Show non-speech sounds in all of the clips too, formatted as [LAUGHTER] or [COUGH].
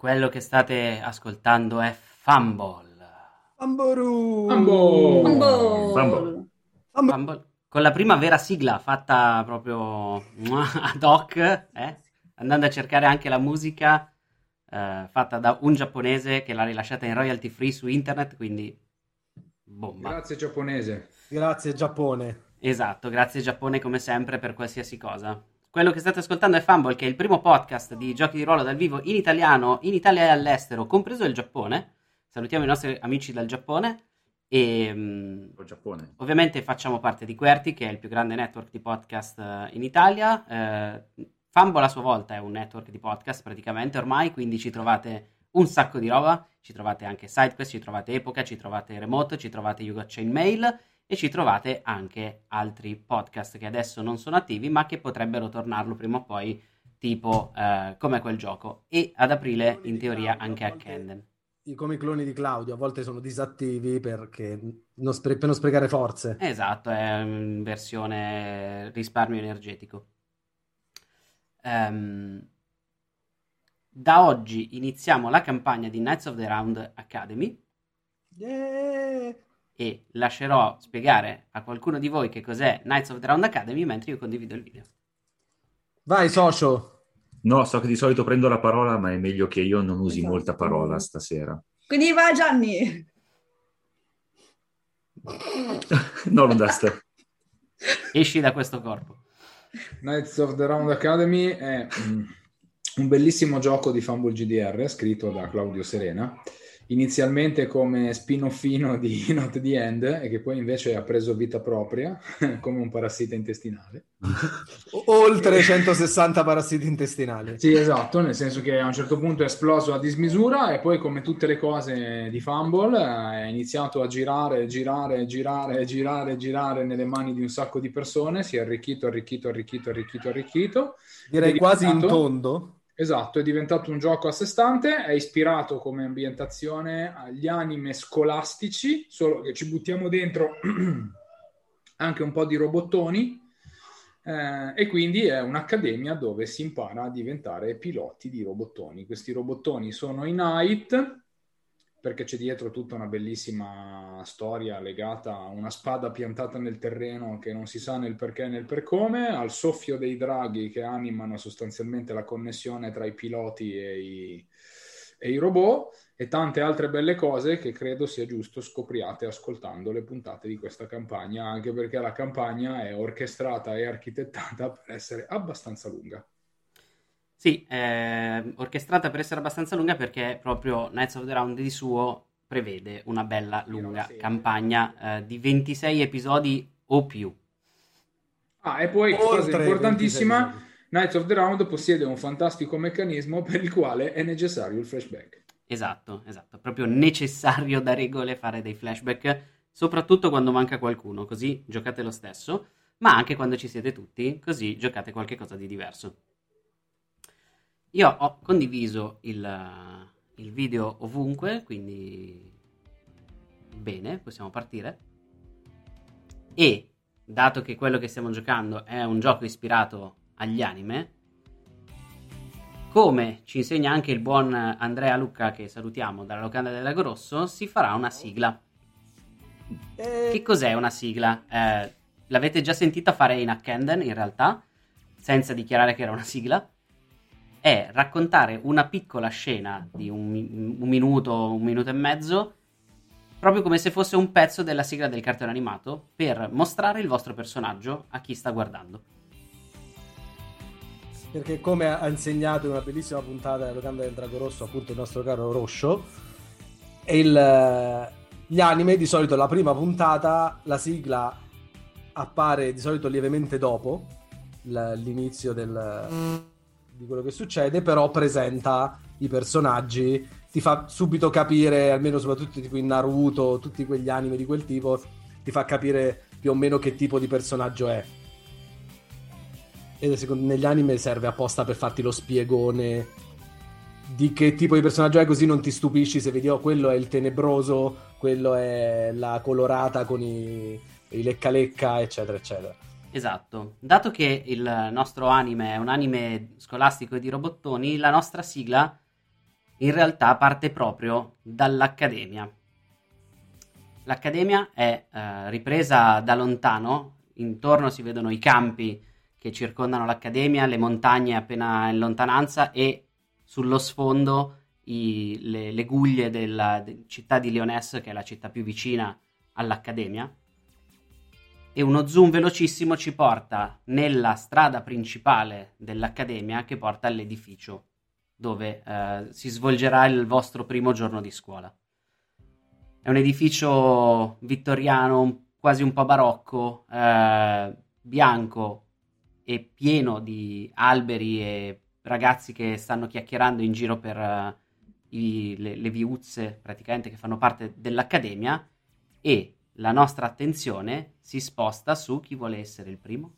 Quello che state ascoltando è Fumble. Fumble. Fumble. Fumble. Con la prima vera sigla fatta proprio ad hoc, eh? andando a cercare anche la musica eh, fatta da un giapponese che l'ha rilasciata in royalty free su internet, quindi bomba. Grazie giapponese. Grazie Giappone. Esatto, grazie Giappone come sempre per qualsiasi cosa. Quello che state ascoltando è Fumble, che è il primo podcast di giochi di ruolo dal vivo in italiano, in Italia e all'estero, compreso il Giappone. Salutiamo i nostri amici dal Giappone. E mh, Giappone. ovviamente facciamo parte di QWERTY, che è il più grande network di podcast eh, in Italia. Eh, Fumble a sua volta è un network di podcast praticamente ormai, quindi ci trovate un sacco di roba. Ci trovate anche SideQuest, ci trovate Epoca, ci trovate Remote, ci trovate You Got Chain Mail e ci trovate anche altri podcast che adesso non sono attivi ma che potrebbero tornarlo prima o poi tipo eh, come quel gioco e ad aprile in teoria anche a Canden I come i cloni di Claudio a volte sono disattivi perché non spre- per non sprecare forze. esatto è in versione risparmio energetico Ehm, da oggi iniziamo la campagna di Knights of the Round Academy Yeah. E lascerò spiegare a qualcuno di voi che cos'è Knights of the Round Academy mentre io condivido il video Vai, socio. No, so che di solito prendo la parola, ma è meglio che io non usi molta parola stasera. Quindi va Gianni. [LAUGHS] no, non da ste. esci da questo corpo Knights of the Round Academy è mm, un bellissimo gioco di Fumble GDR scritto da Claudio Serena, inizialmente come spin-offino di [LAUGHS] Not the End e che poi invece ha preso vita propria [LAUGHS] come un parassita intestinale. [LAUGHS] Oltre 160 parassiti intestinali. Sì, esatto, nel senso che a un certo punto è esploso a dismisura e poi come tutte le cose di Fumble eh, è iniziato a girare, girare, girare, girare, girare nelle mani di un sacco di persone, si è arricchito, arricchito, arricchito, arricchito, arricchito. Direi quasi in tondo. Esatto, è diventato un gioco a sé stante, è ispirato come ambientazione agli anime scolastici, solo che ci buttiamo dentro [CLEARS THROAT] anche un po' di robottoni eh, e quindi è un'accademia dove si impara a diventare piloti di robottoni. Questi robottoni sono in height perché c'è dietro tutta una bellissima storia legata a una spada piantata nel terreno che non si sa nel perché né per come, al soffio dei draghi che animano sostanzialmente la connessione tra i piloti e i, e i robot e tante altre belle cose che credo sia giusto scopriate ascoltando le puntate di questa campagna, anche perché la campagna è orchestrata e architettata per essere abbastanza lunga. Sì, eh, orchestrata per essere abbastanza lunga perché proprio Knights of the Round di suo prevede una bella lunga campagna eh, di 26 episodi o più. Ah, e poi, Oltre cosa importantissima, 26 Knights of the Round possiede un fantastico meccanismo per il quale è necessario il flashback. Esatto, esatto, è proprio necessario da regole fare dei flashback, soprattutto quando manca qualcuno, così giocate lo stesso, ma anche quando ci siete tutti, così giocate qualcosa di diverso. Io ho condiviso il, il video ovunque, quindi bene, possiamo partire. E dato che quello che stiamo giocando è un gioco ispirato agli anime, come ci insegna anche il buon Andrea Lucca, che salutiamo dalla locanda del Lago Rosso, si farà una sigla. Eh, Che cos'è una sigla? Eh, l'avete già sentita fare in Hackenden, in realtà, senza dichiarare che era una sigla. È raccontare una piccola scena di un, un minuto, un minuto e mezzo, proprio come se fosse un pezzo della sigla del cartone animato, per mostrare il vostro personaggio a chi sta guardando. Perché come ha insegnato in una bellissima puntata della locanda del Drago Rosso, appunto il nostro caro Roscio, il- gli anime di solito la prima puntata, la sigla appare di solito lievemente dopo l'inizio del- di quello che succede, però presenta i personaggi, ti fa subito capire, almeno soprattutto tipo in Naruto, tutti quegli anime di quel tipo, ti fa capire più o meno che tipo di personaggio è. E secondo negli anime serve apposta per farti lo spiegone di che tipo di personaggio è, così non ti stupisci se vedi, oh, quello è il tenebroso, quello è la colorata con i, i lecca lecca, eccetera, eccetera. Esatto. Dato che il nostro anime è un anime scolastico di robottoni, la nostra sigla in realtà parte proprio dall'Accademia. L'Accademia è eh, ripresa da lontano, intorno si vedono i campi che circondano l'Accademia, le montagne appena in lontananza e sullo sfondo i- le, le guglie della de- città di Lyonesse, che è la città più vicina all'Accademia e uno zoom velocissimo ci porta nella strada principale dell'Accademia che porta all'edificio dove eh, si svolgerà il vostro primo giorno di scuola. È un edificio vittoriano, quasi un po' barocco, eh, bianco e pieno di alberi e ragazzi che stanno chiacchierando in giro per eh, i- le, le viuzze praticamente che fanno parte dell'Accademia e la nostra attenzione si sposta su chi vuole essere il primo.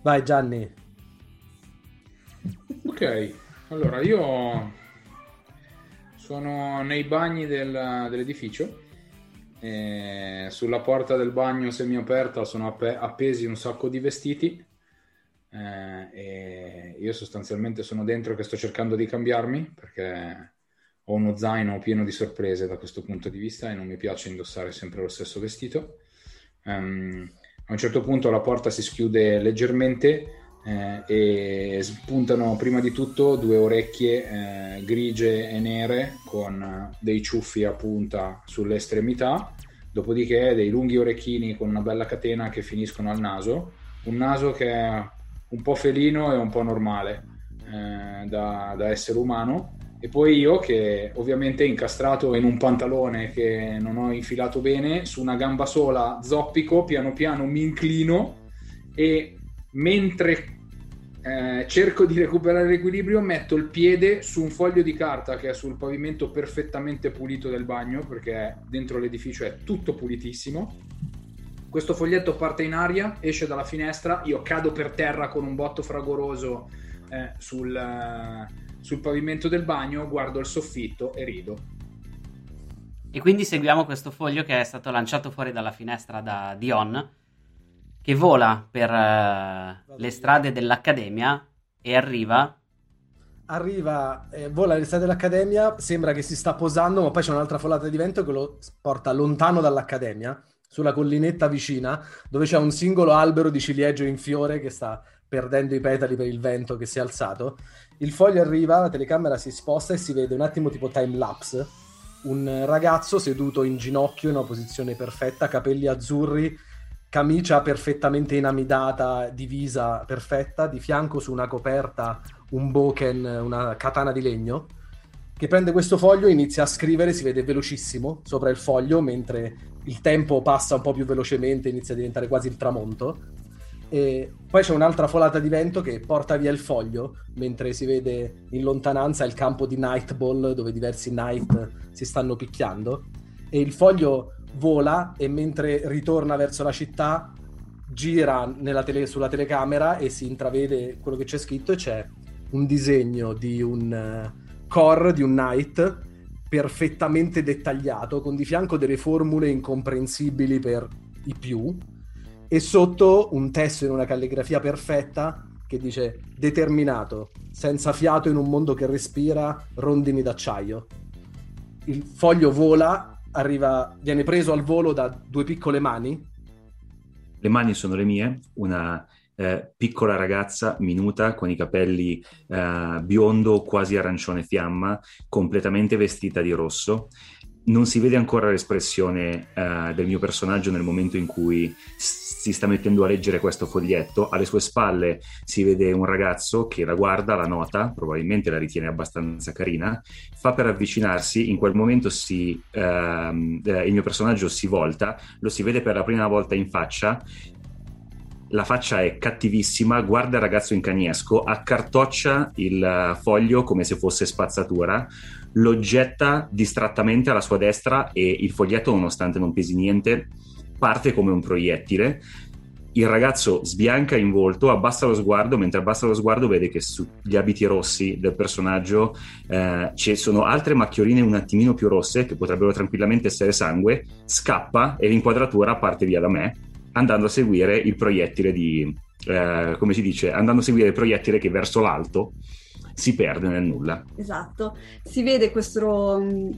Vai Gianni. Ok, allora io sono nei bagni del- dell'edificio. e sulla porta del bagno semiaperta sono appe- appesi un sacco di vestiti. eh, e io sostanzialmente sono dentro che sto cercando di cambiarmi perché ho uno zaino pieno di sorprese da questo punto di vista e non mi piace indossare sempre lo stesso vestito. Ehm, a un certo punto la porta si schiude leggermente eh, e spuntano prima di tutto due orecchie eh, grigie e nere con dei ciuffi a punta sulle estremità, dopodiché dei lunghi orecchini con una bella catena che finiscono al naso, un naso che è un po' felino e un po' normale eh, da, da essere umano. E poi io che ovviamente incastrato in un pantalone che non ho infilato bene, su una gamba sola zoppico, piano piano mi inclino e mentre eh, cerco di recuperare l'equilibrio, metto il piede su un foglio di carta che è sul pavimento perfettamente pulito del bagno, perché dentro l'edificio è tutto pulitissimo. Questo foglietto parte in aria, esce dalla finestra, io cado per terra con un botto fragoroso eh, sul, eh, sul pavimento del bagno, guardo il soffitto e rido. E quindi seguiamo questo foglio che è stato lanciato fuori dalla finestra da Dion, che vola per eh, le strade dell'Accademia e arriva Arriva, eh, vola strade dell'Accademia, sembra che si sta posando, ma poi c'è un'altra folata di vento che lo porta lontano dall'Accademia, sulla collinetta vicina, dove c'è un singolo albero di ciliegio in fiore che sta perdendo i petali per il vento che si è alzato. Il foglio arriva, la telecamera si sposta e si vede un attimo tipo time lapse, un ragazzo seduto in ginocchio in una posizione perfetta, capelli azzurri, camicia perfettamente inamidata, divisa perfetta, di fianco su una coperta un boken, una katana di legno, che prende questo foglio e inizia a scrivere, si vede velocissimo sopra il foglio, mentre il tempo passa un po' più velocemente, inizia a diventare quasi il tramonto. E poi c'è un'altra folata di vento che porta via il foglio, mentre si vede in lontananza il campo di Nightball, dove diversi Knight si stanno picchiando. E il foglio vola e mentre ritorna verso la città gira tele- sulla telecamera e si intravede quello che c'è scritto e c'è un disegno di un uh, core di un knight perfettamente dettagliato con di fianco delle formule incomprensibili per i più e sotto un testo in una calligrafia perfetta che dice determinato, senza fiato in un mondo che respira, rondini d'acciaio. Il foglio vola, arriva, viene preso al volo da due piccole mani. Le mani sono le mie, una eh, piccola ragazza minuta con i capelli eh, biondo quasi arancione fiamma, completamente vestita di rosso. Non si vede ancora l'espressione eh, del mio personaggio nel momento in cui si sta mettendo a leggere questo foglietto. Alle sue spalle si vede un ragazzo che la guarda, la nota, probabilmente la ritiene abbastanza carina, fa per avvicinarsi, in quel momento si, ehm, eh, il mio personaggio si volta, lo si vede per la prima volta in faccia la faccia è cattivissima, guarda il ragazzo in caniesco, accartoccia il foglio come se fosse spazzatura, lo getta distrattamente alla sua destra e il foglietto, nonostante non pesi niente, parte come un proiettile. Il ragazzo sbianca in volto, abbassa lo sguardo, mentre abbassa lo sguardo vede che sugli abiti rossi del personaggio eh, ci sono altre macchioline un attimino più rosse, che potrebbero tranquillamente essere sangue, scappa e l'inquadratura parte via da me andando a seguire il proiettile di, eh, come si dice, andando a seguire il proiettile che verso l'alto si perde nel nulla. Esatto, si vede questo, mm,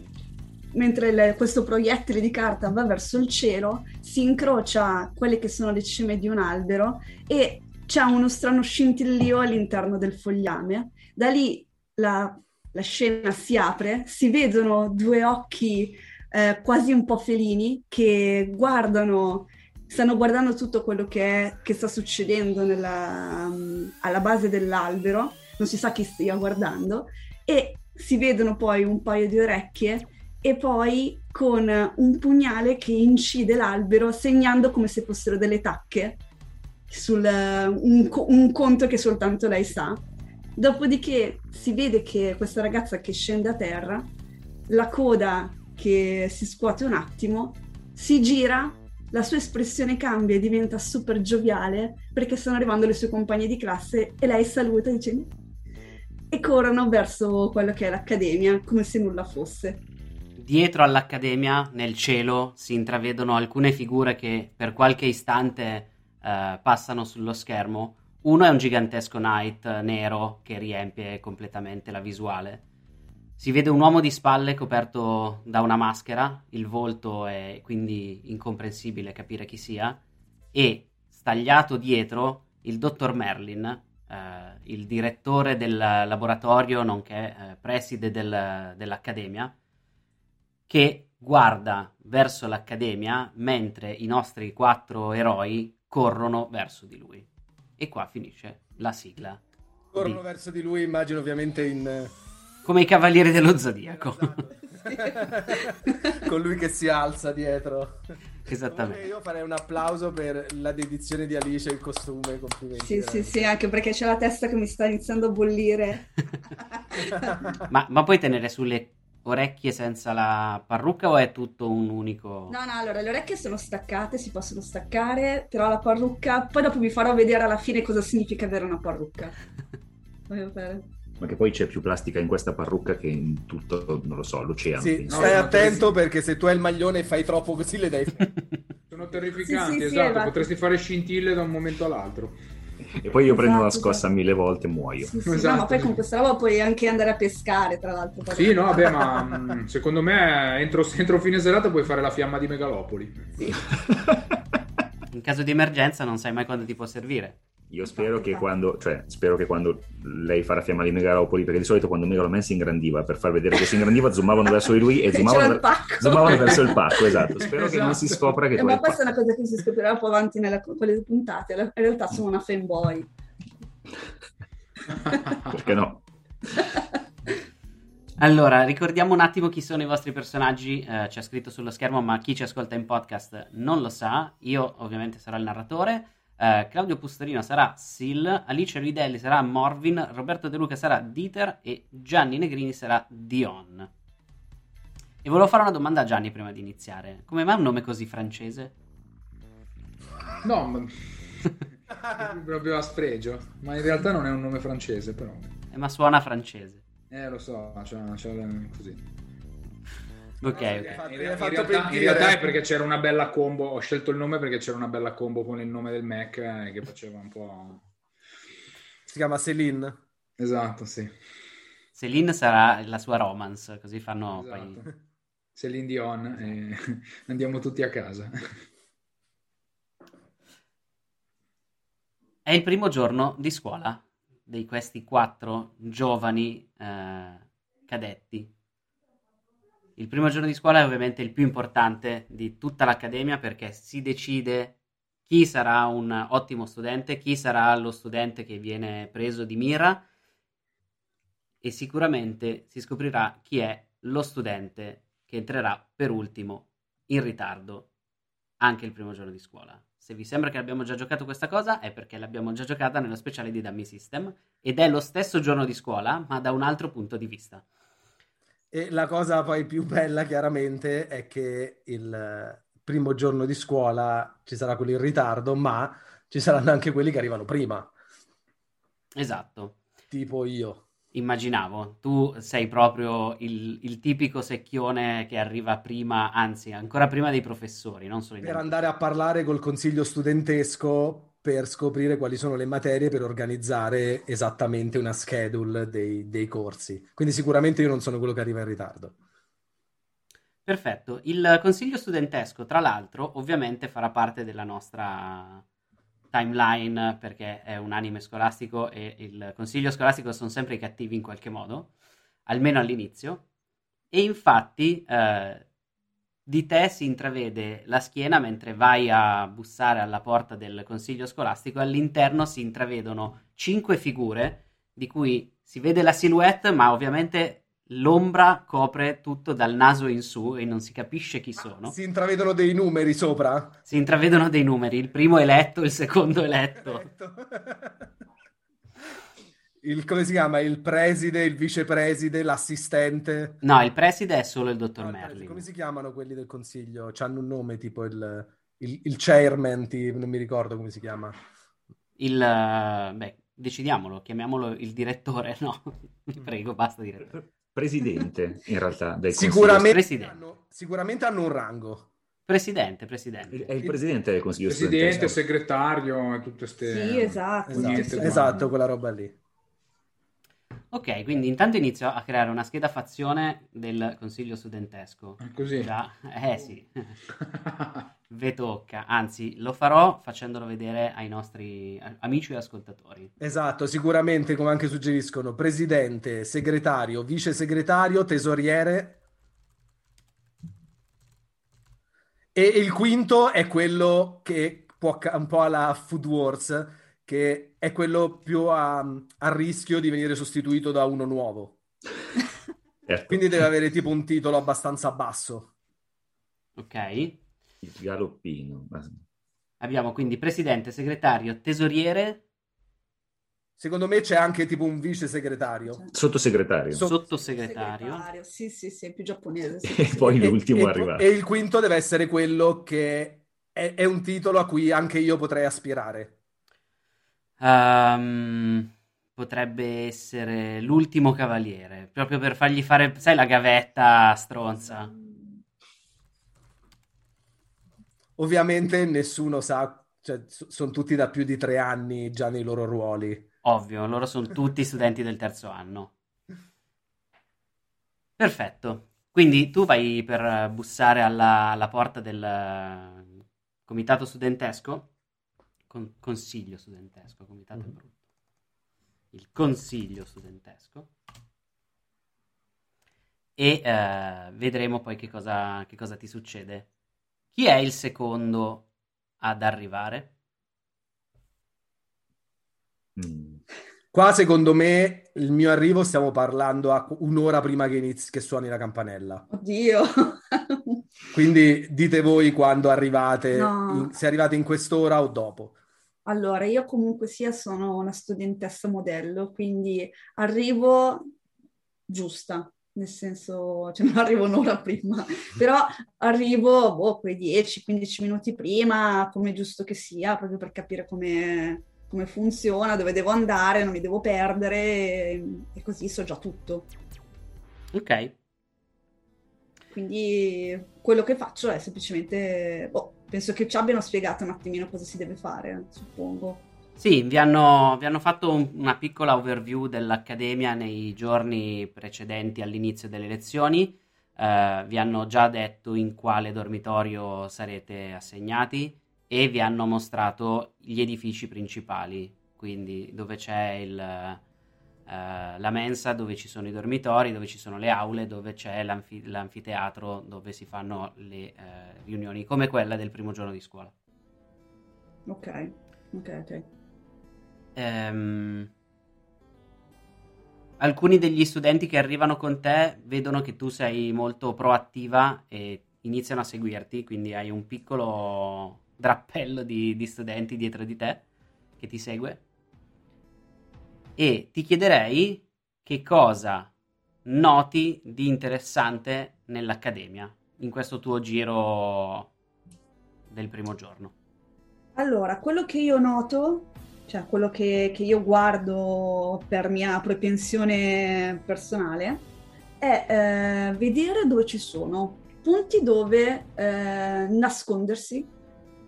mentre le, questo proiettile di carta va verso il cielo, si incrocia quelle che sono le cime di un albero e c'è uno strano scintillio all'interno del fogliame. Da lì la, la scena si apre, si vedono due occhi eh, quasi un po' felini che guardano stanno guardando tutto quello che, è, che sta succedendo nella, um, alla base dell'albero, non si sa chi stia guardando, e si vedono poi un paio di orecchie e poi con un pugnale che incide l'albero segnando come se fossero delle tacche sul un, un conto che soltanto lei sa. Dopodiché si vede che questa ragazza che scende a terra, la coda che si scuote un attimo, si gira la sua espressione cambia e diventa super gioviale perché stanno arrivando le sue compagne di classe e lei saluta dicendo e corrono verso quello che è l'accademia come se nulla fosse. Dietro all'accademia, nel cielo, si intravedono alcune figure che per qualche istante eh, passano sullo schermo. Uno è un gigantesco knight nero che riempie completamente la visuale. Si vede un uomo di spalle coperto da una maschera, il volto è quindi incomprensibile capire chi sia, e stagliato dietro il dottor Merlin, eh, il direttore del laboratorio, nonché eh, preside del, dell'Accademia, che guarda verso l'Accademia mentre i nostri quattro eroi corrono verso di lui. E qua finisce la sigla. Corrono di... verso di lui, immagino ovviamente in come i Cavalieri dello Zodiaco. [LAUGHS] Con lui che si alza dietro. Esattamente. io farei un applauso per la dedizione di Alice il costume, complimenti. Sì, sì, sì, anche perché c'è la testa che mi sta iniziando a bollire. [LAUGHS] ma, ma puoi tenere sulle orecchie senza la parrucca o è tutto un unico? No, no, allora le orecchie sono staccate, si possono staccare, però la parrucca, poi dopo vi farò vedere alla fine cosa significa avere una parrucca. [LAUGHS] Voglio fare. Ma che poi c'è più plastica in questa parrucca che in tutto, non lo so, l'oceano. Sì, penso. stai no, attento no, perché se tu hai il maglione e fai troppo così le dai... [LAUGHS] Sono terrificanti, Sì, sì, esatto, esatto. potresti fare scintille da un momento all'altro. E poi io prendo una Esatto, scossa esatto. mille volte e muoio. Sì, sì, Esatto. no, ma poi con questa roba puoi anche andare a pescare, tra l'altro. Sì, no, vabbè, [LAUGHS] ma mh, secondo me entro, [LAUGHS] entro fine serata puoi fare la fiamma di Megalopoli. [LAUGHS] In caso di emergenza non sai mai quando ti può servire. Io spero che quando, cioè, spero che quando lei farà fiamma di Megalopoli, perché di solito quando Megaloman si ingrandiva per far vedere che si ingrandiva, zoomavano verso di lui e [LAUGHS] zoomavano, pacco. zoomavano verso il pacco, esatto. [LAUGHS] Spero che non si Esatto. scopra che Eh, ma questa è una cosa che si scoprirà poi avanti nella, con le puntate. In realtà sono una fanboy. [LAUGHS] Perché no? Allora, ricordiamo un attimo chi sono i vostri personaggi. Eh, c'è scritto sullo schermo, ma chi ci ascolta in podcast non lo sa. Io, ovviamente, sarò il narratore. Eh, Claudio Pustorino sarà Sil. Alice Ridelli sarà Morvin. Roberto De Luca sarà Dieter. E Gianni Negrini sarà Dion. E volevo fare una domanda a Gianni prima di iniziare. Come mai un nome così francese? No, ma... [LAUGHS] proprio a sfregio. Ma in realtà non è un nome francese, però. Eh, ma suona francese. Eh, lo so, c'è, c'è così. Ok, Hai ok. fatto- In, realtà, in realtà è perché c'era una bella combo. Ho scelto il nome perché c'era una bella combo con il nome del Mac eh, che faceva un po'. Si chiama Céline. Esatto, sì. Céline sarà la sua romance, così fanno poi... Esatto. Celine Dion e [LAUGHS] andiamo tutti a casa. È il primo giorno di scuola di questi quattro giovani eh, cadetti. Il primo giorno di scuola è ovviamente il più importante di tutta l'accademia perché si decide chi sarà un ottimo studente, chi sarà lo studente che viene preso di mira e sicuramente si scoprirà chi è lo studente che entrerà per ultimo in ritardo anche il primo giorno di scuola. Se vi sembra che abbiamo già giocato questa cosa è perché l'abbiamo già giocata nello speciale di Dummy System ed è lo stesso giorno di scuola ma da un altro punto di vista. E la cosa poi più bella, chiaramente, è che il primo giorno di scuola ci sarà quello in ritardo, ma ci saranno anche quelli che arrivano prima, Esatto. tipo io. Immaginavo, tu sei proprio il, il tipico secchione che arriva prima, anzi ancora prima dei professori, non solo i Per andare a parlare col consiglio studentesco per scoprire quali sono le materie per organizzare esattamente una schedule dei, dei corsi. Quindi sicuramente io non sono quello che arriva in ritardo. Perfetto. Il consiglio studentesco, tra l'altro, ovviamente farà parte della nostra timeline perché è un anime scolastico e il consiglio scolastico sono sempre i cattivi in qualche modo, almeno all'inizio. E infatti eh, di te si intravede la schiena mentre vai a bussare alla porta del consiglio scolastico e all'interno si intravedono cinque figure di cui si vede la silhouette, ma ovviamente l'ombra copre tutto dal naso in su e non si capisce chi sono. Si intravedono dei numeri sopra? Si intravedono dei numeri, il primo eletto, il secondo eletto. [LAUGHS] Il, come si chiama? Il preside, il vicepreside, l'assistente. No, il preside è solo il dottor No. Merlin. Come si chiamano quelli del consiglio? C'hanno un nome tipo il, il, il chairman, ti- non mi ricordo come si chiama. Il, eh, beh, decidiamolo, chiamiamolo il direttore, no? [LAUGHS] Vi prego, basta direttore. Presidente, in realtà, del. Sicuramente Presidente. hanno, sicuramente hanno un rango. Presidente, presidente. È il presidente del consiglio Presidente, segretario e tutte queste... Sì, esatto. Esatto, esatto, quella roba lì. Ok, quindi intanto inizio a creare una scheda fazione del consiglio studentesco. È Così. Già, eh sì, [LAUGHS] ve tocca. Anzi, lo farò facendolo vedere ai nostri amici e ascoltatori. Esatto, sicuramente, come anche suggeriscono, presidente, segretario, vice segretario, tesoriere. E il quinto è quello che può un po' alla Food Wars, che è quello più a, a rischio di venire sostituito da uno nuovo. Certo. Quindi deve avere tipo un titolo abbastanza basso. Ok? Il galoppino. Abbiamo quindi presidente, segretario, tesoriere, Secondo me c'è anche tipo un vice segretario. Sottosegretario. So- sottosegretario. Sì, sì, sì, è più giapponese. sì, [LAUGHS] E poi l'ultimo e- arrivato. E il quinto deve essere quello che è, è un titolo a cui anche io potrei aspirare. Ehm, potrebbe essere l'ultimo cavaliere, proprio per fargli fare, sai, la gavetta stronza. Ovviamente nessuno sa, cioè, sono tutti da più di tre anni già nei loro ruoli. Ovvio, loro sono tutti studenti del terzo anno. Perfetto. Quindi tu vai per bussare alla, alla porta del comitato studentesco? Con, consiglio studentesco, comitato mm-hmm. brutto. Il consiglio studentesco. E eh, vedremo poi che cosa, che cosa ti succede. Chi è il secondo ad arrivare? Mm. Qua, secondo me, il mio arrivo stiamo parlando a un'ora prima che, inizi, che suoni la campanella. Oddio! Quindi dite voi quando arrivate, no. in, se arrivate in quest'ora o dopo. Allora, io comunque sia sono una studentessa modello, quindi arrivo giusta, nel senso, cioè [LAUGHS] non arrivo un'ora prima, però arrivo boh, quei 10-15 minuti prima, come giusto che sia, proprio per capire come come funziona, dove devo andare, non mi devo perdere e, e così so già tutto. Ok. Quindi quello che faccio è semplicemente, boh, penso che ci abbiano spiegato un attimino cosa si deve fare, suppongo. Sì, vi hanno, vi hanno fatto un, una piccola overview dell'Accademia nei giorni precedenti all'inizio delle lezioni. Uh, vi hanno già detto in quale dormitorio sarete assegnati e vi hanno mostrato gli edifici principali, quindi dove c'è il, uh, la mensa, dove ci sono i dormitori, dove ci sono le aule, dove c'è l'anfi- l'anfiteatro, dove si fanno le uh, riunioni, come quella del primo giorno di scuola. Ok, ok, ok. Um, alcuni degli studenti che arrivano con te vedono che tu sei molto proattiva e iniziano a seguirti, quindi hai un piccolo drappello di, di studenti dietro di te che ti segue. E ti chiederei che cosa noti di interessante nell'Accademia in questo tuo giro del primo giorno. Allora, quello che io noto, cioè quello che, che io guardo per mia propensione personale, è eh, vedere dove ci sono punti dove eh, nascondersi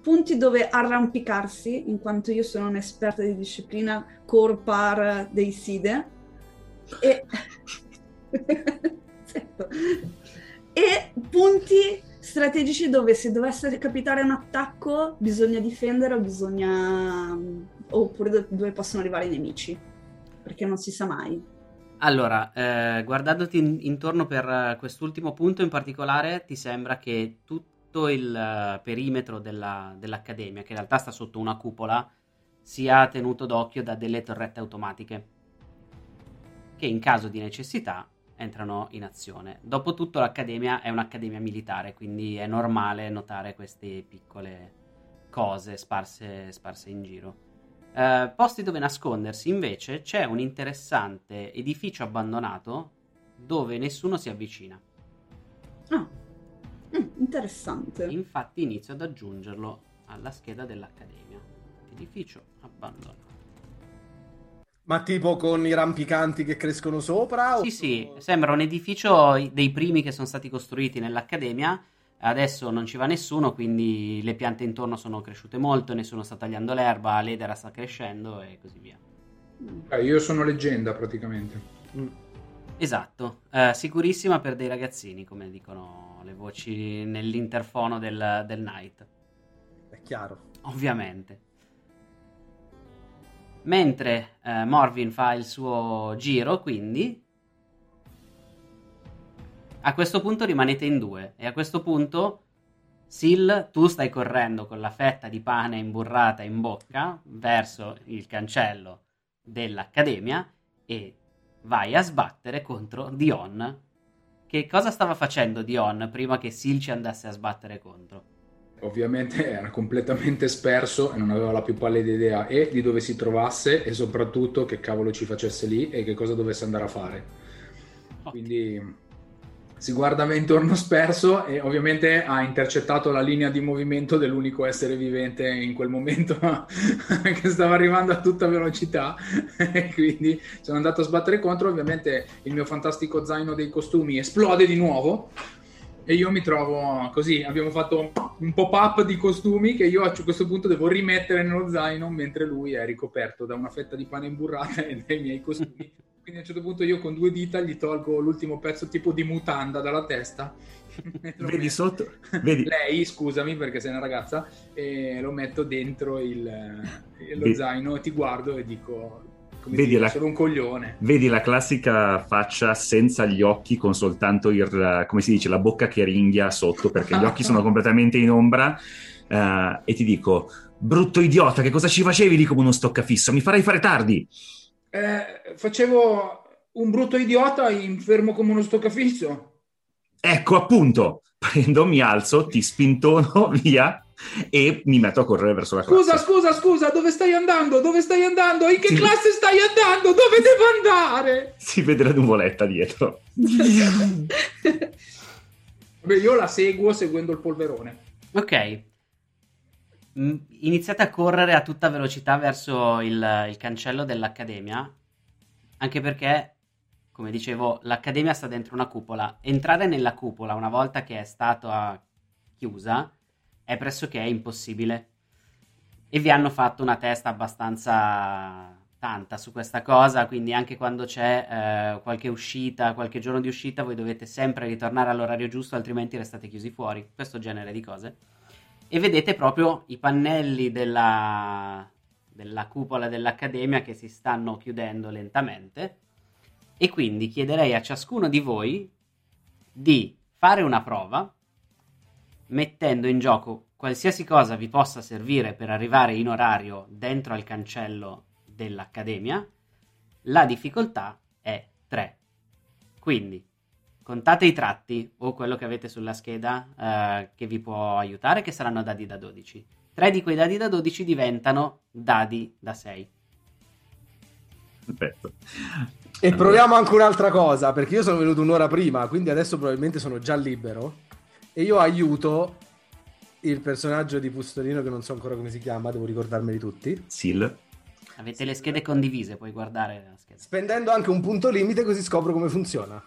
punti dove arrampicarsi, in quanto io sono un'esperta di disciplina core par dei SIDE, e... [LAUGHS] e punti strategici dove se dovesse capitare un attacco bisogna difendere o bisogna... oppure dove possono arrivare i nemici, perché non si sa mai. Allora, eh, guardandoti in, intorno per quest'ultimo punto in particolare, ti sembra che tutto tutto il eh, perimetro della, dell'accademia, che in realtà sta sotto una cupola, sia tenuto d'occhio da delle torrette automatiche, che in caso di necessità entrano in azione. Dopotutto l'accademia è un'accademia militare, quindi è normale notare queste piccole cose sparse, sparse in giro. Eh, posti dove nascondersi invece c'è un interessante edificio abbandonato dove nessuno si avvicina. Ah. Mm, interessante. Infatti inizio ad aggiungerlo alla scheda dell'Accademia. Edificio abbandonato. Ma tipo con i rampicanti che crescono sopra? Sì, o... sì, sembra un edificio dei primi che sono stati costruiti nell'Accademia. Adesso non ci va nessuno, quindi le piante intorno sono cresciute molto, nessuno sta tagliando l'erba, l'edera sta crescendo e così via. Eh, io sono leggenda praticamente. Mm. Esatto, eh, sicurissima per dei ragazzini, come dicono le voci nell'interfono del, del night. È chiaro. Ovviamente. Mentre eh, Morvin fa il suo giro, quindi... A questo punto rimanete in due e a questo punto Sil, tu stai correndo con la fetta di pane imburrata in bocca verso il cancello dell'accademia e vai a sbattere contro Dion. Che cosa stava facendo Dion prima che Silci andasse a sbattere contro? Ovviamente era completamente sperso e non aveva la più pallida idea e di dove si trovasse e soprattutto che cavolo ci facesse lì e che cosa dovesse andare a fare. Quindi si guarda me intorno sperso e ovviamente ha intercettato la linea di movimento dell'unico essere vivente in quel momento [LAUGHS] che stava arrivando a tutta velocità. [LAUGHS] E quindi sono andato a sbattere contro. Ovviamente il mio fantastico zaino dei costumi esplode di nuovo e io mi trovo così. Abbiamo fatto un pop-up di costumi che io a questo punto devo rimettere nello zaino mentre lui è ricoperto da una fetta di pane imburrata e [LAUGHS] dai miei costumi quindi a un certo punto io con due dita gli tolgo l'ultimo pezzo tipo di mutanda dalla testa. [LAUGHS] Vedi sotto? Vedi. [LAUGHS] Lei, scusami perché sei una ragazza, e lo metto dentro il, lo Vedi. zaino e ti guardo e dico... Come Vedi dire, la- sono un coglione. Vedi la classica faccia senza gli occhi, con soltanto il, come si dice, la bocca che ringhia sotto, perché gli occhi sono [LAUGHS] completamente in ombra. eh, e ti dico, brutto idiota, che cosa ci facevi lì come uno stoccafisso? Mi farai fare tardi. Eh, facevo un brutto idiota in fermo come uno stoccafisso. Ecco appunto, prendo, mi alzo, ti spintono [LAUGHS] via e mi metto a correre verso la classe. Scusa, scusa, scusa, dove stai andando? Dove stai andando? In che Sì. classe stai andando? Dove devo andare? Si vede la nuvoletta dietro. [LAUGHS] Beh, io la seguo seguendo il polverone. Ok. Mm, Iniziate a correre a tutta velocità verso il, il cancello dell'accademia, anche perché, come dicevo, l'accademia sta dentro una cupola. Entrare nella cupola una volta che è stata chiusa è pressoché impossibile. E vi hanno fatto una testa abbastanza tanta su questa cosa, quindi anche quando c'è eh, qualche uscita, qualche giorno di uscita, voi dovete sempre ritornare all'orario giusto, altrimenti restate chiusi fuori. Questo genere di cose. E vedete proprio i pannelli della, della cupola dell'accademia che si stanno chiudendo lentamente. E quindi chiederei a ciascuno di voi di fare una prova mettendo in gioco qualsiasi cosa vi possa servire per arrivare in orario dentro al cancello dell'accademia. La difficoltà è 3. Quindi contate i tratti o quello che avete sulla scheda eh, che vi può aiutare, che saranno dadi da 12. Tre di quei dadi da 12 diventano dadi da 6. Perfetto. E Allora, proviamo anche un'altra cosa, perché io sono venuto un'ora prima, quindi adesso probabilmente sono già libero. E io aiuto il personaggio di Pustolino, che non so ancora come si chiama, devo ricordarmeli tutti. Sil. Avete le schede condivise, puoi guardare la scheda. Spendendo anche un punto limite, così scopro come funziona.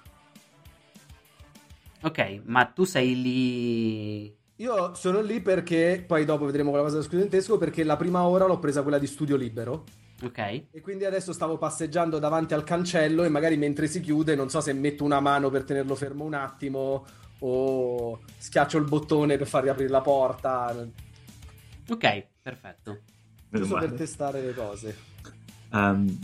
Ok, ma tu sei lì... Io sono lì perché, poi dopo vedremo con la cosa dello studentesco, perché la prima ora l'ho presa quella di studio libero. Ok, E quindi adesso stavo passeggiando davanti al cancello e magari mentre si chiude, non so se metto una mano per tenerlo fermo un attimo o schiaccio il bottone per far riaprire la porta. ok, perfetto. Giusto per testare le cose. Um,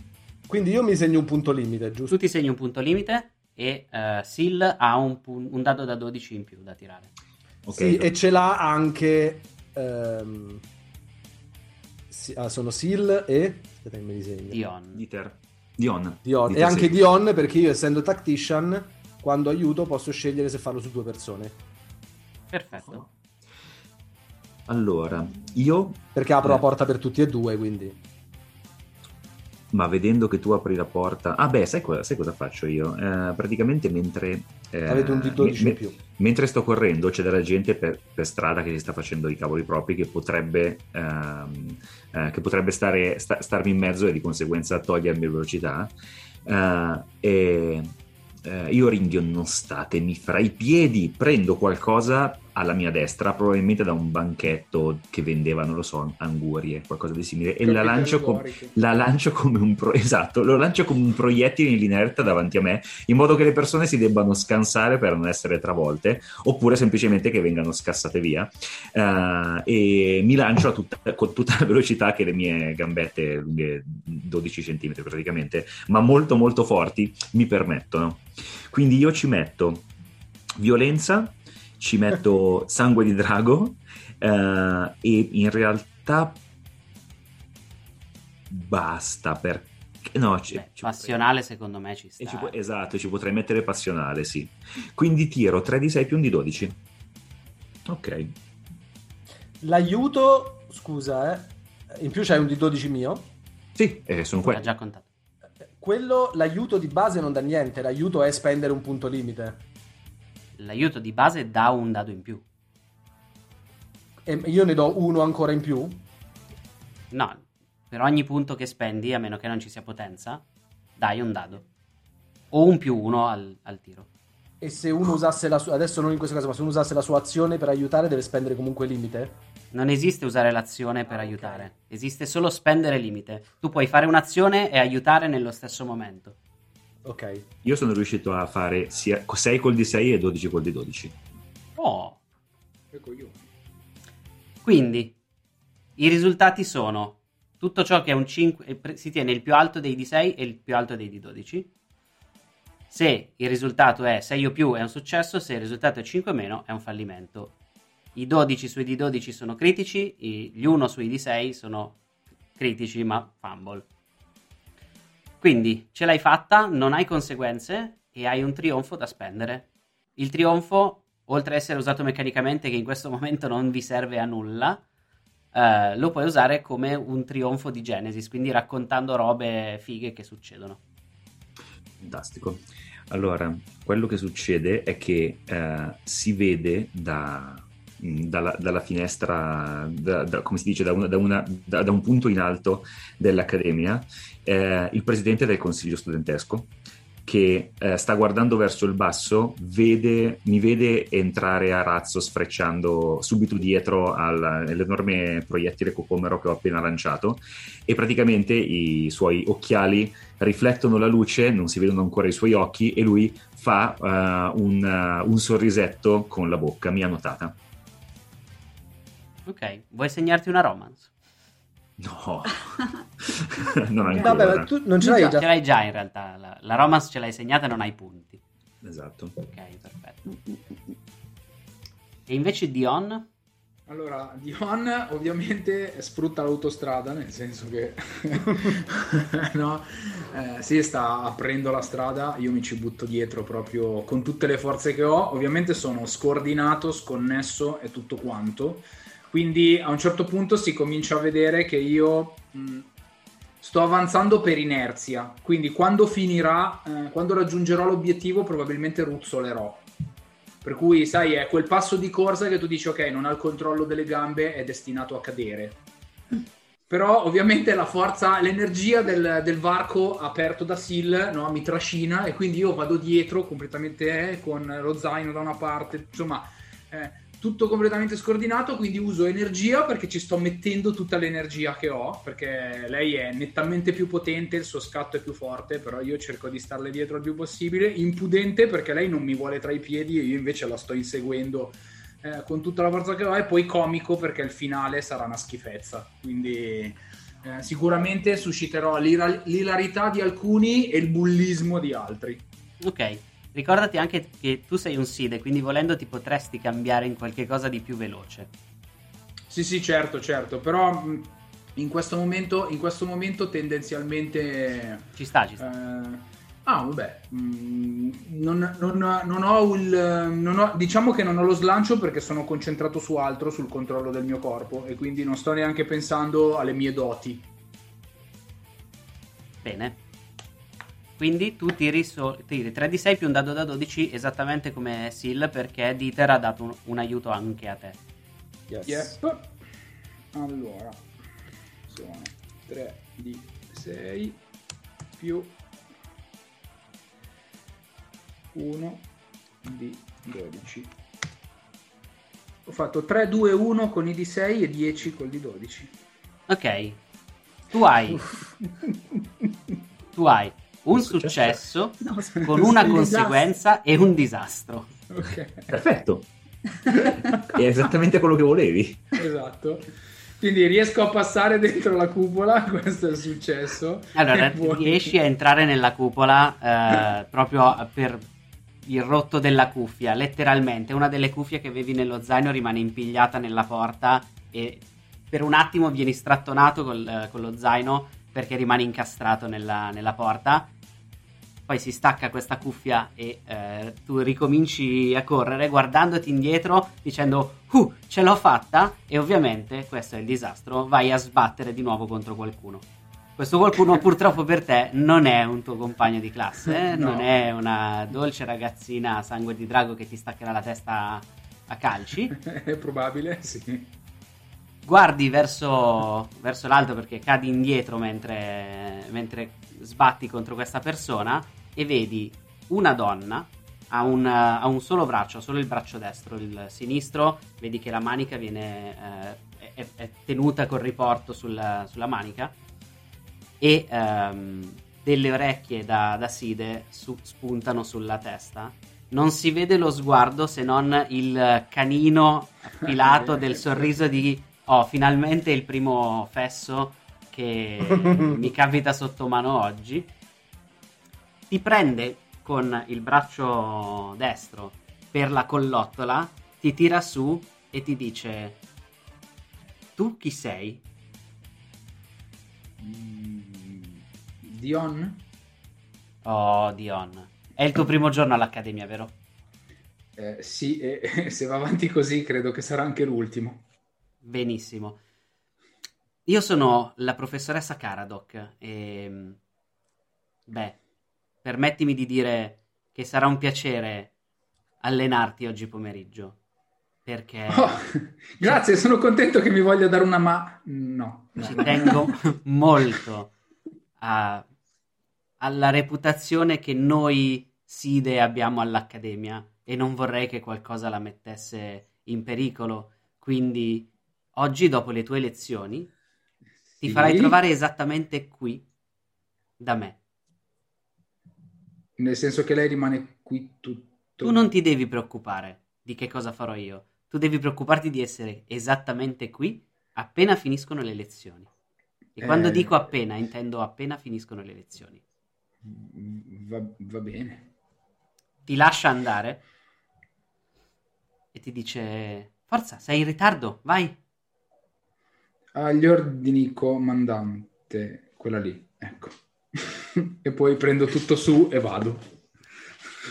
Quindi io mi segno un punto limite, giusto? Tu ti segni un punto limite e eh, Sil ha un, pun- un dado da 12 in più da tirare. ok. Sì, e ce l'ha anche. ehm, sì, ah, sono Sil e. Aspetta che me li segno. Dion. Dieter. Dion. Dion. Dieter E anche segui. Dion, perché io essendo tactician, quando aiuto posso scegliere se farlo su due persone. Perfetto. Allora, io, Perché apro Eh. la porta per tutti e due, quindi. Ma vedendo che tu apri la porta... Ah beh, sai, cosa- sai cosa faccio io? Eh, praticamente mentre... eh, Avete un D12 me- in più. Mentre sto correndo c'è della gente per, per strada che si sta facendo i cavoli propri che potrebbe, ehm, eh, che potrebbe stare, sta- starmi in mezzo e di conseguenza togliermi velocità. Eh, e eh, io ringhio non statemi fra i piedi, prendo qualcosa alla mia destra, probabilmente da un banchetto che vendeva, non lo so, angurie, qualcosa di simile, e la lancio, com- la lancio come un pro- esatto, lo lancio come un proiettile in linea retta davanti a me, in modo che le persone si debbano scansare per non essere travolte, oppure semplicemente che vengano scassate via. Eh, e mi lancio tutta- con tutta la velocità che le mie gambette, lunghe 12 cm praticamente, ma molto molto forti, mi permettono. Quindi io ci metto violenza, ci metto sangue di drago eh, e in realtà basta perché no ci, Beh, ci passionale secondo me ci sta. potrei- e ci pu- eh. esatto ci potrei mettere passionale sì quindi tiro 3 di 6 più un di 12 ok L'aiuto, scusa, eh. In più c'hai un D12 mio. sì eh, sono L'ha quelli già contato. Quello, l'aiuto di base non dà niente, l'aiuto è spendere un punto limite. L'aiuto di base dà un dado in più. E io ne do uno ancora in più? No, per ogni punto che spendi, a meno che non ci sia potenza, dai un dado. O un più uno al, al tiro. E se uno usasse la sua, adesso non in questo caso, ma se uno usasse la sua azione per aiutare, deve spendere comunque limite? Non esiste usare l'azione per Ah, aiutare, esiste solo spendere limite. Tu puoi fare un'azione e aiutare nello stesso momento. Ok. Io sono riuscito a fare sia 6 col di 6 e 12 col di 12. Oh, Che coglioni. quindi i risultati sono tutto ciò che è un 5, eh, si tiene il più alto dei D6 e il più alto dei D12. Se il risultato è 6 o più è un successo, se il risultato è 5 o meno è un fallimento. I 12 sui D12 sono critici, gli 1 sui D6 sono critici ma fumble. Quindi ce l'hai fatta, non hai conseguenze e hai un trionfo da spendere. Il trionfo, oltre a essere usato meccanicamente, che in questo momento non vi serve a nulla, eh, lo puoi usare come un trionfo di Genesis, quindi raccontando robe fighe che succedono. Fantastico. Allora, quello che succede è che eh, si vede da, dalla, dalla finestra, da- da- come si dice, da, una- da una- da- un punto in alto dell'Accademia, eh, il presidente del consiglio studentesco che eh, sta guardando verso il basso, vede, mi vede entrare a razzo sfrecciando subito dietro al- all'enorme proiettile cocomero che ho appena lanciato e praticamente i suoi occhiali riflettono la luce, non si vedono ancora i suoi occhi e lui fa eh, un, eh, un sorrisetto con la bocca, mi ha notata. Ok, vuoi segnarti una romance? No, [LAUGHS] non ancora. Vabbè, ma tu non ce l'hai Ce già? l'hai già in realtà, la, la romance ce l'hai segnata e non hai punti. Esatto. Ok, perfetto. E invece Dion? Allora, Dion ovviamente sfrutta l'autostrada, nel senso che [LAUGHS] no, eh, si sta aprendo la strada, io mi ci butto dietro proprio con tutte le forze che ho, ovviamente sono scordinato, sconnesso e tutto quanto, quindi a un certo punto si comincia a vedere che io mh, sto avanzando per inerzia, quindi quando finirà, eh, quando raggiungerò l'obiettivo probabilmente ruzzolerò. Per cui, sai, è quel passo di corsa che tu dici, ok, non ha il controllo delle gambe, è destinato a cadere. Però ovviamente la forza, l'energia del, del varco aperto da Sil no, mi trascina e quindi io vado dietro completamente eh, con lo zaino da una parte, insomma, eh, tutto completamente scordinato, quindi uso energia perché ci sto mettendo tutta l'energia che ho, perché lei è nettamente più potente, il suo scatto è più forte, però io cerco di starle dietro il più possibile, impudente perché lei non mi vuole tra i piedi e io invece la sto inseguendo eh, con tutta la forza che ho. E poi comico perché il finale sarà una schifezza, quindi eh, sicuramente susciterò l'ira- l'ilarità di alcuni e il bullismo di altri. Ok, ricordati anche che tu sei un Side, quindi volendo ti potresti cambiare in qualche cosa di più veloce. Sì, sì, certo, certo, però in questo momento, in questo momento tendenzialmente... Ci sta, ci sta. eh, ah, vabbè, mh, non, non- non ho il... non ho- diciamo che non ho lo slancio perché sono concentrato su altro, sul controllo del mio corpo e quindi non sto neanche pensando alle mie doti. Bene. Quindi tu tiri, so- tiri 3 di 6 più un dado da 12 esattamente come Sil perché Dieter ha dato un, un aiuto anche a te. Yes. Yep. Allora, sono 3 di 6 più 1 di 12. Ho fatto 3, 2, 1 con i di 6 e 10 con i di 12. Ok. Tu hai, [LAUGHS] tu hai un successo. successo [LAUGHS] No, con una un conseguenza e un disastro. Ok, Perfetto. [LAUGHS] È esattamente quello che volevi. esatto. Quindi riesco a passare dentro la cupola, [LAUGHS] questo è il successo. Allora, riesci a entrare nella cupola eh, proprio per il rotto della cuffia, letteralmente. Una delle cuffie che avevi nello zaino rimane impigliata nella porta e per un attimo vieni strattonato col- eh, con lo zaino perché rimane incastrato nella, nella porta. Poi si stacca questa cuffia e eh, tu ricominci a correre guardandoti indietro dicendo Uh, ce l'ho fatta! E ovviamente, questo è il disastro, vai a sbattere di nuovo contro qualcuno. Questo qualcuno purtroppo per te non è un tuo compagno di classe, eh? No. non è una dolce ragazzina a sangue di drago che ti staccherà la testa a calci. [LAUGHS] È probabile, sì. Guardi verso, verso l'alto perché cadi indietro mentre, mentre sbatti contro questa persona e vedi una donna ha un, ha un solo braccio, ha solo il braccio destro, il sinistro, vedi che la manica viene eh, è, è tenuta col riporto sul- sulla manica e ehm, delle orecchie da, da side su- spuntano sulla testa. Non si vede lo sguardo se non il canino affilato del sorriso di oh, finalmente il primo fesso che mi [LAUGHS] capita sotto mano oggi. Ti prende con il braccio destro per la collottola, ti tira su e ti dice: Tu chi sei? Mm, Dion? Oh, Dion. È il tuo primo giorno all'accademia, vero? Eh, sì, e [LAUGHS] se va avanti così credo che sarà anche l'ultimo. Benissimo. Io sono la professoressa Caradoc e... Beh, permettimi di dire che sarà un piacere allenarti oggi pomeriggio. Perché [LAUGHS] Oh, grazie, sono contento che mi voglia dare una ma... No. ci tengo molto a- alla reputazione che noi Side abbiamo all'Accademia e non vorrei che qualcosa la mettesse in pericolo. Quindi oggi, dopo le tue lezioni, ti Sì? farai trovare esattamente qui da me. Nel senso che lei rimane qui tutto... Tu non ti devi preoccupare di che cosa farò io. Tu devi preoccuparti di essere esattamente qui appena finiscono le lezioni. E quando Eh. dico appena, intendo appena finiscono le lezioni. Va, va bene. Ti lascia andare e ti dice: Forza, sei in ritardo, vai. Agli ordini comandante, quella lì, ecco. [LAUGHS] [LAUGHS] e poi prendo tutto su e vado.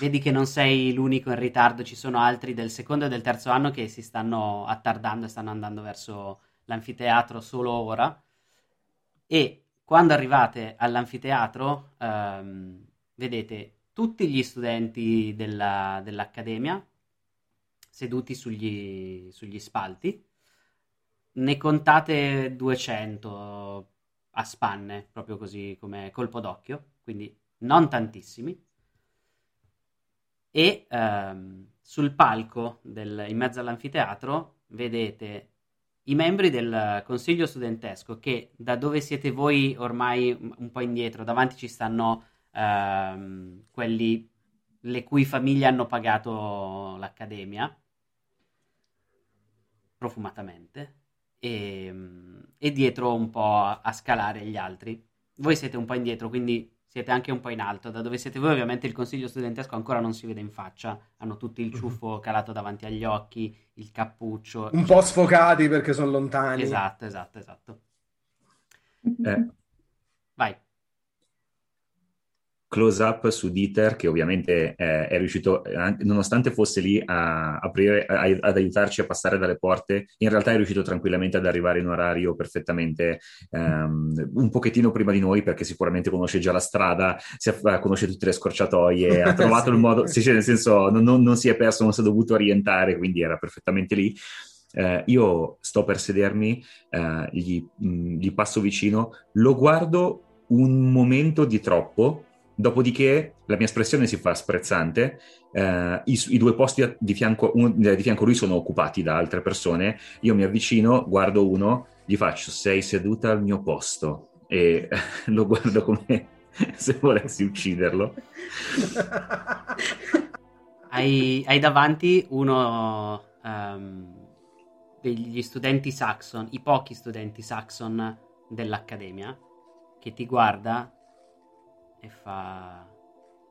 Vedi che non sei l'unico in ritardo, ci sono altri del secondo e del terzo anno che si stanno attardando e stanno andando verso l'anfiteatro solo ora. E quando arrivate all'anfiteatro, ehm, vedete tutti gli studenti della- dell'accademia seduti sugli, sugli spalti. Ne contate 200 a spanne, proprio così come colpo d'occhio, quindi non tantissimi. E ehm, sul palco del- in mezzo all'anfiteatro vedete i membri del consiglio studentesco che da dove siete voi ormai un po' indietro, davanti ci stanno ehm, quelli le cui famiglie hanno pagato l'accademia profumatamente e, e dietro un po' a, a scalare gli altri. Voi siete un po' indietro, quindi siete anche un po' in alto. Da dove siete voi, ovviamente, il consiglio studentesco ancora non si vede in faccia. Hanno tutti il ciuffo calato davanti agli occhi, il cappuccio. Un po' sfocati perché sono lontani. Esatto, esatto, esatto. Eh, Vai. Close up su Dieter che ovviamente eh, è riuscito, eh, nonostante fosse lì a aprire, a- ad aiutarci a passare dalle porte, in realtà è riuscito tranquillamente ad arrivare in orario perfettamente ehm, un pochettino prima di noi perché sicuramente conosce già la strada, si è- conosce tutte le scorciatoie, ha [LAUGHS] trovato Sì. il modo, sì, nel senso non, non- non si è perso, non si è dovuto orientare, quindi era perfettamente lì. Eh, io sto per sedermi, eh, gli, mh, gli passo vicino, lo guardo un momento di troppo, dopodiché la mia espressione si fa sprezzante, eh, i, i due posti di fianco, uno- eh, di fianco a lui sono occupati da altre persone, io mi avvicino, guardo uno, gli faccio sei seduta al mio posto e [LAUGHS] lo guardo come [LAUGHS] se volessi ucciderlo. Hai, hai davanti uno ehm, degli studenti Saxon, i pochi studenti Saxon dell'accademia, che ti guarda e fa: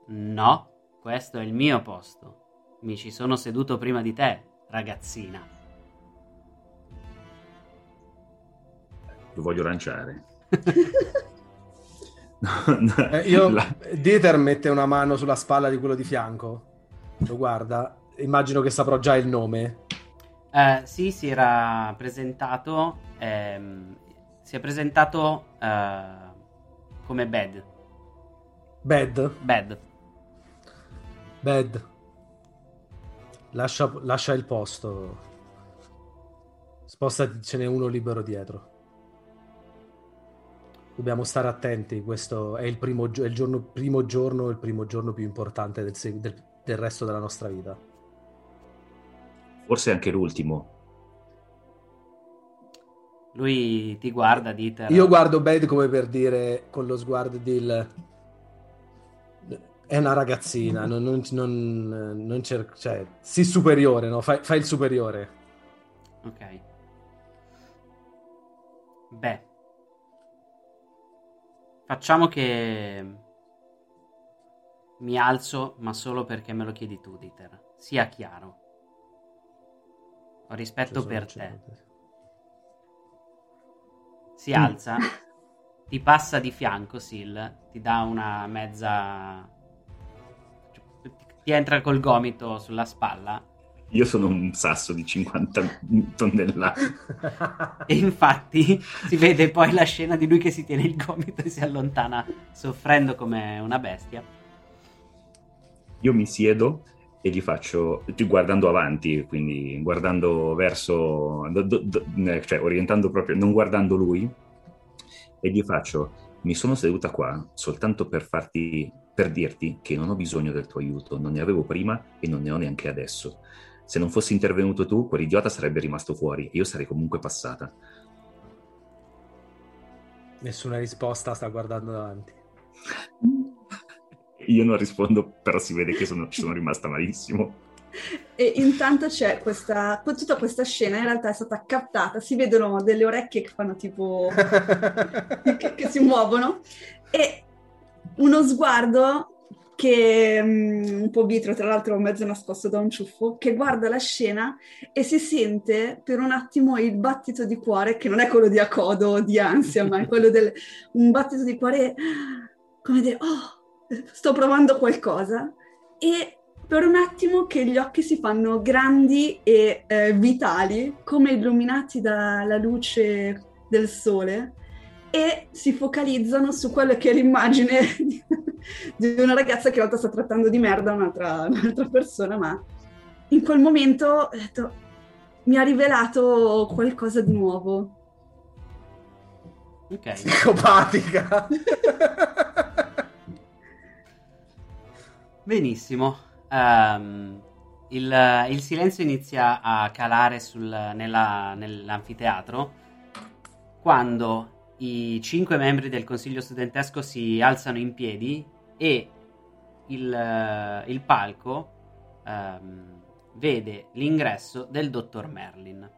No, questo è il mio posto. Mi ci sono seduto prima di te, ragazzina. Lo voglio lanciare. No, [LAUGHS] no, Eh, io, la- Dieter mette una mano sulla spalla di quello di fianco, lo guarda, immagino che saprò già il nome. Eh, sì, si era presentato. ehm, si è presentato eh, come bad. Bad? Bad. Bad. Lascia, lascia il posto. Spostati, ce n'è uno libero dietro. Dobbiamo stare attenti, questo è il primo, è il giorno, primo giorno, il primo giorno più importante del, del- del resto della nostra vita. Forse anche l'ultimo. Lui ti guarda, Dieter. Io guardo Bad come per dire, con lo sguardo del... È una ragazzina, non, non, non, non cer- cioè, sii superiore, no? Fai, fai il superiore. Ok. Beh. Facciamo che mi alzo, ma solo perché me lo chiedi tu, Dieter. Sia chiaro. Ho rispetto per te. Si alza, ti passa di fianco, Sil, ti dà una mezza... Ti entra col gomito sulla spalla Io sono un sasso di 50 tonnellate. E infatti si vede poi la scena di lui che si tiene il gomito e si allontana soffrendo come una bestia. Io mi siedo e gli faccio, guardando avanti, quindi guardando verso, do- do- do- eh, cioè orientando proprio, non guardando lui, e gli faccio, mi sono seduta qua soltanto per farti, per dirti che non ho bisogno del tuo aiuto, non ne avevo prima e non ne ho neanche adesso. Se non fossi intervenuto tu, quell'idiota sarebbe rimasto fuori e io sarei comunque passata. Nessuna risposta, sta guardando davanti. [LAUGHS] Io non rispondo, però si vede che sono- ci sono rimasta malissimo. E intanto c'è questa, tutta questa scena in realtà è stata captata, si vedono delle orecchie che fanno tipo, [LAUGHS] che, che si muovono e uno sguardo che mm, un po' vitro, tra l'altro mezzo nascosto da un ciuffo, che guarda la scena e si sente per un attimo il battito di cuore, che non è quello di accodo o di ansia, ma è quello del un battito di cuore come dire, oh, sto provando qualcosa. E per un attimo che gli occhi si fanno grandi e eh, vitali, come illuminati dalla luce del sole, e si focalizzano su quello che è l'immagine di, una ragazza che in realtà sta trattando di merda un'altra, un'altra persona, ma in quel momento ho detto, mi ha rivelato qualcosa di nuovo. Ok. Psicopatica. Benissimo. Ehm, il, il silenzio inizia a calare sul- nella- nell'anfiteatro quando i cinque membri del consiglio studentesco si alzano in piedi e il, eh, il palco ehm, vede l'ingresso del dottor Merlin.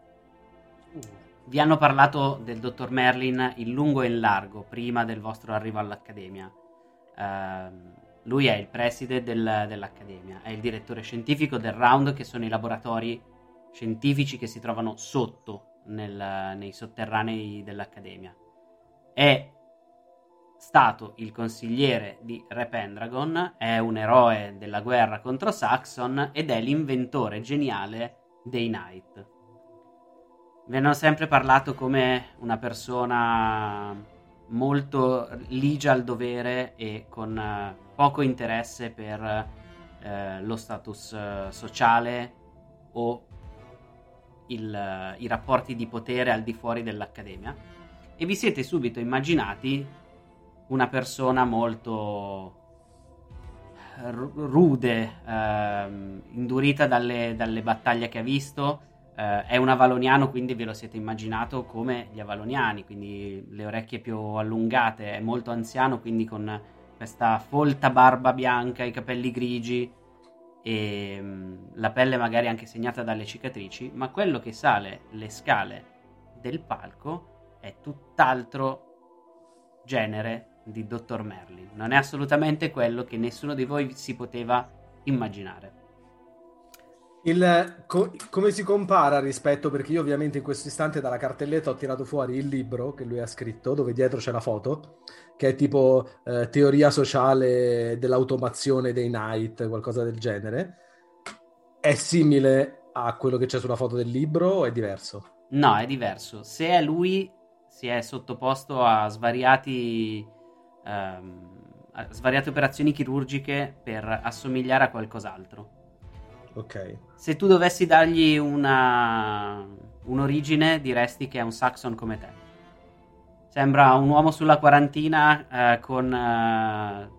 Vi hanno parlato del dottor Merlin in lungo e in largo prima del vostro arrivo all'Accademia. Ehm, lui è il preside del- dell'Accademia, è il direttore scientifico del Round, che sono i laboratori scientifici che si trovano sotto nel- nei sotterranei dell'Accademia. È stato il consigliere di Re Pendragon, è un eroe della guerra contro Saxon ed è l'inventore geniale dei Knight. Vi hanno sempre parlato come una persona molto ligia al dovere e con eh, poco interesse per eh, lo status eh, sociale o il, eh, i rapporti di potere al di fuori dell'accademia e vi siete subito immaginati una persona molto ru- rude, ehm, indurita dalle, dalle battaglie che ha visto. Eh, è un avaloniano, quindi ve lo siete immaginato come gli avaloniani, quindi le orecchie più allungate, è molto anziano, quindi con questa folta barba bianca, i capelli grigi e mm, la pelle magari anche segnata dalle cicatrici, ma quello che sale le scale del palco è tutt'altro genere di Dottor Merlin. Non è assolutamente quello che nessuno di voi si poteva immaginare. Il, co- come si compara rispetto, perché io ovviamente in questo istante dalla cartelletta ho tirato fuori il libro che lui ha scritto, dove dietro c'è la foto, che è tipo eh, teoria sociale dell'automazione dei Knight, qualcosa del genere. È simile a quello che c'è sulla foto del libro o è diverso? No, è diverso. Se è lui, si è sottoposto a svariati ehm, svariate operazioni chirurgiche per assomigliare a qualcos'altro. Ok. Se tu dovessi dargli una, un'origine, diresti che è un Saxon come te. Sembra un uomo sulla quarantina eh, con eh,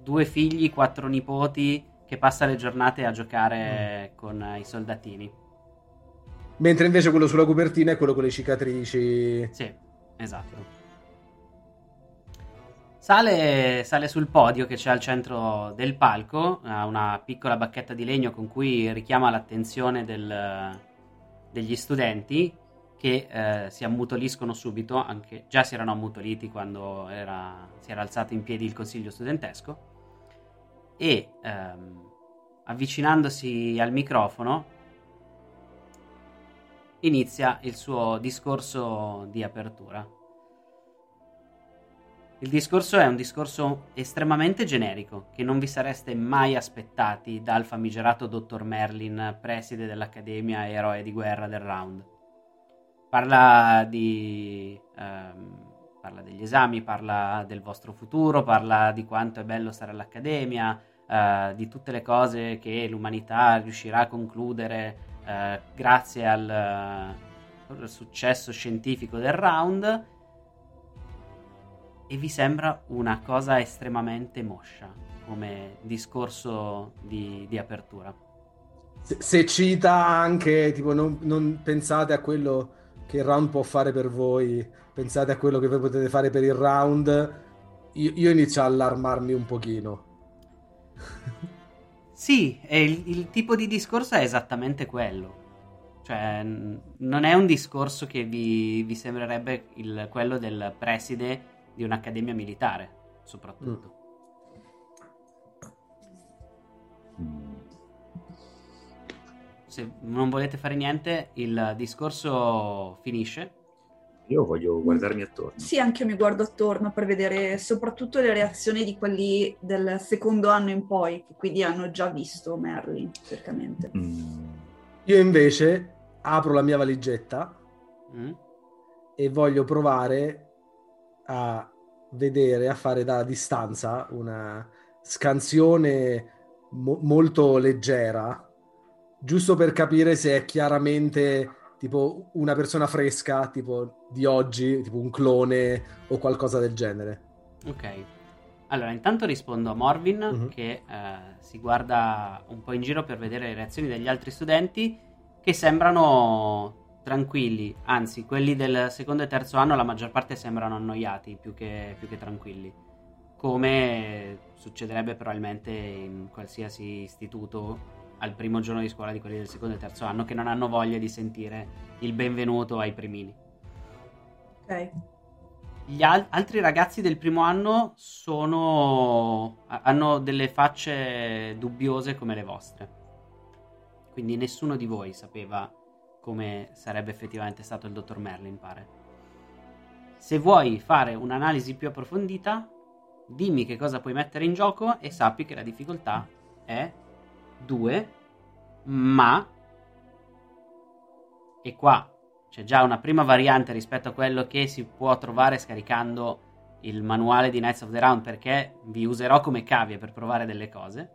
due figli, quattro nipoti, che passa le giornate a giocare mm. con eh, i soldatini. Mentre invece quello sulla copertina è quello con le cicatrici. Sì, esatto. Sale, sale, sul podio che c'è al centro del palco, ha una piccola bacchetta di legno con cui richiama l'attenzione del, degli studenti che eh, si ammutoliscono subito, anche già si erano ammutoliti quando era, si era alzato in piedi il consiglio studentesco e ehm, avvicinandosi al microfono inizia il suo discorso di apertura. Il discorso è un discorso estremamente generico, che non vi sareste mai aspettati dal famigerato dottor Merlin, preside dell'Accademia e eroe di guerra del round. Parla di... Um, parla degli esami, parla del vostro futuro, parla di quanto è bello stare all'Accademia, uh, di tutte le cose che l'umanità riuscirà a concludere uh, grazie al, uh, al successo scientifico del round e vi sembra una cosa estremamente moscia come discorso di, di apertura. Se, se, cita anche, tipo, non, non, pensate a quello che il round può fare per voi, pensate a quello che voi potete fare per il round, io, io inizio a allarmarmi un pochino. [LAUGHS] sì, il, il tipo di discorso è esattamente quello. Cioè, non è un discorso che vi, vi sembrerebbe il, quello del preside di un'accademia militare, soprattutto. Mm. Se non volete fare niente, il discorso finisce. Io voglio guardarmi attorno. Sì, anche io mi guardo attorno per vedere soprattutto le reazioni di quelli del secondo anno in poi, che quindi hanno già visto Merlin, certamente. Mm. Io invece apro la mia valigetta mm. e voglio provare a vedere, a fare da distanza una scansione mo- molto leggera, giusto per capire se è chiaramente tipo una persona fresca, tipo di oggi, tipo un clone o qualcosa del genere. Ok. Allora, intanto rispondo a Morvin uh-huh. che eh, si guarda un po' in giro per vedere le reazioni degli altri studenti che sembrano tranquilli, anzi quelli del secondo e terzo anno la maggior parte sembrano annoiati più che, più che tranquilli, come succederebbe probabilmente in qualsiasi istituto al primo giorno di scuola di quelli del secondo e terzo anno che non hanno voglia di sentire il benvenuto ai primini. Ok. Gli al- altri ragazzi del primo anno sono... hanno delle facce dubbiose come le vostre. Quindi nessuno di voi sapeva come sarebbe effettivamente stato il dottor Merlin, pare. Se vuoi fare un'analisi più approfondita, dimmi che cosa puoi mettere in gioco e sappi che la difficoltà è 2, ma... E qua c'è già una prima variante rispetto a quello che si può trovare scaricando il manuale di Knights of the Round perché vi userò come cavie per provare delle cose.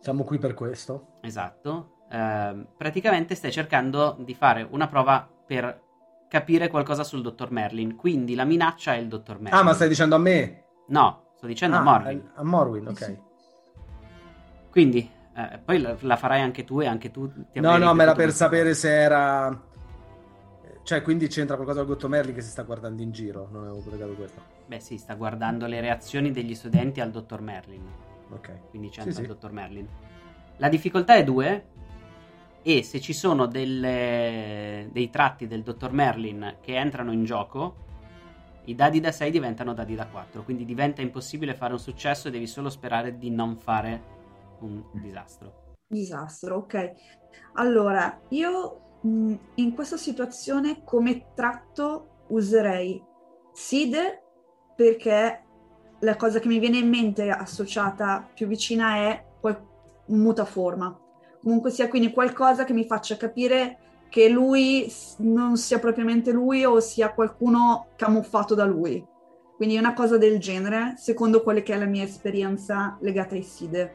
Siamo qui per questo. Esatto. Ehm, praticamente stai cercando di fare una prova per capire qualcosa sul dottor Merlin. Quindi la minaccia è il dottor Merlin. Ah, ma stai dicendo a me? No, sto dicendo ah, a Morwin. A Morwin, ok. Quindi, eh, poi la, la, farai anche tu e anche tu ti No, no, ma era per sapere se era... Cioè, quindi c'entra qualcosa col dottor Merlin che si sta guardando in giro, non avevo collegato questo. Beh sì, sta guardando le reazioni degli studenti al dottor Merlin. Ok. Quindi c'entra sì, il sì. dottor Merlin. La difficoltà è due, e se ci sono delle, dei tratti del dottor Merlin che entrano in gioco, i dadi da 6 diventano dadi da 4, quindi diventa impossibile fare un successo e devi solo sperare di non fare un disastro. Disastro, ok. Allora, io mh, in questa situazione come tratto userei Side perché la cosa che mi viene in mente associata più vicina è un mutaforma comunque sia quindi qualcosa che mi faccia capire che lui non sia propriamente lui o sia qualcuno camuffato da lui. Quindi una cosa del genere, secondo quella che è la mia esperienza legata ai SIDE.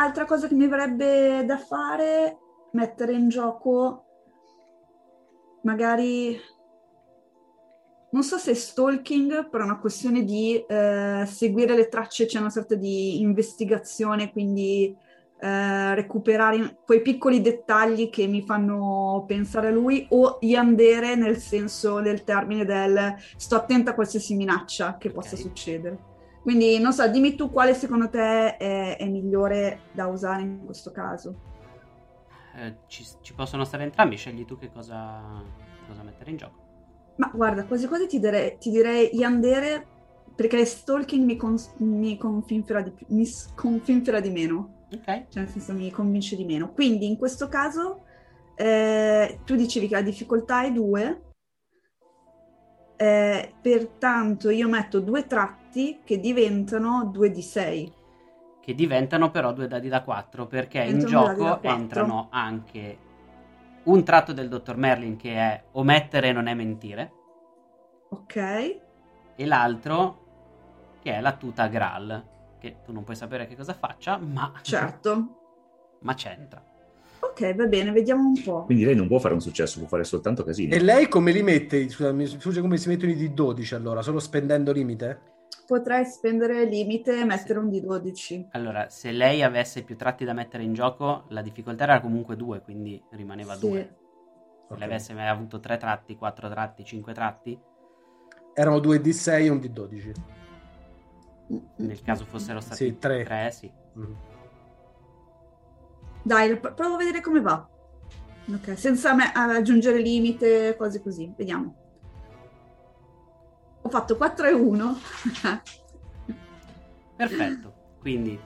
Altra cosa che mi verrebbe da fare, mettere in gioco magari non so se stalking, però è una questione di eh, seguire le tracce, c'è una sorta di investigazione, quindi eh, recuperare quei piccoli dettagli che mi fanno pensare a lui o yandere nel senso del termine del sto attenta a qualsiasi minaccia che possa okay. succedere. Quindi non so, dimmi tu quale secondo te è, è migliore da usare in questo caso. Eh, ci, ci, possono stare entrambi, scegli tu che cosa, cosa mettere in gioco. Ma guarda, quasi quasi ti direi, ti direi Yandere perché stalking mi, con, mi, confinfera di, mi sconfinfera di meno. Ok. Cioè, nel senso, mi convince di meno. Quindi, in questo caso, eh, tu dicevi che la difficoltà è 2, eh, pertanto io metto due tratti che diventano 2 di 6. Che diventano però due dadi da 4, perché diventano in gioco entrano anche un tratto del dottor Merlin che è omettere non è mentire. Ok. E l'altro che è la tuta Graal che tu non puoi sapere che cosa faccia, ma... Certo. [LAUGHS] ma c'entra. Ok, va bene, vediamo un po'. Quindi lei non può fare un successo, può fare soltanto casino. E lei come li mette? Scusa, mi sfugge come si mettono i D12 allora? Solo spendendo limite? Potrei spendere limite e mettere un D12. Allora, se lei avesse più tratti da mettere in gioco, la difficoltà era comunque 2, quindi rimaneva 2. Sì. Se okay. lei avesse mai avuto 3 tratti, 4 tratti, 5 tratti... Erano 2 D6 e un D12 nel caso fossero stati sì, tre. tre sì. Mm. Dai, provo a vedere come va. Ok, senza me- aggiungere limite, cose così. Vediamo. Ho fatto 4 e 1. [LAUGHS] Perfetto. Quindi,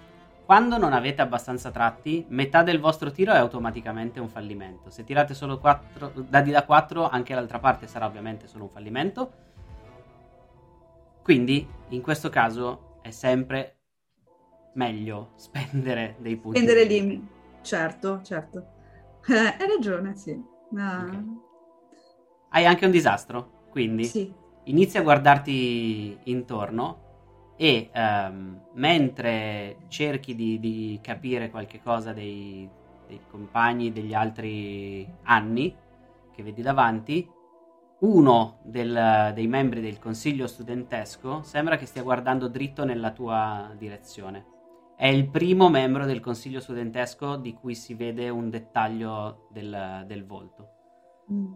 quando non avete abbastanza tratti, metà del vostro tiro è automaticamente un fallimento. Se tirate solo 4 dadi da 4, anche l'altra parte sarà ovviamente solo un fallimento. Quindi, in questo caso, è sempre meglio [LAUGHS] spendere dei punti. Spendere limiti, certo, certo. [LAUGHS] Hai ragione, sì. Ah. Okay. Hai anche un disastro, quindi sì. inizi a guardarti intorno e um, mentre cerchi di, di, capire qualche cosa dei, dei compagni degli altri anni che vedi davanti, uno del, dei membri del consiglio studentesco sembra che stia guardando dritto nella tua direzione. È il primo membro del consiglio studentesco di cui si vede un dettaglio del, del volto. Mm.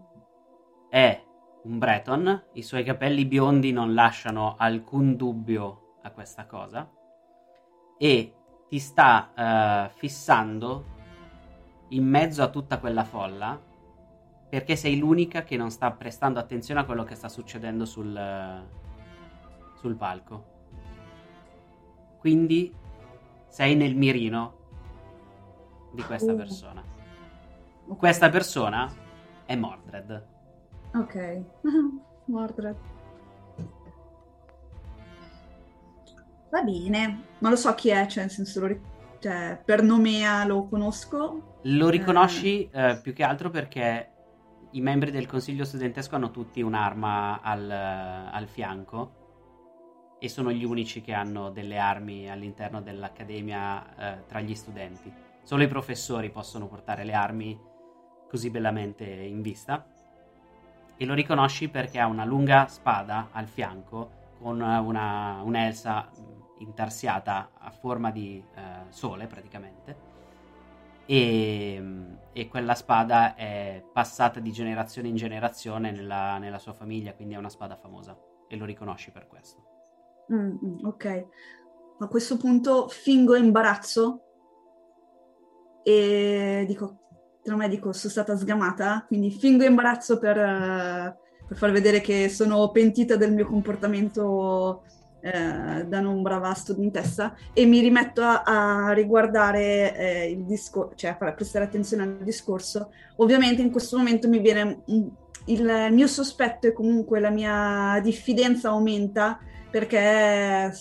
È un Breton, i suoi capelli biondi non lasciano alcun dubbio a questa cosa e ti sta uh, fissando in mezzo a tutta quella folla perché sei l'unica che non sta prestando attenzione a quello che sta succedendo sul, sul palco. Quindi sei nel mirino di questa uh. persona. Questa persona è Mordred. Ok, [LAUGHS] Mordred. Va bene, ma lo so chi è, cioè nel senso, lo, cioè, per nomea lo conosco. Lo riconosci eh. Eh, più che altro perché i membri del consiglio studentesco hanno tutti un'arma al, al, fianco e sono gli unici che hanno delle armi all'interno dell'accademia eh, tra gli studenti. Solo i professori possono portare le armi così bellamente in vista. E lo riconosci perché ha una lunga spada al fianco con una, un'elsa intarsiata a forma di eh, sole praticamente e, e, quella spada è passata di generazione in generazione nella, nella, sua famiglia, quindi è una spada famosa e lo riconosci per questo. Mm, mm ok, a questo punto fingo imbarazzo e dico, tra me dico, sono stata sgamata, quindi fingo imbarazzo per, per far vedere che sono pentita del mio comportamento eh, da non brava studentessa e mi rimetto a, a riguardare eh, il discorso, cioè a prestare attenzione al discorso. Ovviamente in questo momento mi viene il, il mio sospetto e comunque la mia diffidenza aumenta perché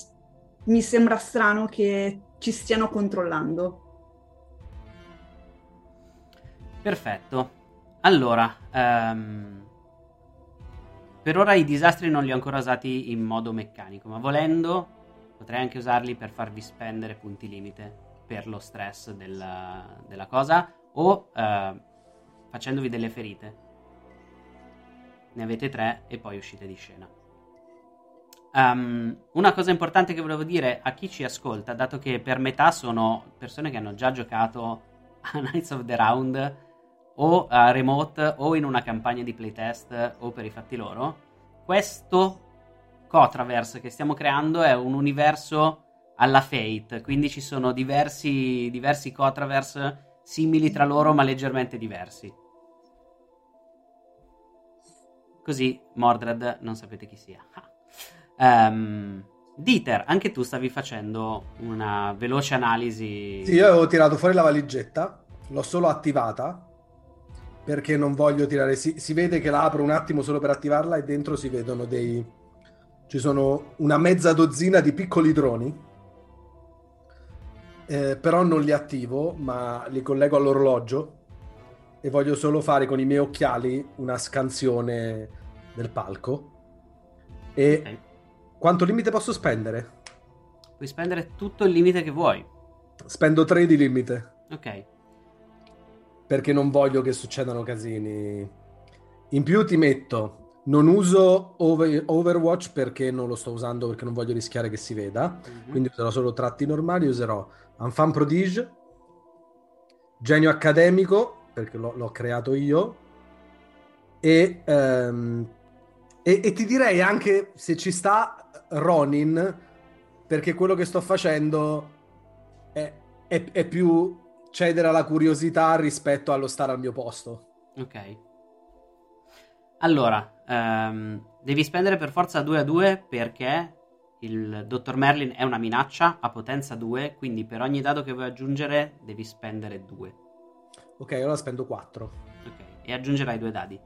mi sembra strano che ci stiano controllando. Perfetto. Allora, um, per ora i disastri non li ho ancora usati in modo meccanico, ma volendo potrei anche usarli per farvi spendere punti limite per lo stress della, della cosa o eh, facendovi delle ferite. Ne avete tre e poi uscite di scena. Um, una cosa importante che volevo dire a chi ci ascolta, dato che per metà sono persone che hanno già giocato [LAUGHS] a Knights of the Round o a remote o in una campagna di playtest o per i fatti loro, questo Cotraverse che stiamo creando è un universo alla Fate, quindi ci sono diversi, diversi Cotraverse simili tra loro ma leggermente diversi. Così Mordred non sapete chi sia. [LAUGHS] Um, Dieter, anche tu stavi facendo una veloce analisi. Sì, io avevo tirato fuori la valigetta, l'ho solo attivata perché non voglio tirare. Si, si vede che la apro un attimo solo per attivarla e dentro si vedono dei. Ci sono una mezza dozzina di piccoli droni. Eh, però non li attivo, ma li collego all'orologio e voglio solo fare con i miei occhiali una scansione del palco. E okay. Quanto limite posso spendere? Puoi spendere tutto il limite che vuoi. Spendo 3 di limite. Ok. Perché non voglio che succedano casini. In più ti metto. Non uso over- Overwatch perché non lo sto usando perché non voglio rischiare che si veda. Mm-hmm. Quindi userò solo tratti normali. Userò Enfant Prodige, Genio Accademico perché l'ho, l'ho creato io. E, um, e, e ti direi anche se ci sta Ronin perché quello che sto facendo è, è, è più cedere alla curiosità rispetto allo stare al mio posto. Ok. Allora, um, devi spendere per forza 2 a 2 perché il dottor Merlin è una minaccia a potenza 2, quindi per ogni dado che vuoi aggiungere devi spendere 2. Ok, allora spendo 4. Ok, e aggiungerai due dadi.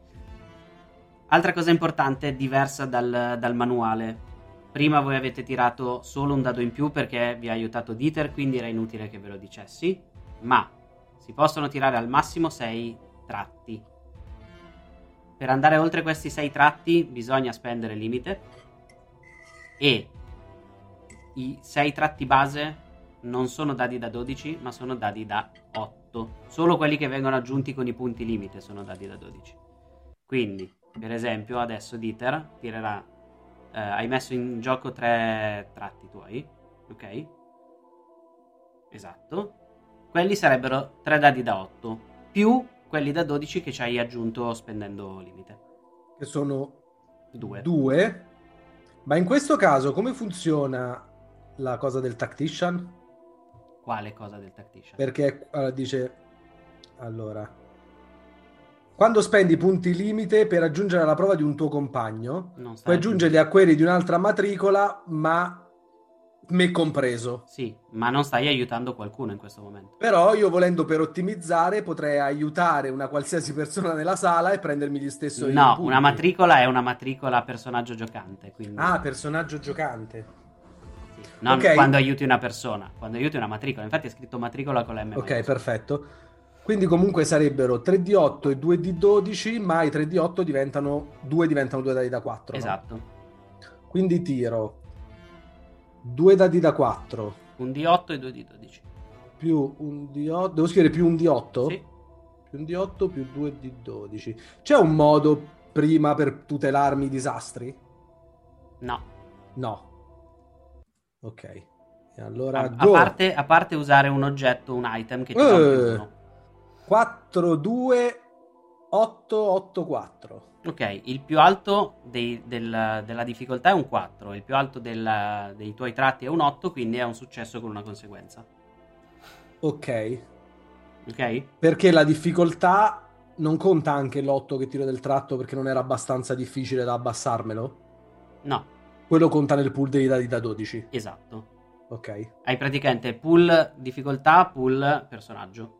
Altra cosa importante, diversa dal, dal manuale, Prima voi avete tirato solo un dado in più perché vi ha aiutato Dieter, quindi era inutile che ve lo dicessi. Ma si possono tirare al massimo 6 tratti. Per andare oltre questi 6 tratti bisogna spendere limite. E i 6 tratti base non sono dadi da 12, ma sono dadi da 8. Solo quelli che vengono aggiunti con i punti limite sono dadi da 12. Quindi, per esempio, adesso Dieter tirerà eh, hai messo in gioco tre tratti tuoi, ok? Esatto. Quelli sarebbero tre dadi da 8, più quelli da 12 che ci hai aggiunto spendendo limite. Che sono due. due. Ma in questo caso come funziona la cosa del tactician? Quale cosa del tactician? Perché allora, dice... Allora, quando spendi punti limite per aggiungere la prova di un tuo compagno, puoi aggiungerli a quelli di un'altra matricola, ma me compreso. Sì, ma non stai aiutando qualcuno in questo momento. Però io volendo per ottimizzare potrei aiutare una qualsiasi persona nella sala e prendermi gli stessi No, una matricola è una matricola personaggio giocante. Quindi... Ah, personaggio giocante. Sì. Non okay. quando aiuti una persona, quando aiuti una matricola. Infatti è scritto matricola con la M. Ok, perfetto. Quindi comunque sarebbero 3D8 e 2D12, ma i 3D8 diventano 2 diventano 2 dadi da 4. Esatto. No? Quindi tiro 2 dadi da 4. Un D8 e 2D12. Più un di 8. Devo scrivere più un D8? Sì. Più un di 8 più 2D12. C'è un modo prima per tutelarmi i disastri? No. No. Ok. E allora, a, a, parte, a, parte, usare un oggetto, un item che ti uh, 42884. Ok, il più alto dei, del, della difficoltà è un 4, il più alto della, dei tuoi tratti è un 8, quindi è un successo con una conseguenza. Ok. Ok? Perché la difficoltà non conta anche l'8 che tiro del tratto perché non era abbastanza difficile da abbassarmelo? No. Quello conta nel pool dei dadi da 12. Esatto. Ok. Hai praticamente pool difficoltà, pool personaggio.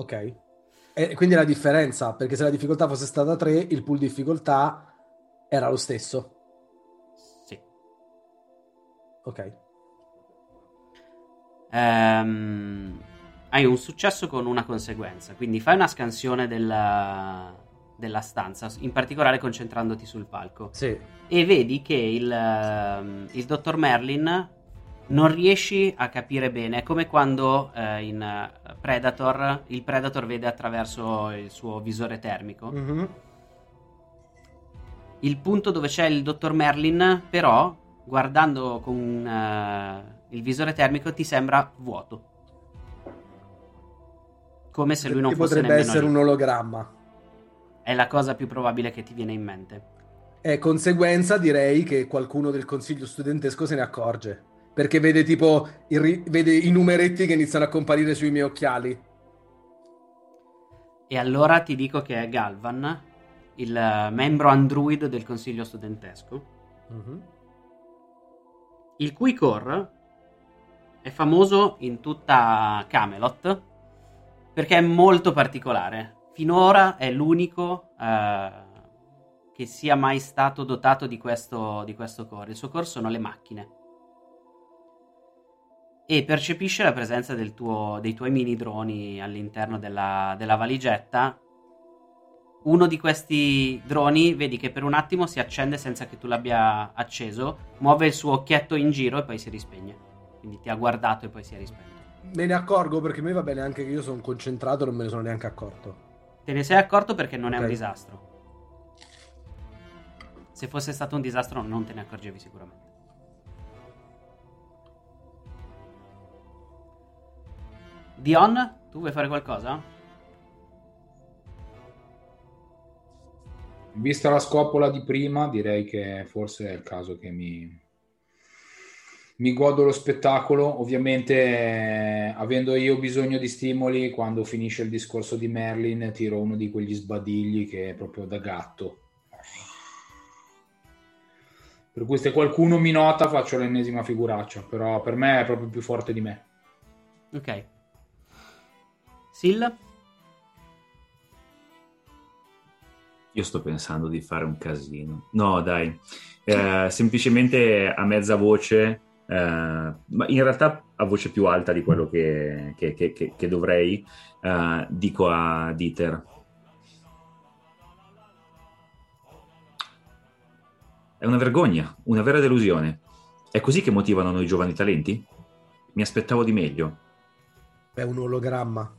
Ok. E quindi la differenza, perché se la difficoltà fosse stata 3, il pool difficoltà era lo stesso. Sì. Ok. Um, hai un successo con una conseguenza, quindi fai una scansione della, della stanza, in particolare concentrandoti sul palco. Sì. E vedi che il, ehm, il dottor Merlin non riesci a capire bene. È come quando eh, in eh, Predator il Predator vede attraverso il suo visore termico. Mhm. Il punto dove c'è il dottor Merlin, però, guardando con eh, il visore termico, ti sembra vuoto. Come se lui non fosse potrebbe essere lì. un ologramma. È la cosa più probabile che ti viene in mente. E conseguenza direi che qualcuno del consiglio studentesco se ne accorge. Perché vede tipo i, ri- vede i numeretti che iniziano a comparire sui miei occhiali. E allora ti dico che è Galvan, il eh, membro android del consiglio studentesco, Mhm. il cui core è famoso in tutta Camelot perché è molto particolare. Finora è l'unico eh, che sia mai stato dotato di questo, di questo core. Il suo core sono le macchine. E percepisce la presenza del tuo- dei tuoi mini droni all'interno della, della valigetta. Uno di questi droni, vedi che per un attimo si accende senza che tu l'abbia acceso, muove il suo occhietto in giro e poi si rispegne. Quindi ti ha guardato e poi si è rispento. Me ne accorgo perché a me va bene anche che io sono concentrato e non me ne sono neanche accorto. Te ne sei accorto perché non è un disastro. Se fosse stato un disastro non te ne accorgevi sicuramente. Dion, tu vuoi fare qualcosa? Vista la scopola di prima, direi che forse è il caso che mi, mi godo lo spettacolo. Ovviamente, eh, avendo io bisogno di stimoli, quando finisce il discorso di Merlin, tiro uno di quegli sbadigli che è proprio da gatto. Per cui se qualcuno mi nota faccio l'ennesima figuraccia, però per me è proprio più forte di me. Ok. Sil? Io sto pensando di fare un casino. No, dai, Eh, semplicemente a mezza voce, eh, ma in realtà a voce più alta di quello che, che- che- che- che dovrei, eh, dico a Dieter. È una vergogna, una vera delusione. È così che motivano noi giovani talenti? Mi aspettavo di meglio. È un ologramma,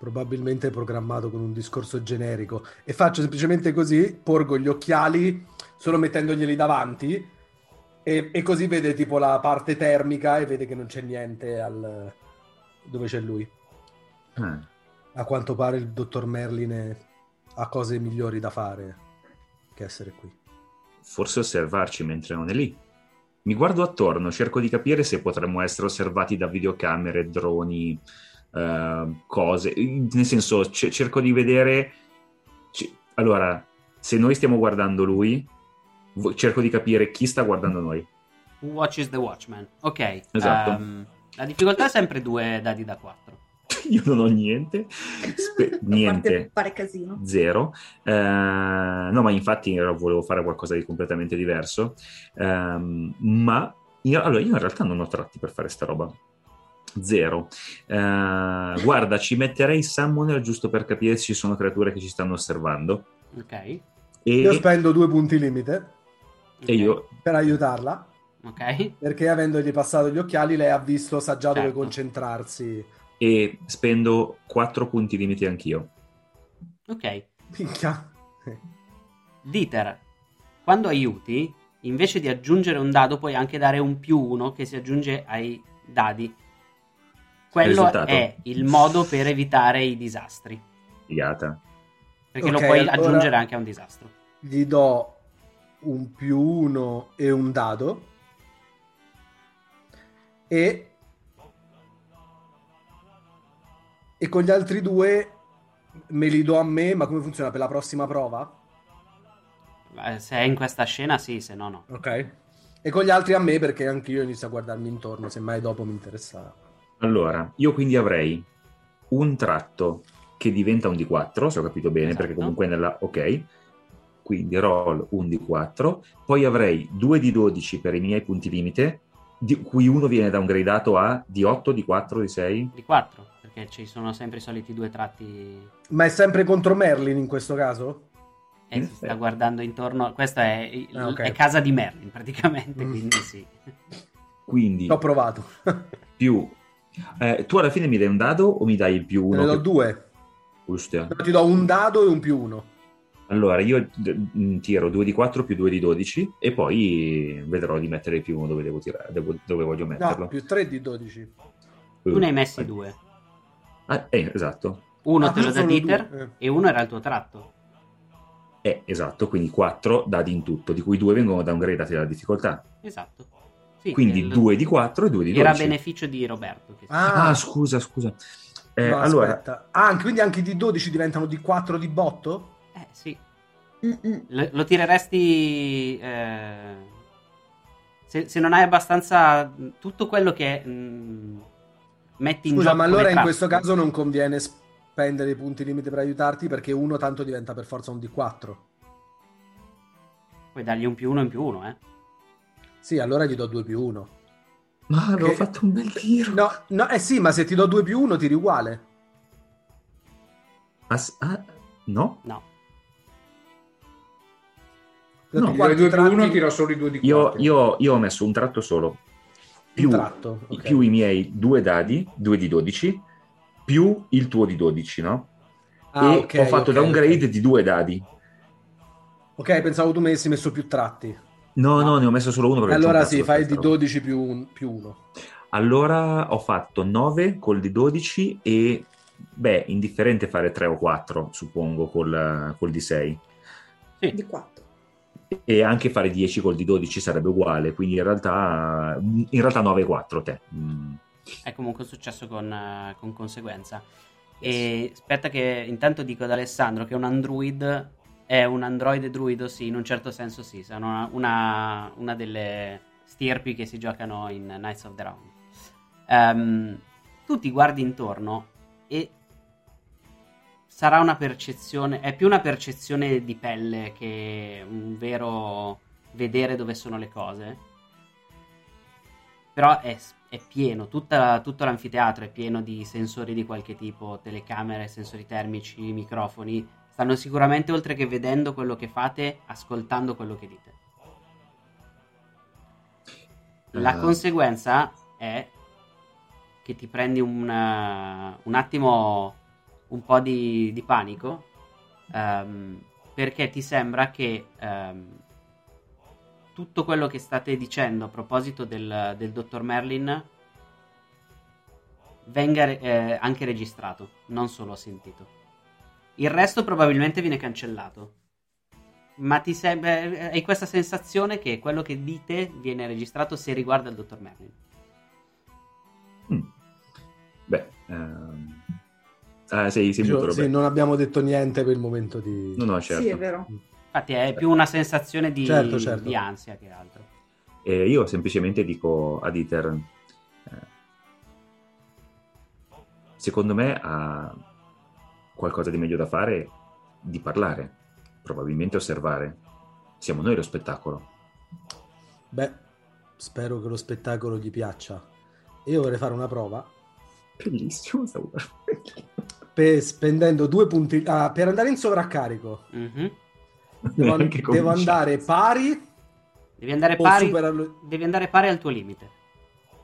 probabilmente programmato con un discorso generico. E faccio semplicemente così, porgo gli occhiali solo mettendoglieli davanti e, e così vede tipo la parte termica e vede che non c'è niente al... dove c'è lui. Ah. A quanto pare il dottor Merlin è- ha cose migliori da fare che essere qui. forse osservarci mentre non è lì. Mi guardo attorno, cerco di capire se potremmo essere osservati da videocamere, droni, eh, cose. Nel senso, c- cerco di vedere. c- allora, se noi stiamo guardando lui, cerco di capire chi sta guardando noi. Who watches the Watchman? Ok. Esatto. ehm, la difficoltà è sempre due dadi da 4. [LAUGHS] Io non ho niente. Spe- [LAUGHS] niente. fare casino. Zero. Eh, no, ma infatti volevo fare qualcosa di completamente diverso. Ehm, ma io, allora, io in realtà non ho tratti per fare sta roba. Zero. Eh, guarda, ci metterei Summoner giusto per capire se ci sono creature che ci stanno osservando. Ok. E, Io spendo due punti limite e io per aiutarla, Ok. perché avendogli passato gli occhiali lei ha visto, sa già dove Certo. concentrarsi. e spendo 4 punti limiti anch'io. Ok. Minchia. Dieter, quando aiuti, invece di aggiungere un dado, puoi anche dare un più uno che si aggiunge ai dadi. Quello Risultato. è il modo per evitare i disastri. Figata. Perché Ok, lo puoi allora- aggiungere anche a un disastro. Gli do un più uno e un dado. E... E con gli altri due me li do a me, ma come funziona per la prossima prova? Eh, Se è in questa scena, sì, se no, no. Ok. E con gli altri a me perché anche io inizio a guardarmi intorno, se mai dopo mi interessa. Allora, io quindi avrei un tratto che diventa un D4, se ho capito bene, Esatto. perché comunque nella... Ok, quindi roll un D4, poi avrei due D12 per i miei punti limite, di cui uno viene downgradato a D8, D4, D6. Di 4, perché ci sono sempre i soliti due tratti. Ma è sempre contro Merlin in questo caso? E si sta guardando intorno. Questa è, Ah, ok. è casa di Merlin, praticamente. Mm. Quindi sì. Quindi L'ho provato. più... eh, tu alla fine mi dai un dado o mi dai il più Ne uno? do che- due. Giusto. No, Ti do un dado e un più uno. Allora, io mm, tiro 2 di 4 più 2 di 12 e poi vedrò di mettere il più uno dove devo tirare, dove, voglio metterlo. No, più 3 di 12. Tu ne hai messi due. Ah, eh, esatto. Uno Ah, te lo dà solo Dieter due, eh. e uno era il tuo tratto. Eh, esatto, quindi 4 dadi in tutto, di cui 2 vengono downgradati dalla difficoltà. Esatto. Sì, quindi il- 2 di 4 e 2 di 12. Era beneficio di Roberto. che- Ah, Ah, scusa, scusa. Eh, no, allora. Ah, quindi anche di 12 diventano di 4 di botto? Eh sì. Lo, lo tireresti eh, se, se non hai abbastanza tutto quello che mh, metti in Scusa, gioco ma come allora in questo caso non conviene spendere i punti limite per aiutarti perché uno tanto diventa per forza un di 4. puoi dargli un più uno in più uno eh. Sì, allora gli do 2 più 1. ma avevo Che- fatto un bel tiro. No, no, eh sì, ma se ti do 2 più 1 tiri uguale. As- ah, no? no No, i 2 più tratti- 1 tiro solo i 2 di 4. Io, io- io ho messo un tratto solo. Più, Un tratto, ok. più i miei due dadi, 2 di 12, più il tuo di 12, no? Ah, e ok, ho fatto ok, downgrade ok. di due dadi. Ok, pensavo tu mi avessi messo più tratti. No, no, ne ho messo solo uno. un Allora sì, fai testa, di 12 più 1. Allora ho fatto 9 col di 12 e, beh, indifferente fare 3 o 4, suppongo, col, col di 6. sì. Di 4. E anche fare 10 col di 12 sarebbe uguale, quindi in realtà, in realtà 9 e 4 te. Mm. è comunque un successo con, eh, con conseguenza e aspetta che intanto dico ad Alessandro che un android è un androide druido sì in un certo senso sì sono una, una, una delle stirpi che si giocano in Knights of the Round Ehm, tu ti guardi intorno e sarà una percezione è più una percezione di pelle che un vero vedere dove sono le cose però è, è pieno, tutta- tutto l'anfiteatro è pieno di sensori di qualche tipo, telecamere, sensori termici, microfoni. Stanno sicuramente oltre che vedendo quello che fate, ascoltando quello che dite. La Eh. conseguenza è che ti prendi un, eh, un attimo un po' di, di panico ehm, perché ti sembra che ehm, tutto quello che state dicendo a proposito del, del dottor Merlin venga eh, anche registrato, non solo sentito. Il resto probabilmente viene cancellato. Ma ti sembra, eh, hai questa sensazione che quello che dite viene registrato se riguarda il dottor Merlin. Mm. Beh, ehm... ah, sei, sei Sì, muto, Roberto. non abbiamo detto niente per il momento di... No, no, certo. Sì, è vero. Infatti è più una sensazione di, Certo, certo. di ansia che altro. E io semplicemente dico a Dieter, eh, secondo me ha qualcosa di meglio da fare di parlare, probabilmente osservare. Siamo noi lo spettacolo. Beh, spero che lo spettacolo gli piaccia. Io vorrei fare una prova Bellissimo, stavo per, spendendo due punti... ah, per andare in sovraccarico. Mhm. Devo, [LAUGHS] devo andare pari Devi andare pari, superarlo... devi andare pari al tuo limite.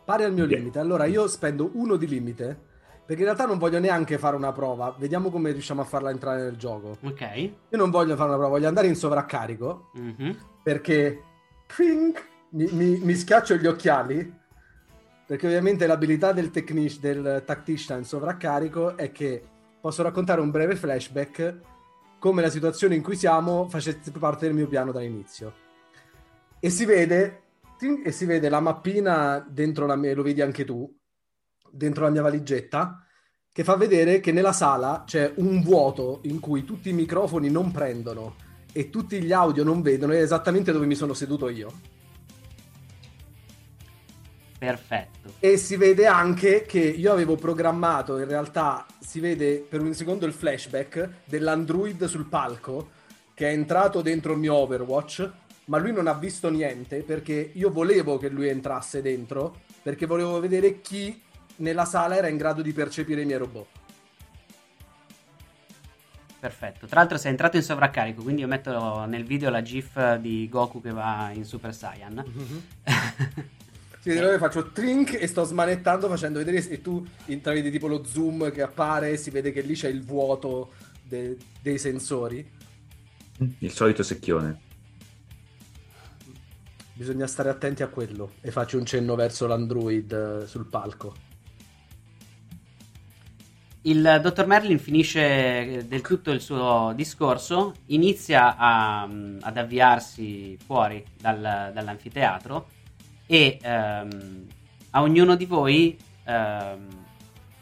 Pari al mio limite. Allora io spendo uno di limite perché in realtà non voglio neanche fare una prova. Vediamo come riusciamo a farla entrare nel gioco. Ok. Io non voglio fare una prova, voglio andare in sovraccarico Mhm. perché ping, mi, mi- mi schiaccio gli occhiali. Perché ovviamente l'abilità del, technic- del tactician in sovraccarico è che posso raccontare un breve flashback come la situazione in cui siamo facesse parte del mio piano dall'inizio. E si vede, e si vede la mappina dentro la mia, lo vedi anche tu, dentro la mia valigetta, che fa vedere che nella sala c'è un vuoto in cui tutti i microfoni non prendono e tutti gli audio non vedono, è esattamente dove mi sono seduto io. Perfetto. E si vede anche che io avevo programmato, in realtà si vede per un secondo il flashback dell'android sul palco che è entrato dentro il mio Overwatch, ma lui non ha visto niente perché io volevo che lui entrasse dentro perché volevo vedere chi nella sala era in grado di percepire i miei robot. Perfetto. Tra l'altro sei entrato in sovraccarico, quindi io metto nel video la gif di Goku che va in Super Saiyan. Mm-hmm. [LAUGHS] sì, allora faccio trink e sto smanettando facendo vedere e tu intravedi tipo lo zoom che appare e si vede che lì c'è il vuoto de- dei sensori. Il solito secchione. Bisogna stare attenti a quello e faccio un cenno verso l'android eh, sul palco. Il dottor Merlin finisce del tutto il suo discorso, inizia a, ad avviarsi fuori dal, dall'anfiteatro e um, a ognuno di voi, um,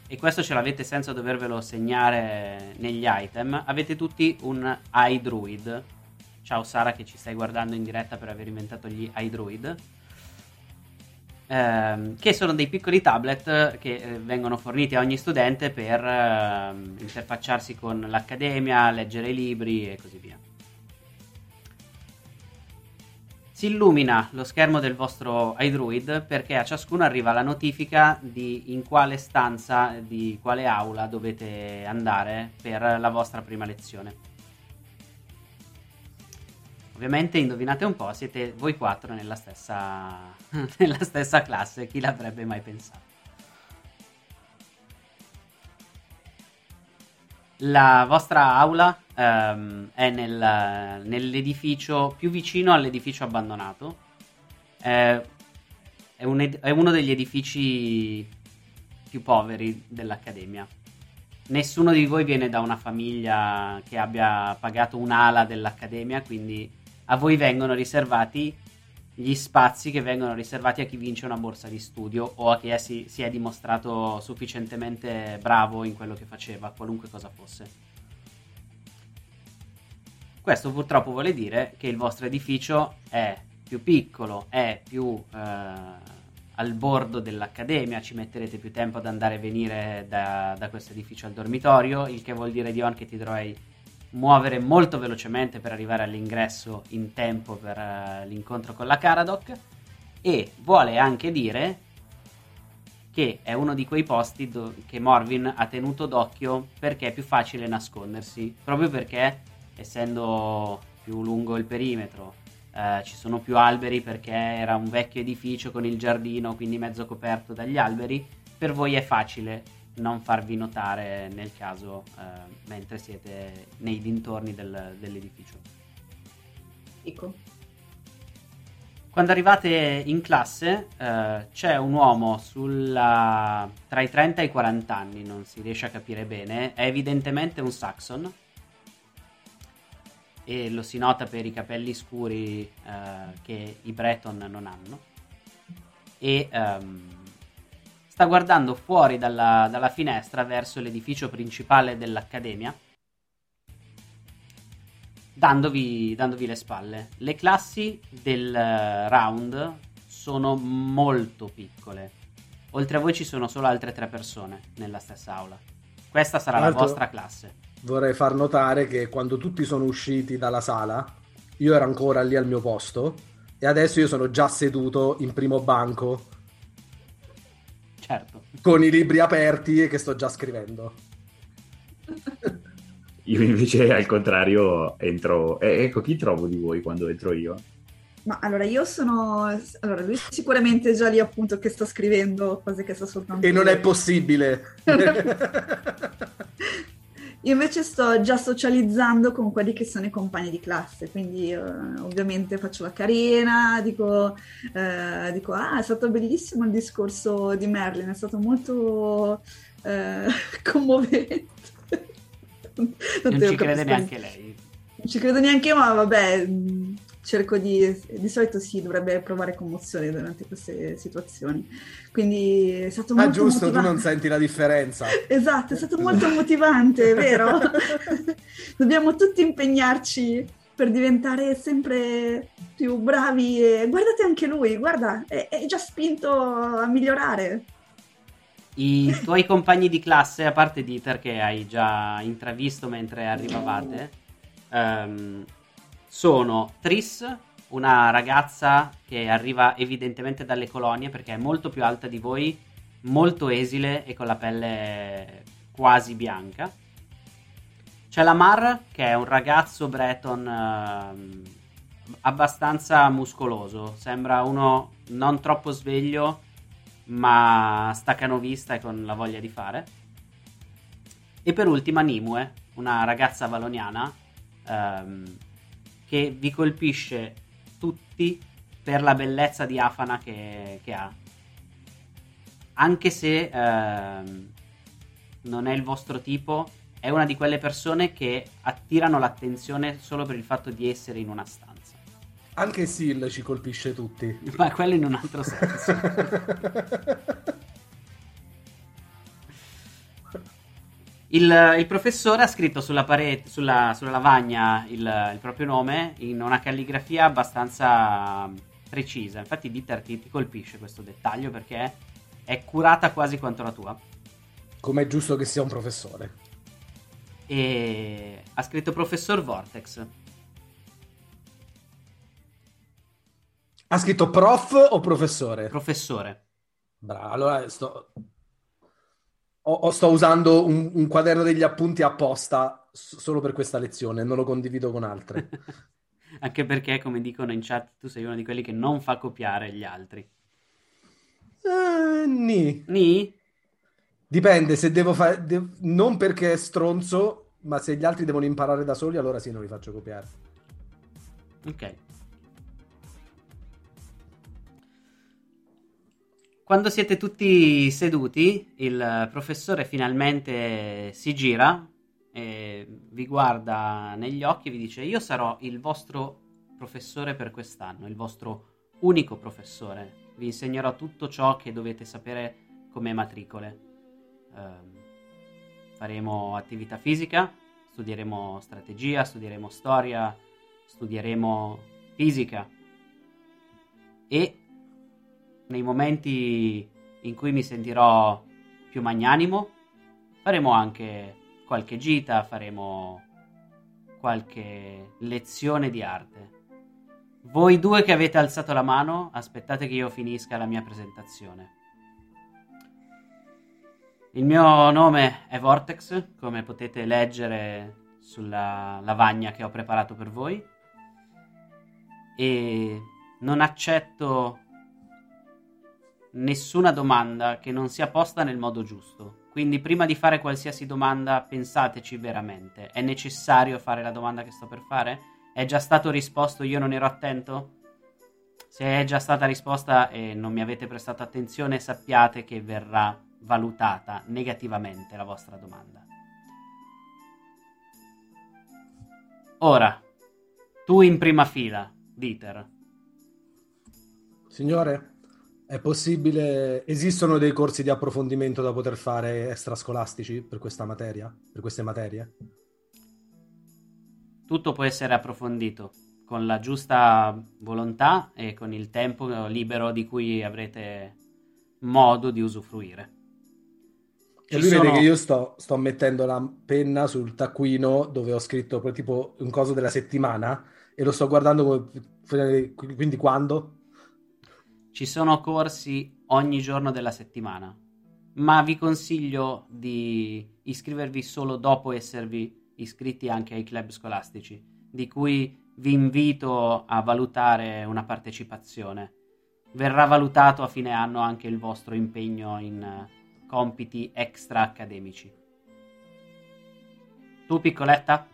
e questo ce l'avete senza dovervelo segnare negli item, avete tutti un iDruid. Ciao Sara che ci stai guardando in diretta per aver inventato gli iDruid ehm, che sono dei piccoli tablet che eh, vengono forniti a ogni studente per eh, interfacciarsi con l'accademia, leggere i libri e così via. Si illumina lo schermo del vostro iDruid perché a ciascuno arriva la notifica di in quale stanza, di quale aula dovete andare per la vostra prima lezione. Ovviamente indovinate un po', siete voi quattro nella stessa, [LAUGHS] nella stessa classe, chi l'avrebbe mai pensato? La vostra aula um, è nel, nell'edificio più vicino all'edificio abbandonato. Eh, è, un ed- è uno degli edifici più poveri dell'Accademia. Nessuno di voi viene da una famiglia che abbia pagato un'ala dell'Accademia, quindi a voi vengono riservati gli spazi che vengono riservati a chi vince una borsa di studio o a chi è, si, si, è dimostrato sufficientemente bravo in quello che faceva, qualunque cosa fosse. Questo purtroppo vuole dire che il vostro edificio è più piccolo, è più eh, al bordo dell'accademia, ci metterete più tempo ad andare e venire da, da questo edificio al dormitorio, il che vuol dire Dion che ti dovrai muovere molto velocemente per arrivare all'ingresso in tempo per uh, l'incontro con la Caradoc e vuole anche dire che è uno di quei posti do- che Morvin ha tenuto d'occhio perché è più facile nascondersi, proprio perché essendo più lungo il perimetro, uh, ci sono più alberi perché era un vecchio edificio con il giardino, quindi mezzo coperto dagli alberi, per voi è facile non farvi notare nel caso eh, mentre siete nei dintorni del, dell'edificio. Ecco. Quando arrivate in classe eh, c'è un uomo sulla... tra i 30 e i 40 anni, non si riesce a capire bene, è evidentemente un Saxon e lo si nota per i capelli scuri eh, che i Breton non hanno e um, sta guardando fuori dalla, dalla finestra verso l'edificio principale dell'Accademia, dandovi, dandovi le spalle. Le classi del eh, round sono molto piccole. Oltre a voi ci sono solo altre tre persone nella stessa aula. Questa sarà la vostra classe. Vorrei far notare che quando tutti sono usciti dalla sala, io ero ancora lì al mio posto e adesso io sono già seduto in primo banco certo. Con i libri aperti e che sto già scrivendo. [LAUGHS] Io invece al contrario entro... Eh, ecco, chi trovo di voi quando entro io? Ma allora io sono... Allora lui sicuramente è già lì appunto che sta scrivendo cose che sta soltanto... E non è possibile. [LAUGHS] [LAUGHS] Io invece sto già socializzando con quelli che sono i compagni di classe, quindi eh, ovviamente faccio la carina, dico, eh, dico, ah è stato bellissimo il discorso di Merlin, è stato molto eh, [LAUGHS] commovente. [LAUGHS] non, non ci crede neanche lei. Non ci credo neanche io, ma vabbè, cerco di, di solito si dovrebbe provare commozione durante queste situazioni. Quindi è stato ah, molto. Ah, giusto, motivante. tu non senti la differenza. [LAUGHS] esatto, è stato molto motivante, vero? [LAUGHS] Dobbiamo tutti impegnarci per diventare sempre più bravi e guardate anche lui, guarda, è, è già spinto a migliorare. I tuoi compagni di classe, a parte Dieter che hai già intravisto mentre arrivavate, um, sono Tris, una ragazza che arriva evidentemente dalle colonie perché è molto più alta di voi, molto esile e con la pelle quasi bianca. C'è Lamar, che è un ragazzo breton ehm, abbastanza muscoloso. Sembra uno non troppo sveglio, ma staccanovista e con la voglia di fare. E per ultima Nimue, una ragazza valoniana ehm, che vi colpisce tutti per la bellezza diafana che, che ha. Anche se ehm, non è il vostro tipo, è una di quelle persone che attirano l'attenzione solo per il fatto di essere in una stanza. Anche Sil ci colpisce tutti. Ma quello in un altro senso. [LAUGHS] Il, il, professore ha scritto sulla, parete, sulla, sulla lavagna il, il, proprio nome in una calligrafia abbastanza precisa. Infatti, Dieter ti, ti colpisce questo dettaglio perché è curata quasi quanto la tua. Come è giusto che sia un professore. E ha scritto professor Vortex. Ha scritto prof o professore? Professore. Bravo, allora sto, o, o sto usando un, un, quaderno degli appunti apposta solo per questa lezione, non lo condivido con altre. [LAUGHS] Anche perché, come dicono in chat, tu sei uno di quelli che non fa copiare gli altri. Uh, ni. Ni? Dipende, se devo fare... De- non perché è stronzo, ma se gli altri devono imparare da soli, allora sì, non li faccio copiare. Ok. Quando siete tutti seduti, il professore finalmente si gira e vi guarda negli occhi e vi dice: Io sarò il vostro professore per quest'anno, il vostro unico professore. Vi insegnerò tutto ciò che dovete sapere come matricole. Uh, faremo attività fisica, studieremo strategia, studieremo storia, studieremo fisica e nei momenti in cui mi sentirò più magnanimo, faremo anche qualche gita, faremo qualche lezione di arte. Voi due che avete alzato la mano, aspettate che io finisca la mia presentazione. Il mio nome è Vortex, come potete leggere sulla lavagna che ho preparato per voi. E non accetto nessuna domanda che non sia posta nel modo giusto. Quindi prima di fare qualsiasi domanda pensateci veramente. È necessario fare la domanda che sto per fare? È già stato risposto, io non ero attento? Se è già stata risposta e non mi avete prestato attenzione, sappiate che verrà valutata negativamente la vostra domanda. Ora, tu in prima fila, Dieter. Signore? È possibile, esistono dei corsi di approfondimento da poter fare extrascolastici per questa materia, per queste materie? Tutto può essere approfondito con la giusta volontà e con il tempo libero di cui avrete modo di usufruire. Ci e lui sono... vede che io sto, sto, mettendo la penna sul taccuino dove ho scritto tipo un coso della settimana e lo sto guardando come... quindi quando? Ci sono corsi ogni giorno della settimana, ma vi consiglio di iscrivervi solo dopo esservi iscritti anche ai club scolastici, di cui vi invito a valutare una partecipazione. Verrà valutato a fine anno anche il vostro impegno in compiti extra accademici. Tu, piccoletta?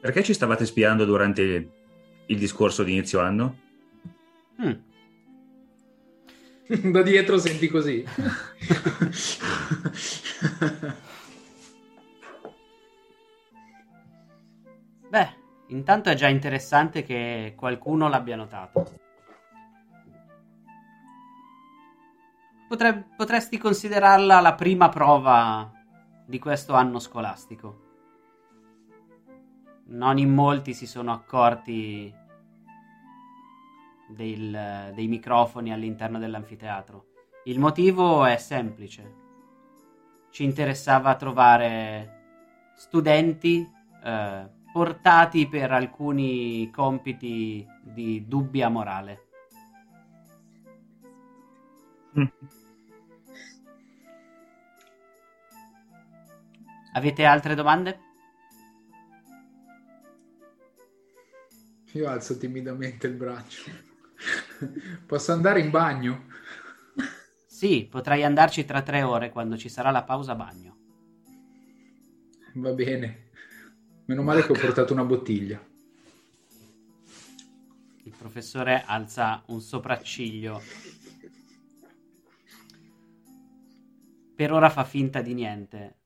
Perché ci stavate spiando durante il discorso di inizio anno? Mm. [LAUGHS] da dietro senti così. [LAUGHS] Beh, intanto è già interessante che qualcuno l'abbia notato. Potre- potresti considerarla la prima prova di questo anno scolastico. Non in molti si sono accorti del, dei microfoni all'interno dell'anfiteatro. Il motivo è semplice. Ci interessava trovare studenti eh, portati per alcuni compiti di dubbia morale. [LAUGHS] Avete altre domande? Io alzo timidamente il braccio. [LAUGHS] Posso andare in bagno? Sì, potrai andarci tra tre ore quando ci sarà la pausa bagno. Va bene. Meno male che ho portato una bottiglia. Il professore alza un sopracciglio. Per ora fa finta di niente,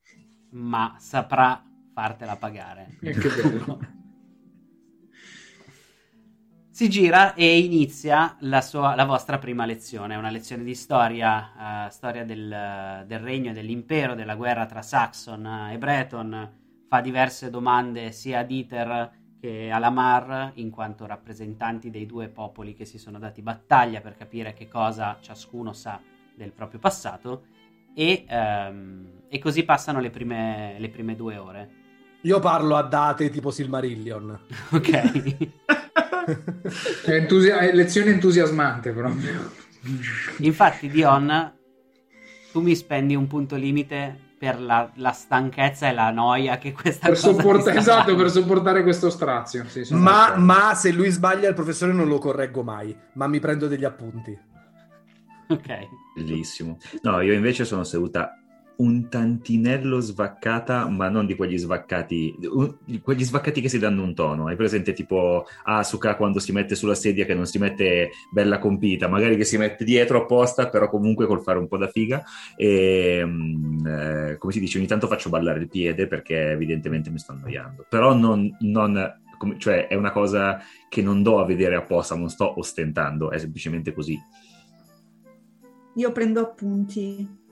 ma saprà fartela pagare. Che bello. [LAUGHS] Si gira e inizia la, sua- la vostra prima lezione, una lezione di storia, eh, storia del, del regno e dell'impero, della guerra tra Saxon e Breton. Fa diverse domande sia a Dieter che a Lamar, in quanto rappresentanti dei due popoli che si sono dati battaglia per capire che cosa ciascuno sa del proprio passato. E, ehm, e così passano le prime, le prime due ore. Io parlo a date tipo Silmarillion. [LAUGHS] Ok. È, entusi- lezione entusiasmante proprio. Infatti, Dion, tu mi spendi un punto limite per la, la stanchezza e la noia che questa Per cosa sopporta- sta esatto, dando. per sopportare questo strazio. Sì, Ma, ma se lui sbaglia il professore non lo correggo mai, ma mi prendo degli appunti. Ok. Bellissimo. No, io invece sono seduta un tantinello svaccata, ma non di quegli svaccati, un- quegli svaccati che si danno un tono. Hai presente tipo Asuka quando si mette sulla sedia che non si mette bella compita, magari che si mette dietro apposta, però comunque col fare un po' da figa. E mm, eh, come si dice, ogni tanto faccio ballare il piede perché evidentemente mi sto annoiando. Però non, non- cioè è una cosa che non do a vedere apposta, non sto ostentando, è semplicemente così. Io prendo appunti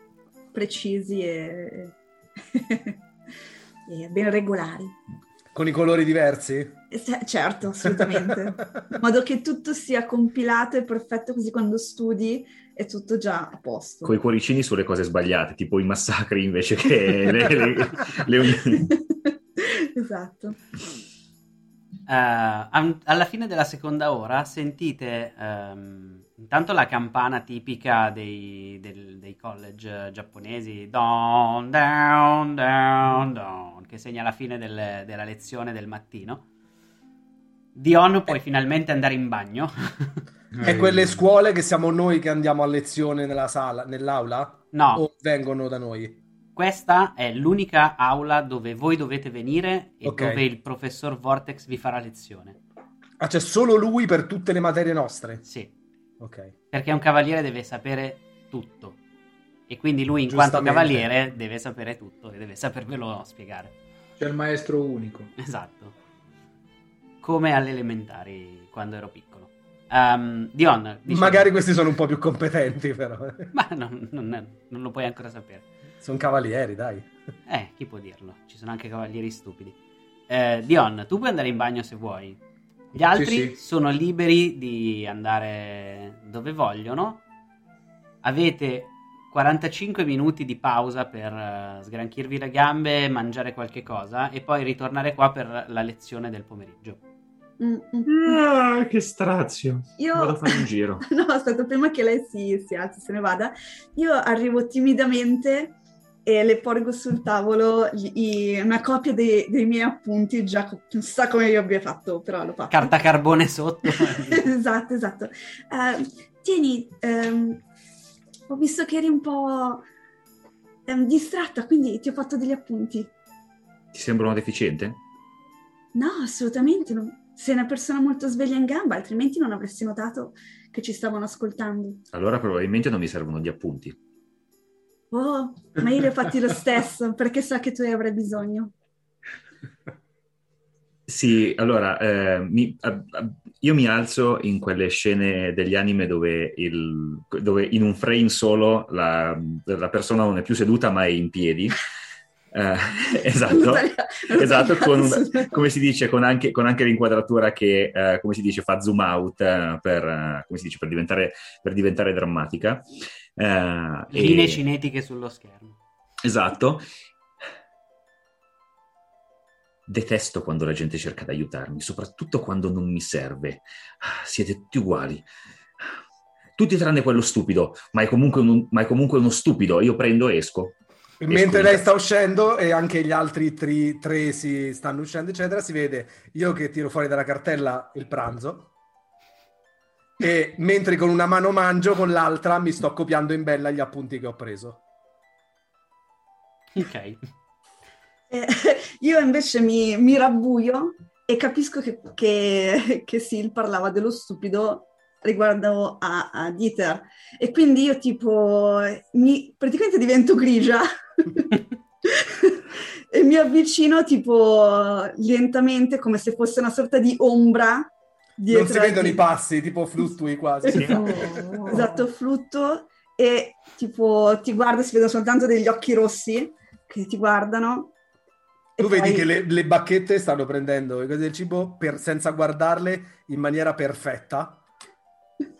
precisi e, [LAUGHS] e ben regolari. Con i colori diversi? E se- Certo, assolutamente. In modo che tutto sia compilato e perfetto, così quando studi è tutto già a posto. Con i cuoricini sulle cose sbagliate, tipo i massacri invece che le, le- le [LAUGHS] unioni. esatto. Eh, am- alla fine della seconda ora sentite ehm, intanto la campana tipica dei, del- dei college giapponesi, don, down, down, down, che segna la fine del- della lezione del mattino. Dion, puoi finalmente andare in bagno. [LAUGHS] È quelle scuole che siamo noi che andiamo a lezione nella sala, nell'aula? No, O vengono da noi? questa è l'unica aula dove voi dovete venire e Ok. dove il professor Vortex vi farà lezione. Ah, c'è solo lui per tutte le materie nostre? Sì. Ok. Perché un cavaliere deve sapere tutto. E quindi lui, in quanto cavaliere, deve sapere tutto e deve sapervelo spiegare. C'è il maestro unico. Esatto. Come alle elementari quando ero piccolo. Ehm, Dion, dicevi- Magari questi sono un po' più competenti, però. [LAUGHS] Ma non, non- non lo puoi ancora sapere. sono cavalieri, dai. Eh, chi può dirlo? Ci sono anche cavalieri stupidi. Eh, Dion, tu puoi andare in bagno se vuoi. Gli altri sì. sono liberi di andare dove vogliono. Avete 45 minuti di pausa per eh, sgranchirvi le gambe, mangiare qualche cosa e poi ritornare qua per la lezione del pomeriggio. Mm, mm, mm. Ah, che strazio. Io... Vado a fare un giro. [LAUGHS] No, aspetta, prima che lei si, si alzi se ne vada, io arrivo timidamente e le porgo sul tavolo gli- i- una copia dei, dei miei appunti, già non sa come io abbia fatto, però l'ho fatto. Carta carbone sotto. [LAUGHS] esatto, esatto. Eh, tieni, ehm, ho visto che eri un po' ehm, distratta, quindi ti ho fatto degli appunti. Ti sembra una deficiente? No, assolutamente no. Sei una persona molto sveglia in gamba, altrimenti non avresti notato che ci stavano ascoltando. Allora probabilmente non mi servono gli appunti. Oh, ma io li ho fatti lo stesso, perché so che tu ne avrai bisogno. Sì, allora, eh, mi- io mi alzo in quelle scene degli anime dove, il- dove in un frame solo la, la persona non è più seduta ma è in piedi. [LAUGHS] Eh, esatto, esatto, con come si dice, con anche, con anche l'inquadratura che, eh, come si dice, fa zoom out eh, per, eh, come si dice, per diventare, per diventare drammatica. Eh, e- Linee cinetiche sullo schermo. Esatto. Detesto quando la gente cerca di aiutarmi, soprattutto quando non mi serve. Siete tutti uguali. Tutti tranne quello stupido, ma è comunque, un- ma è comunque uno stupido. Io prendo e esco. Mentre lei sta uscendo e anche gli altri tri- tre si stanno uscendo, eccetera, si vede io che tiro fuori dalla cartella il pranzo e mentre con una mano mangio, con l'altra mi sto copiando in bella gli appunti che ho preso. Ok. Eh, [LAUGHS] io invece mi, mi rabbuio e capisco che, che, che Sil parlava dello stupido riguardo a, a Dieter e quindi io tipo mi, praticamente divento grigia [LAUGHS] [LAUGHS] e mi avvicino tipo lentamente come se fosse una sorta di ombra Non si vedono i passi, tipo fluttui quasi. [LAUGHS] Esatto, flutto e tipo ti guardo, si vedono soltanto degli occhi rossi che ti guardano. Tu vedi poi- che le, le bacchette stanno prendendo le cose del cibo per- senza guardarle in maniera perfetta,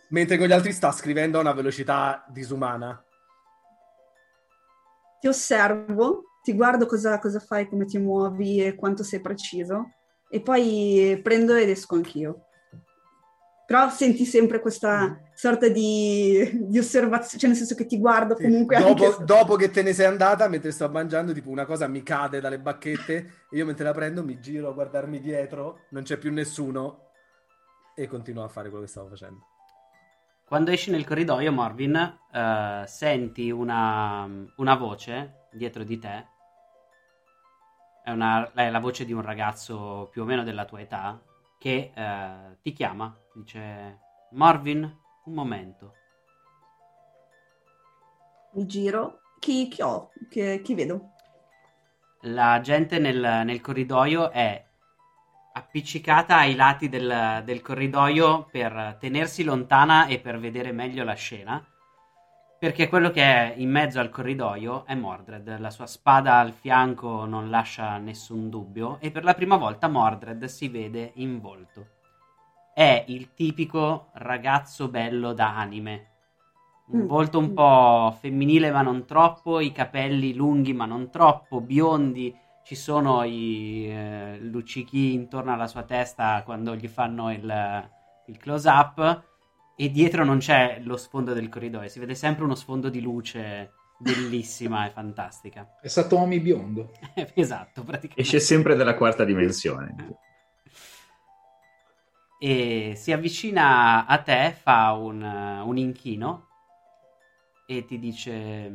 mentre con gli altri sta scrivendo a una velocità disumana. ti osservo, ti guardo cosa, cosa fai, come ti muovi e quanto sei preciso, e poi prendo ed esco anch'io. Però senti sempre questa sorta di, di osservazione, cioè nel senso che ti guardo Sì. comunque Dopo, anche [LAUGHS] dopo che te ne sei andata, mentre sto mangiando, tipo una cosa mi cade dalle bacchette e io mentre la prendo mi giro a guardarmi dietro, non c'è più nessuno e continuo a fare quello che stavo facendo. Quando esci nel corridoio, Morvin, eh, senti una, una voce dietro di te. È, una- è la voce di un ragazzo più o meno della tua età che eh, ti chiama. Dice: Morvin, un momento. mi giro. Chi, chi ho? Che- chi vedo? La gente nel, nel corridoio è appiccicata ai lati del, del corridoio per tenersi lontana e per vedere meglio la scena. Perché quello che è in mezzo al corridoio è Mordred. La sua spada al fianco non lascia nessun dubbio. E per la prima volta Mordred si vede in volto. È il tipico ragazzo bello da anime. Un Mm. volto un po' femminile ma non troppo, i capelli lunghi ma non troppo, biondi, ci sono i eh, luccichi intorno alla sua testa quando gli fanno il, il close up e dietro non c'è lo sfondo del corridoio, si vede sempre uno sfondo di luce bellissima e fantastica. È Satomi biondo. [LAUGHS] esatto, praticamente. Esce sempre dalla quarta dimensione. e si avvicina a te, fa un, un inchino e ti dice: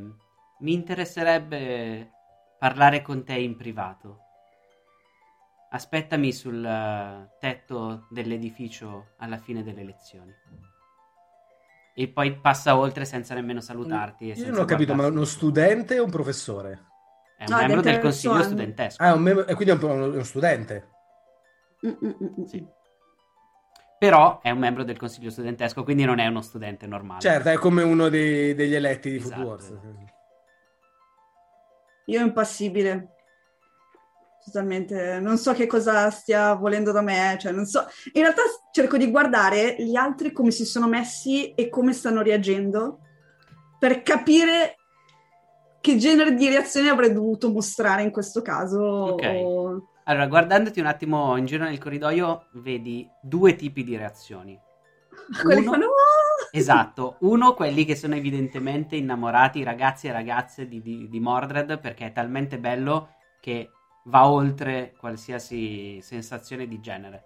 Mi interesserebbe parlare con te in privato. Aspettami sul eh, tetto dell'edificio alla fine delle lezioni. E poi passa oltre senza nemmeno salutarti. E Io non ho capito, ma uno studente o un professore? È un No, membro del consiglio anno. studentesco. Ah, è un mem- e quindi è un, uno studente. Mm, mm, mm. Sì. Però è un membro del consiglio studentesco, quindi non è uno studente normale. Certo, è come uno dei- degli eletti di Food Esatto. Wars. Io impassibile. Totalmente, non so che cosa stia volendo da me, cioè non so. In realtà cerco di guardare gli altri come si sono messi e come stanno reagendo per capire che genere di reazione avrei dovuto mostrare in questo caso. Ok. o- Allora, [LAUGHS] guardandoti un attimo in giro nel corridoio, vedi due tipi di reazioni. [LAUGHS] Quelli Uno- fanno "Oh!" Esatto, uno quelli che sono evidentemente innamorati, ragazzi e ragazze di, di- di Mordred, perché è talmente bello che va oltre qualsiasi sensazione di genere.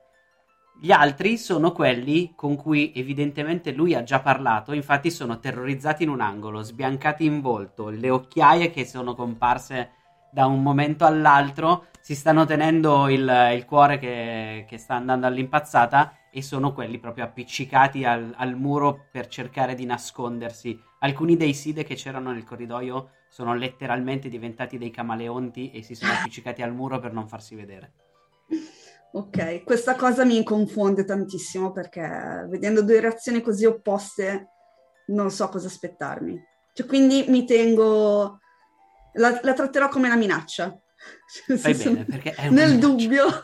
Gli altri sono quelli con cui evidentemente lui ha già parlato, infatti sono terrorizzati in un angolo, sbiancati in volto, le occhiaie che sono comparse da un momento all'altro, si stanno tenendo il, il cuore che, che sta andando all'impazzata e sono quelli proprio appiccicati al, al muro per cercare di nascondersi. Alcuni dei side che c'erano nel corridoio sono letteralmente diventati dei camaleonti e si sono appiccicati al muro per non farsi vedere. Ok, questa cosa mi confonde tantissimo perché vedendo due reazioni così opposte non so cosa aspettarmi. Cioè, quindi mi tengo, la, la tratterò come una minaccia. Fai bene, perché è una Nel minaccia. dubbio.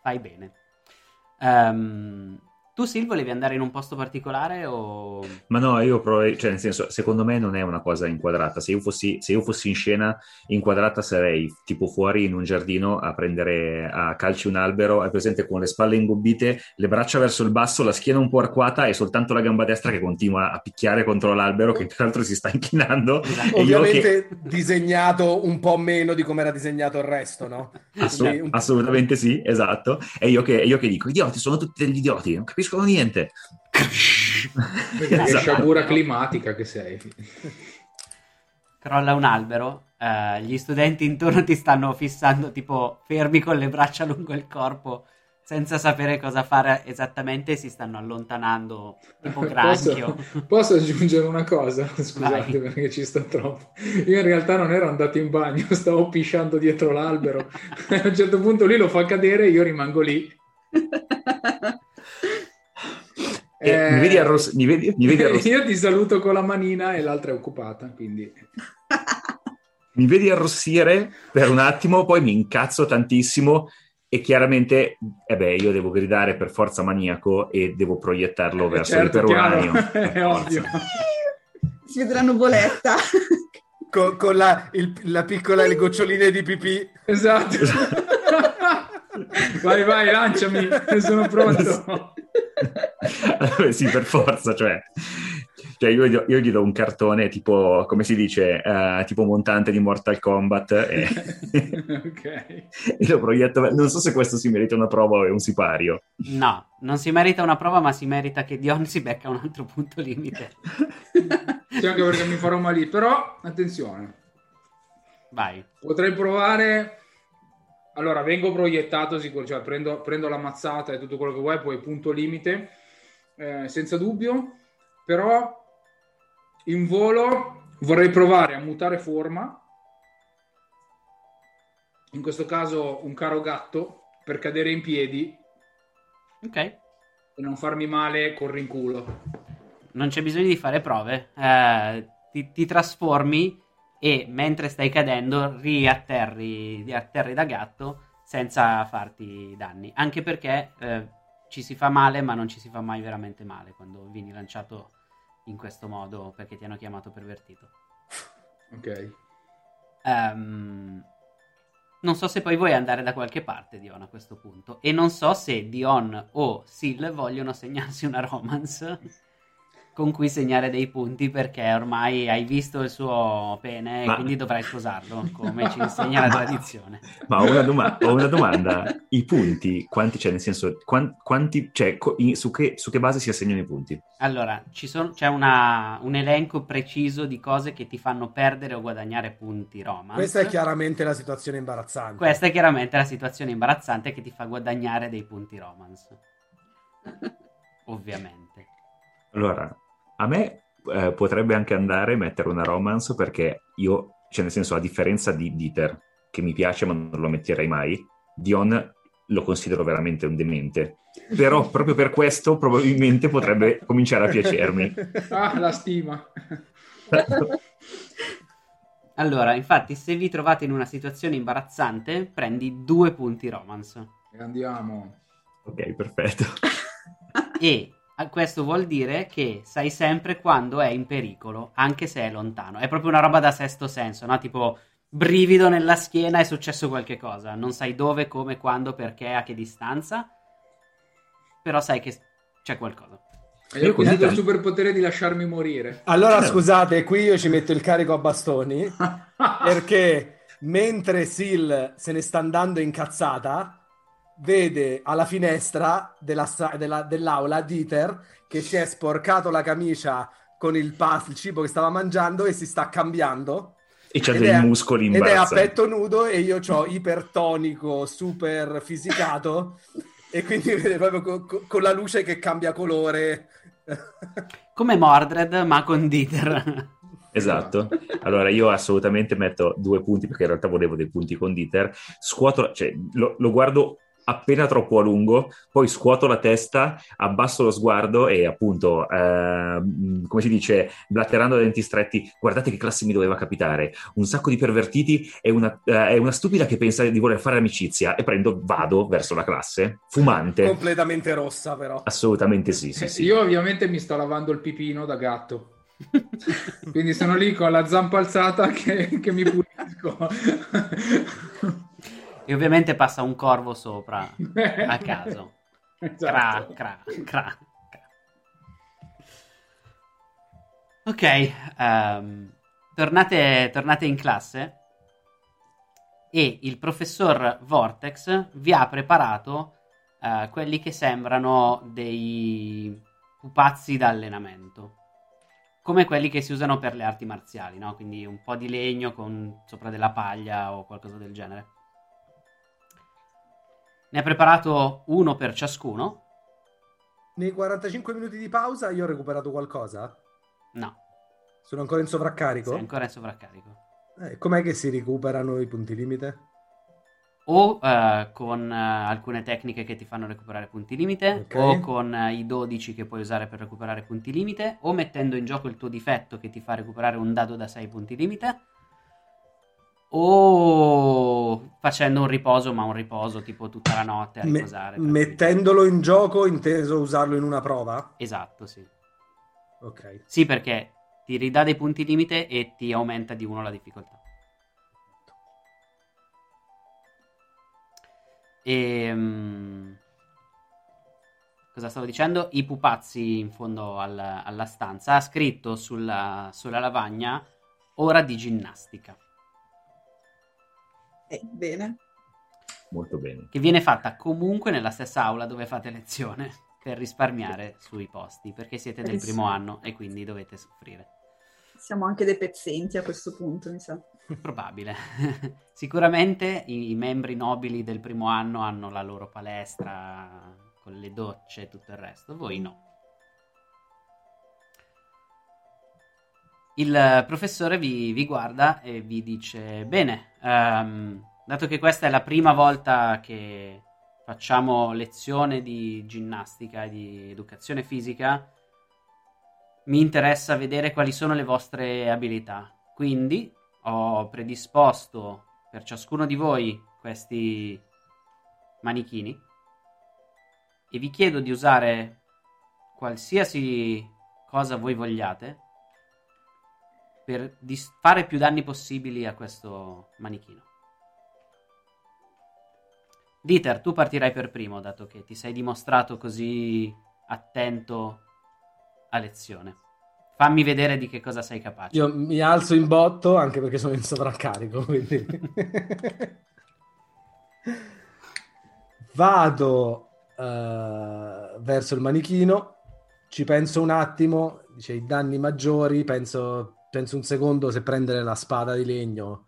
Fai bene. Ehm, Tu, Sil, volevi andare in un posto particolare o... Ma no, io provo, cioè nel senso, secondo me non è una cosa inquadrata. Se io fossi, se io fossi in scena inquadrata sarei tipo fuori in un giardino a prendere a calci un albero, è presente con le spalle ingobbite, le braccia verso il basso, la schiena un po' arcuata e soltanto la gamba destra che continua a picchiare contro l'albero che tra l'altro si sta inchinando. Esatto. E io Ovviamente che- disegnato un po' meno di come era disegnato il resto, no? Assu- Quindi un- assolutamente sì, esatto. E io che, io che dico, idioti, sono tutti degli idioti, non capiscono niente. Perché Esatto. sciagura climatica che sei. crolla un albero, eh, gli studenti intorno ti stanno fissando tipo fermi con le braccia lungo il corpo senza sapere cosa fare esattamente si stanno allontanando tipo granchio. Posso, posso aggiungere una cosa? Scusate Vai. perché ci sto troppo. Io in realtà non ero andato in bagno, [LAUGHS] stavo pisciando dietro l'albero. [LAUGHS] A un certo punto lui lo fa cadere e io rimango lì. [LAUGHS] Eh, mi vedi, arross- mi vedi- mi vedi [LAUGHS] arross- Io ti saluto con la manina e l'altra è occupata, quindi... [LAUGHS] mi vedi arrossire per un attimo, poi mi incazzo tantissimo e chiaramente, eh beh, io devo gridare per forza maniaco e devo proiettarlo verso Certo, il peruranio. [LAUGHS] è ovvio. Si vedranno boletta. con, con la, il- la piccola le goccioline di pipì. Esatto. Vai, vai, lanciami, sono [LAUGHS] pronto. Allora, sì, per forza, cioè, cioè io, gli- io gli do un cartone tipo, come si dice, eh, tipo montante di Mortal Kombat e, [LAUGHS] [LAUGHS] ok. e lo proietto. Non so se questo si merita una prova o è un sipario. No, non si merita una prova, ma si merita che Dion si becca un altro punto limite. Sì, anche perché mi farò male. Però, attenzione, Vai. potrei provare... Allora, vengo proiettato sicuro, cioè prendo, prendo la mazzata e tutto quello che vuoi, poi punto limite, eh, senza dubbio. Però, in volo vorrei provare a mutare forma. In questo caso un caro gatto per cadere in piedi Ok. e non farmi male col rinculo. Non c'è bisogno di fare prove. Eh, ti, ti trasformi e mentre stai cadendo riatterri, riatterri da gatto senza farti danni. Anche perché eh, ci si fa male, ma non ci si fa mai veramente male quando vieni lanciato in questo modo perché ti hanno chiamato pervertito. Ok. Ehm, non so se poi vuoi andare da qualche parte, Dion, a questo punto. E non so se Dion o Sil vogliono segnarsi una romance con cui segnare dei punti perché ormai hai visto il suo pene e Ma- quindi dovrai sposarlo, [LAUGHS] come ci insegna la tradizione. Ma ho una, doma- ho una domanda: i punti, quanti c'è? Nel senso, quan- quanti, cioè, co- in- su, che, su che base si assegnano i punti? Allora, ci sono- c'è una- un elenco preciso di cose che ti fanno perdere o guadagnare punti romance. Questa è chiaramente la situazione imbarazzante. Questa è chiaramente la situazione imbarazzante che ti fa guadagnare dei punti romance. [LAUGHS] Ovviamente. Allora, a me eh, potrebbe anche andare mettere una romance perché io, cioè nel senso, a differenza di Dieter, che mi piace ma non lo metterei mai, Dion lo considero veramente un demente. Però proprio per questo probabilmente potrebbe [LAUGHS] cominciare a piacermi. Ah, la stima. Allora, infatti, se vi trovate in una situazione imbarazzante, prendi due punti romance. E andiamo. ok, perfetto. E questo vuol dire che sai sempre quando è in pericolo, anche se è lontano. È proprio una roba da sesto senso, no? Tipo brivido nella schiena, è successo qualche cosa. Non sai dove, come, quando, perché, a che distanza. Però sai che c'è qualcosa. E Io ho così acquisito il superpotere di lasciarmi morire. Allora, scusate, qui io ci metto il carico a bastoni [LAUGHS] perché mentre Sil se ne sta andando incazzata, vede alla finestra della della- dell'aula Dieter che si è sporcato la camicia con il, pas- il cibo che stava mangiando e si sta cambiando. E c'ha dei è- muscoli Ed è a petto nudo e io ho ipertonico, super fisicato e quindi vede proprio co- co- con la luce che cambia colore. [LAUGHS] Come Mordred, ma con Dieter. Esatto. Allora io assolutamente metto due punti perché in realtà volevo dei punti con Dieter. Scuoto, cioè, lo, lo guardo appena troppo a lungo, poi scuoto la testa, abbasso lo sguardo e appunto, eh, come si dice, blatterando a denti stretti, guardate che classe mi doveva capitare, un sacco di pervertiti e una, eh, è una stupida che pensa di voler fare amicizia e prendo, vado verso la classe, fumante. Completamente rossa però. Assolutamente sì, sì, sì. Io ovviamente mi sto lavando il pipino da gatto. [LAUGHS] Quindi sono lì con la zampa alzata che, che mi pulisco. [LAUGHS] E ovviamente passa un corvo sopra [LAUGHS] a caso. Esatto. Cra, cra, cra. Ok, ehm, tornate, tornate in classe e il professor Vortex vi ha preparato eh, quelli che sembrano dei pupazzi da allenamento. Come quelli che si usano per le arti marziali, no? Quindi un po' di legno con sopra della paglia o qualcosa del genere. Ne ha preparato uno per ciascuno. Nei 45 minuti di pausa io ho recuperato qualcosa? No, Sono ancora in sovraccarico? sei ancora in sovraccarico. Eh, com'è che si recuperano i punti limite? O eh, con eh, alcune tecniche che ti fanno recuperare punti limite, Ok. o con eh, i 12 che puoi usare per recuperare punti limite, o mettendo in gioco il tuo difetto che ti fa recuperare un dado da 6 punti limite, o facendo un riposo, ma un riposo tipo tutta la notte a Me- riposare. mettendolo in gioco, inteso usarlo in una prova? Esatto, sì. Ok. Sì, perché ti ridà dei punti limite e ti aumenta di uno la difficoltà. E, mm, cosa stavo dicendo? I pupazzi in fondo al- alla stanza ha scritto sulla, sulla lavagna ora di ginnastica, Eh, bene. Molto bene. che viene fatta comunque nella stessa aula dove fate lezione per risparmiare sui posti, perché siete del Benissimo. primo anno e quindi dovete soffrire. Siamo anche dei pezzenti a questo punto, mi sa. [LAUGHS] Probabile. [LAUGHS] Sicuramente i, i membri nobili del primo anno hanno la loro palestra con le docce e tutto il resto, voi no. Il professore vi, vi guarda e vi dice: Bene, ehm, dato che questa è la prima volta che facciamo lezione di ginnastica e di educazione fisica, mi interessa vedere quali sono le vostre abilità. Quindi ho predisposto per ciascuno di voi questi manichini e vi chiedo di usare qualsiasi cosa voi vogliate per dis- fare più danni possibili a questo manichino. Dieter, tu partirai per primo, dato che ti sei dimostrato così attento a lezione. Fammi vedere di che cosa sei capace. Io mi alzo in botto anche perché sono in sovraccarico, quindi... Vado eh, verso il manichino, ci penso un attimo, dice i danni maggiori, penso, penso un secondo se prendere la spada di legno.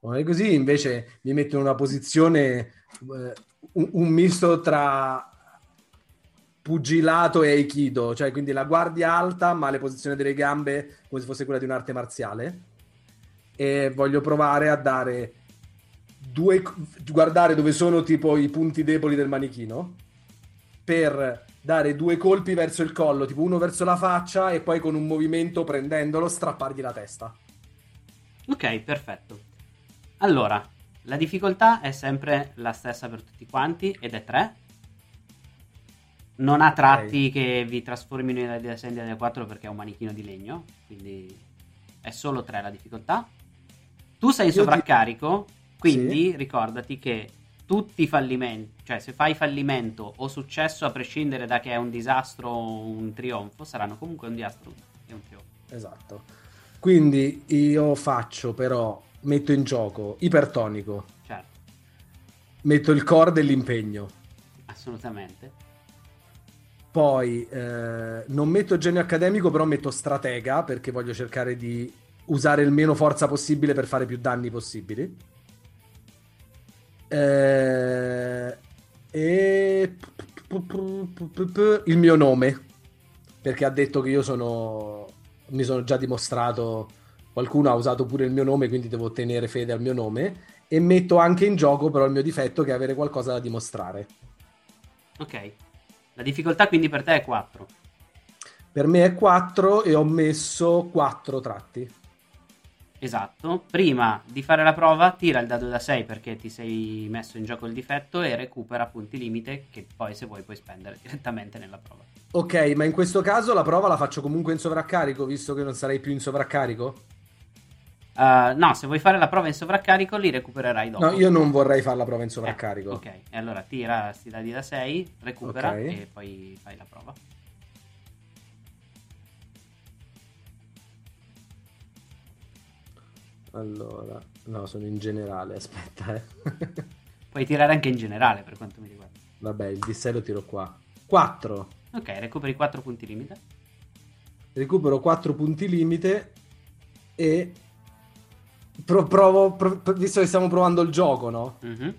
O così, invece mi metto in una posizione, eh, un, un misto tra pugilato e aikido, cioè quindi la guardia alta ma le posizioni delle gambe come se fosse quella di un'arte marziale. E voglio provare a dare due guardare dove sono tipo i punti deboli del manichino per dare due colpi verso il collo, tipo uno verso la faccia e poi con un movimento prendendolo strappargli la testa. Ok, perfetto. Allora, la difficoltà è sempre la stessa per tutti quanti ed è 3. Non ha tratti che vi trasformino in Descendant da 4 perché è un manichino di legno, quindi è solo 3 la difficoltà. Tu sei in Io ti- sovraccarico, quindi Sì. ricordati che tutti i fallimenti, cioè se fai fallimento o successo a prescindere da che è un disastro o un trionfo, saranno comunque un disastro e un trionfo. Esatto. Quindi io faccio però metto in gioco ipertonico, Certo, metto il core dell'impegno. assolutamente. Poi eh, non metto genio accademico, però metto stratega perché voglio cercare di usare il meno forza possibile per fare più danni possibili. Eh, e il mio nome perché ha detto che io sono mi sono già dimostrato qualcuno ha usato pure il mio nome quindi devo tenere fede al mio nome e metto anche in gioco però il mio difetto che è avere qualcosa da dimostrare. Ok. La difficoltà quindi per te è 4. Per me è 4 e ho messo 4 tratti. Esatto. Prima di fare la prova, tira il dado da 6 perché ti sei messo in gioco il difetto e recupera punti limite che poi se vuoi puoi spendere [LAUGHS] direttamente nella prova. Ok, ma in questo caso la prova la faccio comunque in sovraccarico, visto che non sarei più in sovraccarico? Uh, no, se vuoi fare la prova in sovraccarico li recupererai dopo. No, io non vorrei fare la prova in sovraccarico. Eh, ok, e allora tira sti dadi da 6, recupera Ok. e poi fai la prova. Allora, no, sono in generale, [LAUGHS] aspetta, eh. Puoi tirare anche in generale per quanto mi riguarda. Vabbè, il D6 lo tiro qua. 4. Ok, recuperi 4 punti limite. Recupero 4 punti limite e pro- provo, pro- visto che stiamo provando il gioco, no? Mhm.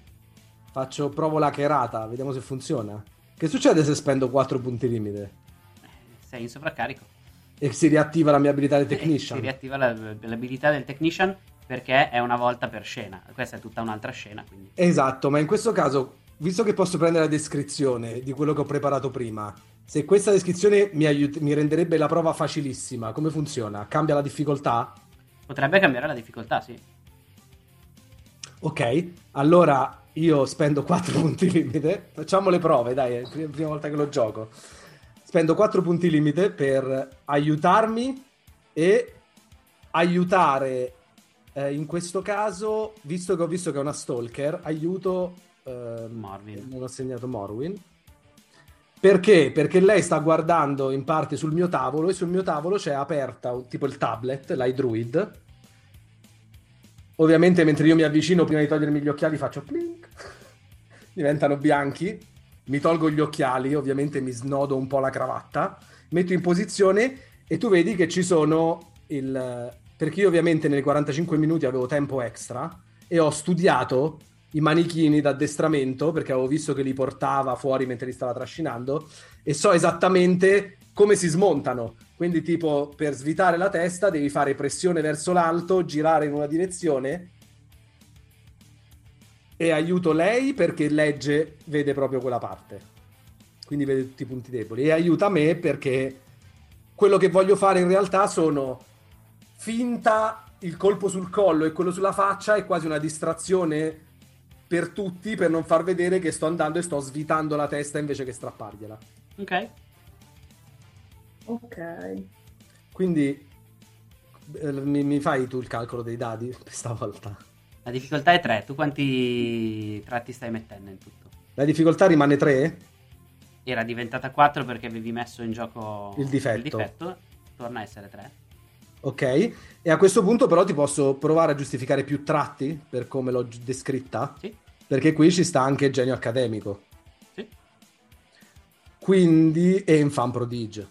Faccio, provo la cherata, vediamo se funziona. Che succede se spendo 4 punti limite? Eh, Sei in sovraccarico. E si riattiva la mia abilità E technician? Si riattiva la- l'abilità del technician perché è una volta per scena. Questa è tutta un'altra scena, quindi Esatto, ma in questo caso, visto che posso prendere la descrizione di quello che ho preparato prima, se questa descrizione mi, aiut- mi renderebbe la prova facilissima, come funziona? Cambia la difficoltà? potrebbe cambiare la difficoltà, sì. Ok, allora io spendo 4 [LAUGHS] punti limite. Facciamo le prove, dai, è la prima volta che lo gioco. Spendo 4 punti limite per aiutarmi e aiutare, eh, in questo caso, visto che ho visto che è una stalker, aiuto... eh, Morwin. Non ho segnato Morwin. Perché? Perché lei sta guardando in parte sul mio tavolo e sul mio tavolo c'è aperta tipo il tablet, l'iDruid. Ovviamente mentre io mi avvicino prima di togliermi gli occhiali faccio plink. [LAUGHS] Diventano bianchi. Mi tolgo gli occhiali, ovviamente mi snodo un po' la cravatta, metto in posizione e tu vedi che ci sono il... Perché io ovviamente nei 45 minuti avevo tempo extra e ho studiato i manichini d'addestramento perché avevo visto che li portava fuori mentre li stava trascinando e so esattamente come si smontano. Quindi, tipo, per svitare la testa devi fare pressione verso l'alto, girare in una direzione e aiuto lei perché legge, vede proprio quella parte. Quindi vede tutti i punti deboli. E aiuta me perché quello che voglio fare in realtà sono finta il colpo sul collo e quello sulla faccia è quasi una distrazione per tutti per non far vedere che sto andando e sto svitando la testa invece che strappargliela. Ok. Ok. Quindi eh, mi, mi fai tu il calcolo dei dadi [LAUGHS] stavolta? La difficoltà è 3. Tu quanti tratti stai mettendo in tutto? La difficoltà rimane 3? Era diventata 4 perché avevi messo in gioco Il difetto. il difetto. Torna a essere 3. Ok, e a questo punto però ti posso provare a giustificare più tratti per come l'ho descritta, Sì. perché qui ci sta anche genio accademico. Sì. Quindi, e infam prodige.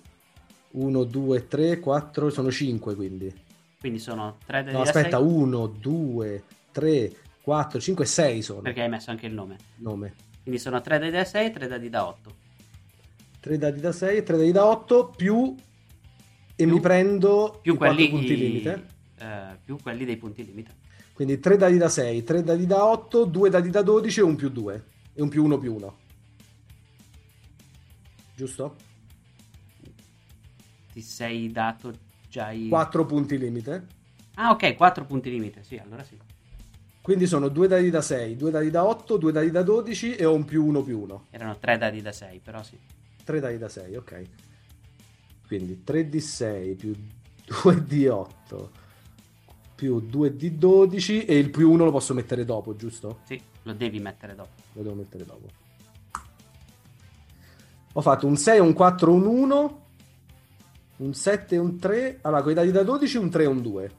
1, 2, 3, 4, sono 5 quindi. Quindi sono 3 dadi No, aspetta, 6 1, 2, 3, 4, 5, 6 sono. perché hai messo anche il nome. Nome. Quindi sono 3 dadi da 6 e 3 dadi da 8. 3 dadi da 6 e 3 dadi da 8 più... E Più- mi prendo Più i 4 quelli, punti limite. eh, più quelli dei punti limite. Quindi 3 dadi da 6, 3 dadi da 8, 2 dadi da 12 e un più 2. E un più 1 più 1. Giusto? Ti sei dato già i... 4 punti limite. Ah, ok, 4 punti limite. Sì, allora sì. Quindi sono 2 dadi da 6, 2 dadi da 8, 2 dadi da 12 e ho un più 1 più 1. Erano 3 dadi da 6, però sì. 3 dadi da 6, ok. Quindi 3 di 6 più 2 di 8 più 2 di 12 e il più 1 lo posso mettere dopo, giusto? Sì, lo devi mettere dopo. Lo devo mettere dopo. Ho fatto un 6, un 4, un 1, un 7 e un 3. Allora, con i dati da 12 un 3 e un 2.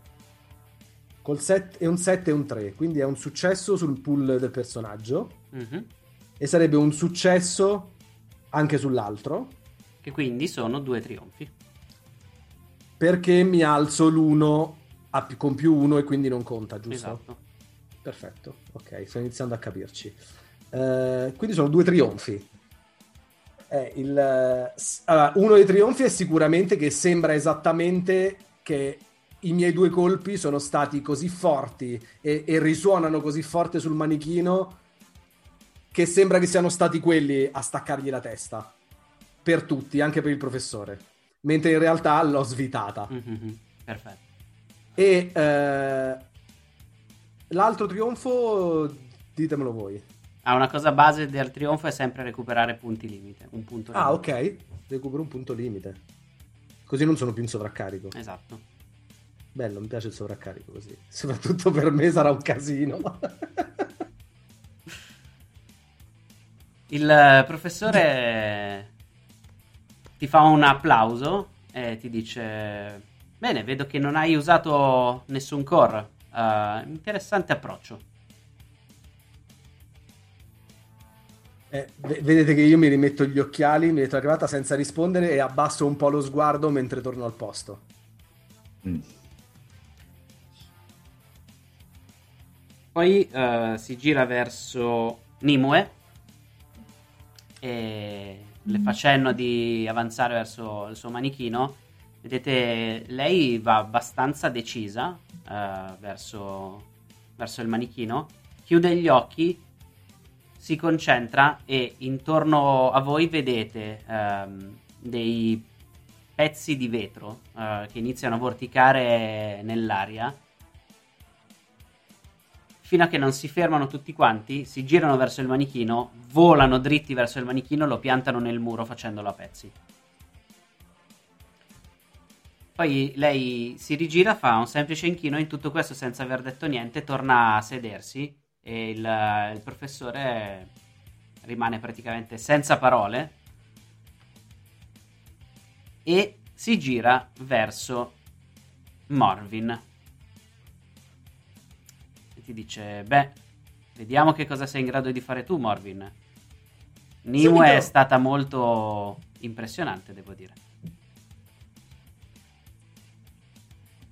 Col 7 e un 7 e un 3. Quindi è un successo sul pool del personaggio. Mhm. E sarebbe un successo anche sull'altro. Che quindi sono due trionfi. Perché mi alzo l'1 a più- con più 1 e quindi non conta, giusto? Esatto. Perfetto, ok, sto iniziando a capirci. Eh, quindi sono due trionfi. Eh, il, allora, uno dei trionfi è sicuramente che sembra esattamente che i miei due colpi sono stati così forti e, e risuonano così forte sul manichino che sembra che siano stati quelli a staccargli la testa. Per tutti, anche per il professore. Mentre in realtà l'ho svitata. Mhm, Perfetto. E eh, l'altro trionfo, ditemelo voi. Ah, una cosa base del trionfo è sempre recuperare punti limite. Un punto Ah, limite. ok. Recupero un punto limite. Così non sono più in sovraccarico. Esatto. Bello, mi piace il sovraccarico così. [LAUGHS] Soprattutto per me sarà un casino. Il eh, professore ti fa un applauso e ti dice: Bene, vedo che non hai usato nessun core. Eh, interessante approccio. Eh, v- vedete che io mi rimetto gli occhiali, mi metto la cravatta senza rispondere e abbasso un po' lo sguardo mentre torno al posto. Mm. Poi eh, si gira verso Nimue e le fa cenno di avanzare verso il suo manichino. Vedete, lei va abbastanza decisa eh, verso, verso il manichino, chiude gli occhi, si concentra e intorno a voi vedete ehm, dei pezzi di vetro eh, che iniziano a vorticare nell'aria fino a che non si fermano tutti quanti, si girano verso il manichino, volano dritti verso il manichino, lo piantano nel muro facendolo a pezzi. Poi lei si rigira, fa un semplice inchino, in tutto questo senza aver detto niente, torna a sedersi e il, il professore rimane praticamente senza parole e si gira verso Morvin e ti dice: Beh, vediamo che cosa sei in grado di fare tu, Morvin. Subito. è stata molto impressionante, devo dire.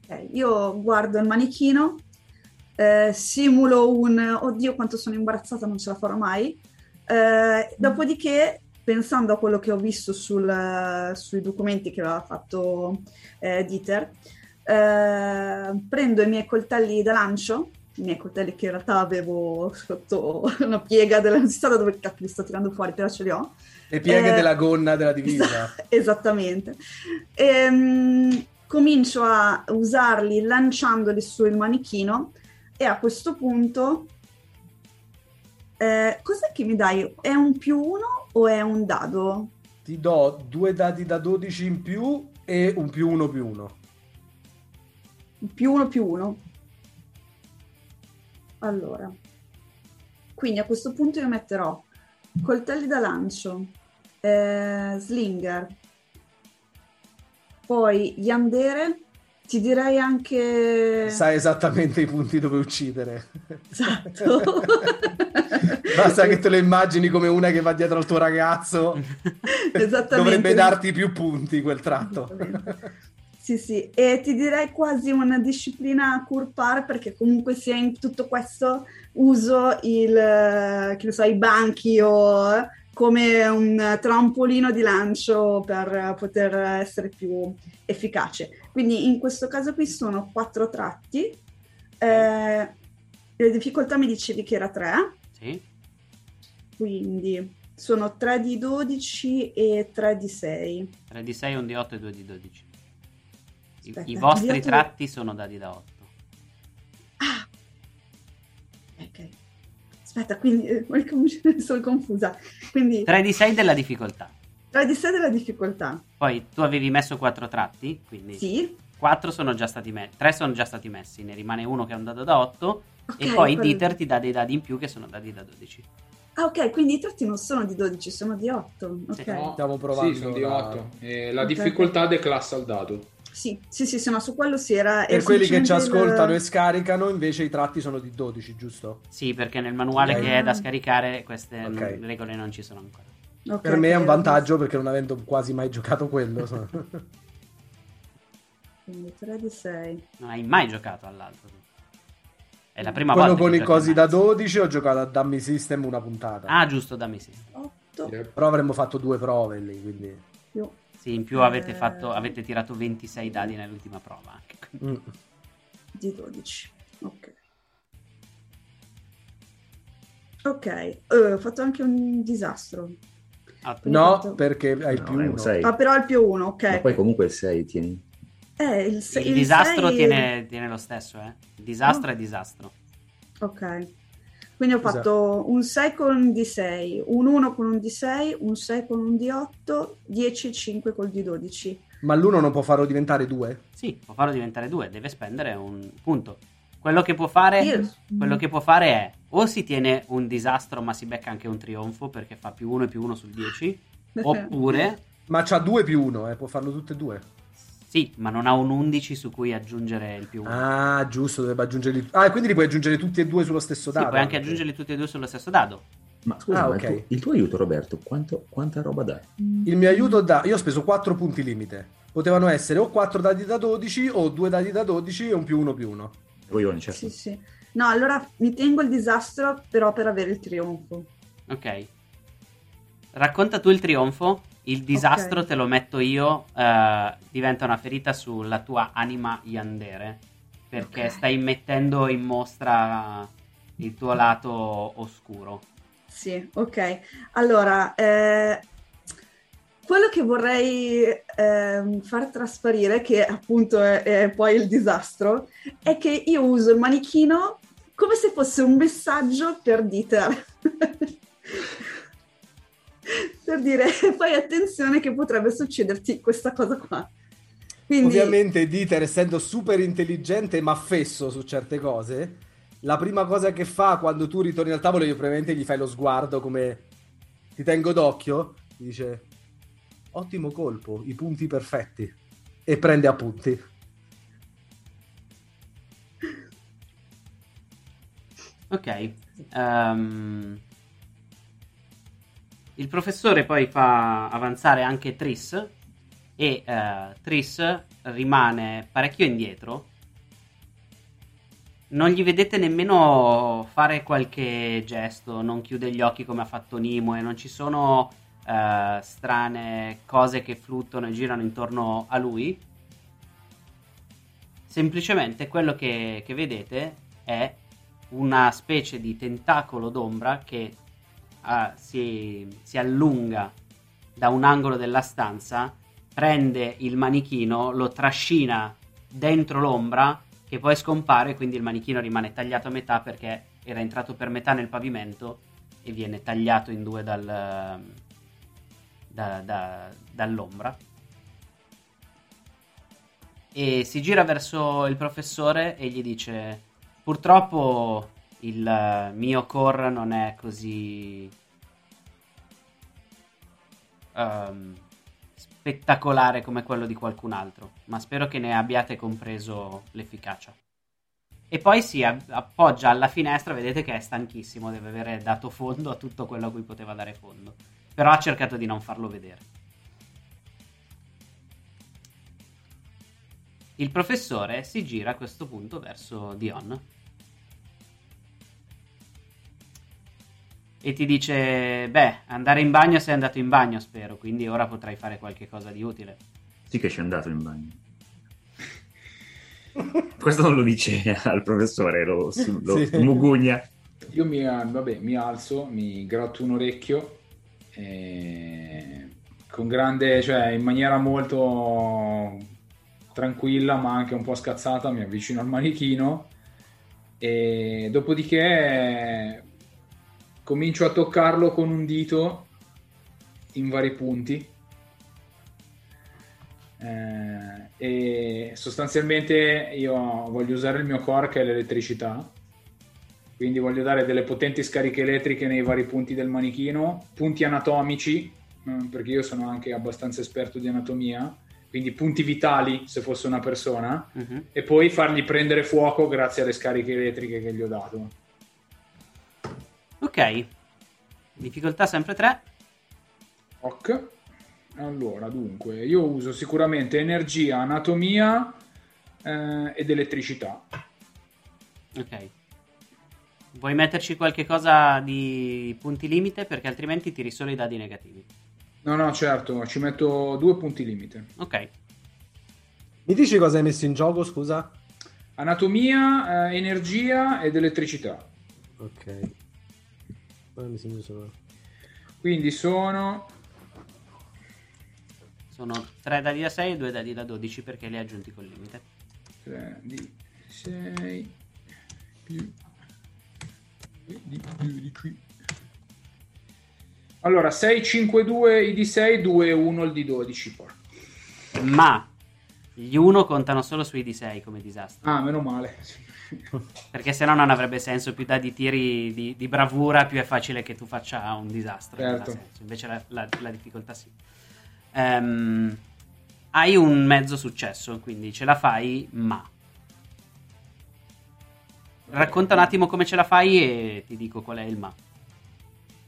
Ok, io guardo il manichino, eh, simulo un oddio quanto sono imbarazzata, non ce la farò mai. Eh, dopodiché, pensando a quello che ho visto sul- sui documenti che aveva fatto eh, Dieter, eh, prendo i miei coltelli da lancio, i miei coltelli che in realtà avevo sotto una piega della non si sa da dove cacchio li sto tirando fuori, però ce li ho. Le pieghe Eh, della gonna della [LAUGHS] divisa. Esa- Esattamente. Ehm, comincio a usarli lanciandoli sul manichino e a questo punto eh, cos'è che mi dai? È un più uno o è un dado? Ti do due dadi da 12 in più e un più uno più uno. Più uno più uno. Allora, quindi a questo punto io metterò coltelli da lancio, eh, slinger, poi yandere, ti direi anche... Sai esattamente i punti dove uccidere. Esatto. [LAUGHS] Basta che te lo immagini come una che va dietro al tuo ragazzo. Esattamente. Dovrebbe darti più punti quel tratto. Sì, sì, e ti direi quasi una disciplina curpar perché comunque sia in tutto questo uso il, eh, so, i banchi o eh, come un trampolino di lancio per poter essere più efficace. Quindi in questo caso qui sono quattro tratti. Eh, le difficoltà mi dicevi che era 3, Sì? quindi sono 3 di 12 e 3 di 6. 3 di 6, 1 di 8 e 2 di 12. I, Aspetta, i vostri tratti sono dadi da 8. Ah! Ok. Aspetta, quindi eh, [LAUGHS] sono confusa. Quindi 3 di 6 della difficoltà. 3 di 6 della difficoltà. Poi tu avevi messo 4 tratti, quindi Sì. 4 sono già stati messi, 3 sono già stati messi, ne rimane uno che è un dado da 8 e Ok, poi quello- Dieter ti dà dei dadi in più che sono dadi da 12. Ah, ok, quindi i tratti non sono di 12, sono di 8. Ok. Sì. No, Stiamo provando Sì, sono di la- 8. E la Ok. difficoltà declassa al dado. Sì, sì, sì, sì, no, su quello si era... Per quelli che ci ascoltano e scaricano, invece i tratti sono di 12, giusto? Sì, perché nel manuale Ok. che è da scaricare queste Ok. non- regole non ci sono ancora. Ok, Per me è un vantaggio perché non avendo quasi mai giocato quello. visto. [LAUGHS] Quindi 3 di 6. Non hai mai giocato all'altro. È la prima quello volta con che i cosi da Mazzi. 12 ho giocato a Dummy System una puntata. Ah, giusto, dammi sì. 8. Yep. Però avremmo fatto due prove lì, quindi... Più. Sì, in più avete, Eh. fatto, avete tirato 26 dadi nell'ultima prova. Mm. di 12. Ok. Ok, eh, ho fatto anche un disastro. Ah, No, perché hai No, più è un uno. sei. Ah, però al più uno, ok. Ma poi comunque il 6 tieni. Eh, il, se- il il disastro sei- tiene, tiene lo stesso, eh. Il disastro No. è disastro. Ok. Quindi ho Scusa. fatto un 6 con un D6, un 1 con un D6, un 6 con un D8, 10 e 5 col D12. Ma l'uno non può farlo diventare due? Sì, può farlo diventare due, deve spendere un punto. Quello che può fare, Io- quello che può fare è o si tiene un disastro ma si becca anche un trionfo perché fa più uno e più uno sul 10, oppure Ma c'ha due più uno, eh, può farlo tutte e due. Sì, ma non ha un 11 su cui aggiungere il più uno. Ah, giusto, dovrebbe aggiungerli. Ah, quindi li puoi aggiungere tutti e due sullo stesso Sì, dado. puoi anche aggiungerli tutti e due sullo stesso dado. Ma scusa, Ah, ma ok. il, tuo, il tuo aiuto, Roberto, quanto- quanta roba dà? Il mio aiuto da... Io ho speso 4 punti limite. Potevano essere o 4 dadi da 12 o 2 dadi da 12 e un più uno più uno. Coglioni, certo. Sì, sì. No, allora mi tengo il disastro però per avere il trionfo. Ok. Racconta tu il trionfo. Il disastro Ok. te lo metto io. eh, diventa una ferita sulla tua anima yandere. Perché Ok. stai mettendo in mostra il tuo lato oscuro. Sì, ok. Allora, eh, quello che vorrei ehm, far trasparire, che appunto è, è poi il disastro, è che io uso il manichino come se fosse un messaggio per Dieter. [LAUGHS] per dire, [LAUGHS] fai attenzione che potrebbe succederti questa cosa qua. Quindi, Ovviamente Dieter, essendo super intelligente ma fesso su certe cose, la prima cosa che fa quando tu ritorni al tavolo, io probabilmente gli fai lo sguardo come ti tengo d'occhio, ti dice ottimo colpo, i punti perfetti e prende appunti. Ok. ehm, il professore poi fa avanzare anche Tris e eh, Tris rimane parecchio indietro. Non gli vedete nemmeno fare qualche gesto, non chiude gli occhi come ha fatto Nimue, non ci sono eh, strane cose che fluttuano e girano intorno a lui. Semplicemente quello che, che vedete è una specie di tentacolo d'ombra che ah, si, si allunga da un angolo della stanza, prende il manichino, lo trascina dentro l'ombra che poi scompare, quindi il manichino rimane tagliato a metà perché era entrato per metà nel pavimento e viene tagliato in due dal, da- da- dall'ombra. E si gira verso il professore e gli dice: Purtroppo il eh, mio core non è così ehm, spettacolare come quello di qualcun altro, ma spero che ne abbiate compreso l'efficacia. E poi si appoggia alla finestra, vedete che è stanchissimo, deve avere dato fondo a tutto quello a cui poteva dare fondo, però ha cercato di non farlo vedere. Il professore si gira a questo punto verso Dion e ti dice: Beh, andare in bagno sei andato in bagno, spero, quindi ora potrai fare qualche cosa di utile. Sì che ci è andato in bagno. [LAUGHS] Questo non lo dice al professore, lo, lo Sì. mugugna. Io mi, vabbè, mi alzo, mi gratto un orecchio e con grande, cioè in maniera molto tranquilla ma anche un po' scazzata mi avvicino al manichino e dopodiché comincio a toccarlo con un dito in vari punti. Eh, e sostanzialmente io voglio usare il mio core che è l'elettricità. Quindi voglio dare delle potenti scariche elettriche nei vari punti del manichino, punti anatomici, eh, perché io sono anche abbastanza esperto di anatomia, quindi punti vitali se fosse una persona, Mhm. e poi fargli prendere fuoco grazie alle scariche elettriche che gli ho dato. Ok, difficoltà sempre 3. Ok. Allora, dunque, io uso sicuramente energia, anatomia eh, ed elettricità. Ok. Vuoi metterci qualche cosa di punti limite? Perché altrimenti tiri solo i dadi negativi. No, no, certo, ci metto due punti limite. Ok. Mi dici cosa hai messo in gioco, scusa? Anatomia, eh, energia ed elettricità. Ok. Quindi sono Sono 3 dadi da 6 e 2 dadi da 12 perché li hai aggiunti col limite. 3 di 6 più di 12. Allora, 6, 5, 2 i di 6, 2, 1 il di 12. Porca. Ma gli 1 contano solo sui D6 come disastro. Ah, meno male. Perché sennò non avrebbe senso. Più dadi tiri di, di bravura, più è facile che tu faccia un disastro. Certo. Invece la, la- la difficoltà sì. Ehm, hai un mezzo successo, quindi ce la fai, ma. Racconta un attimo come ce la fai e ti dico qual è il ma.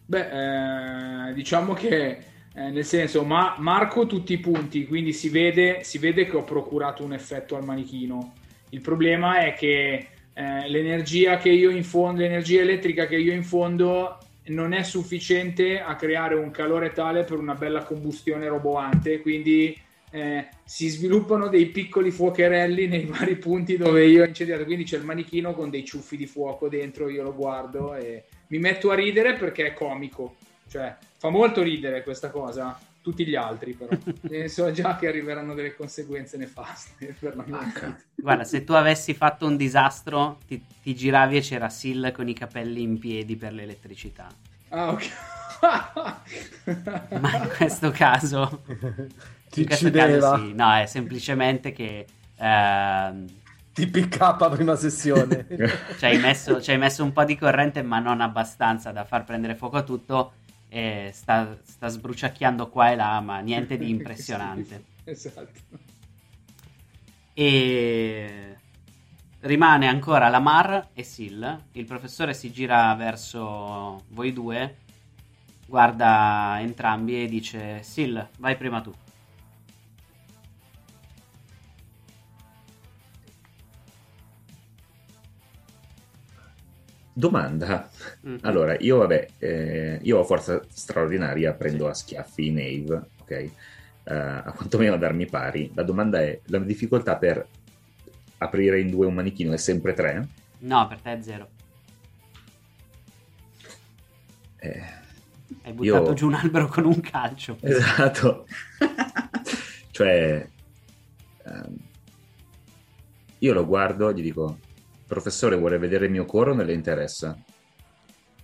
Beh, eh, diciamo che eh, nel senso, ma marco tutti i punti, quindi si vede, si vede che ho procurato un effetto al manichino. Il problema è che eh, l'energia che io infondo, l'energia elettrica che io infondo non è sufficiente a creare un calore tale per una bella combustione roboante, quindi eh, si sviluppano dei piccoli fuocherelli nei [LAUGHS] vari punti dove io ho incendiato, quindi c'è il manichino con dei ciuffi di fuoco dentro, io lo guardo e mi metto a ridere perché è comico, cioè fa molto ridere questa cosa, tutti gli altri però, [LAUGHS] e so già che arriveranno delle conseguenze nefaste [LAUGHS] per la mia. Guarda, se tu avessi fatto un disastro, ti, ti giravi e c'era Sil con i capelli in piedi per l'elettricità. Ah, ok. Ma in questo caso, [LAUGHS] Ti in questo uccideva. caso sì, no, è semplicemente che ehm, Ti PK prima sessione. ci, hai messo, ci hai messo un po' di corrente, ma non abbastanza da far prendere fuoco a tutto. E sta, sta sbruciacchiando qua e là, ma niente di [LAUGHS] impressionante. esatto. E rimane ancora Lamar e Sil. Il professore si gira verso voi due, guarda entrambi e dice: Sil, vai prima tu. Domanda. Mhm. Allora, io vabbè, eh, io ho forza straordinaria, prendo a schiaffi i Nave, ok? Eh, a quantomeno a darmi pari. La domanda è, la difficoltà per aprire in due un manichino è sempre 3? No, per te è zero. Eh, Hai buttato Io- giù un albero con un calcio. esatto. [LAUGHS] cioè, ehm, io lo guardo gli dico, professore, vuole vedere il mio coro o non le interessa?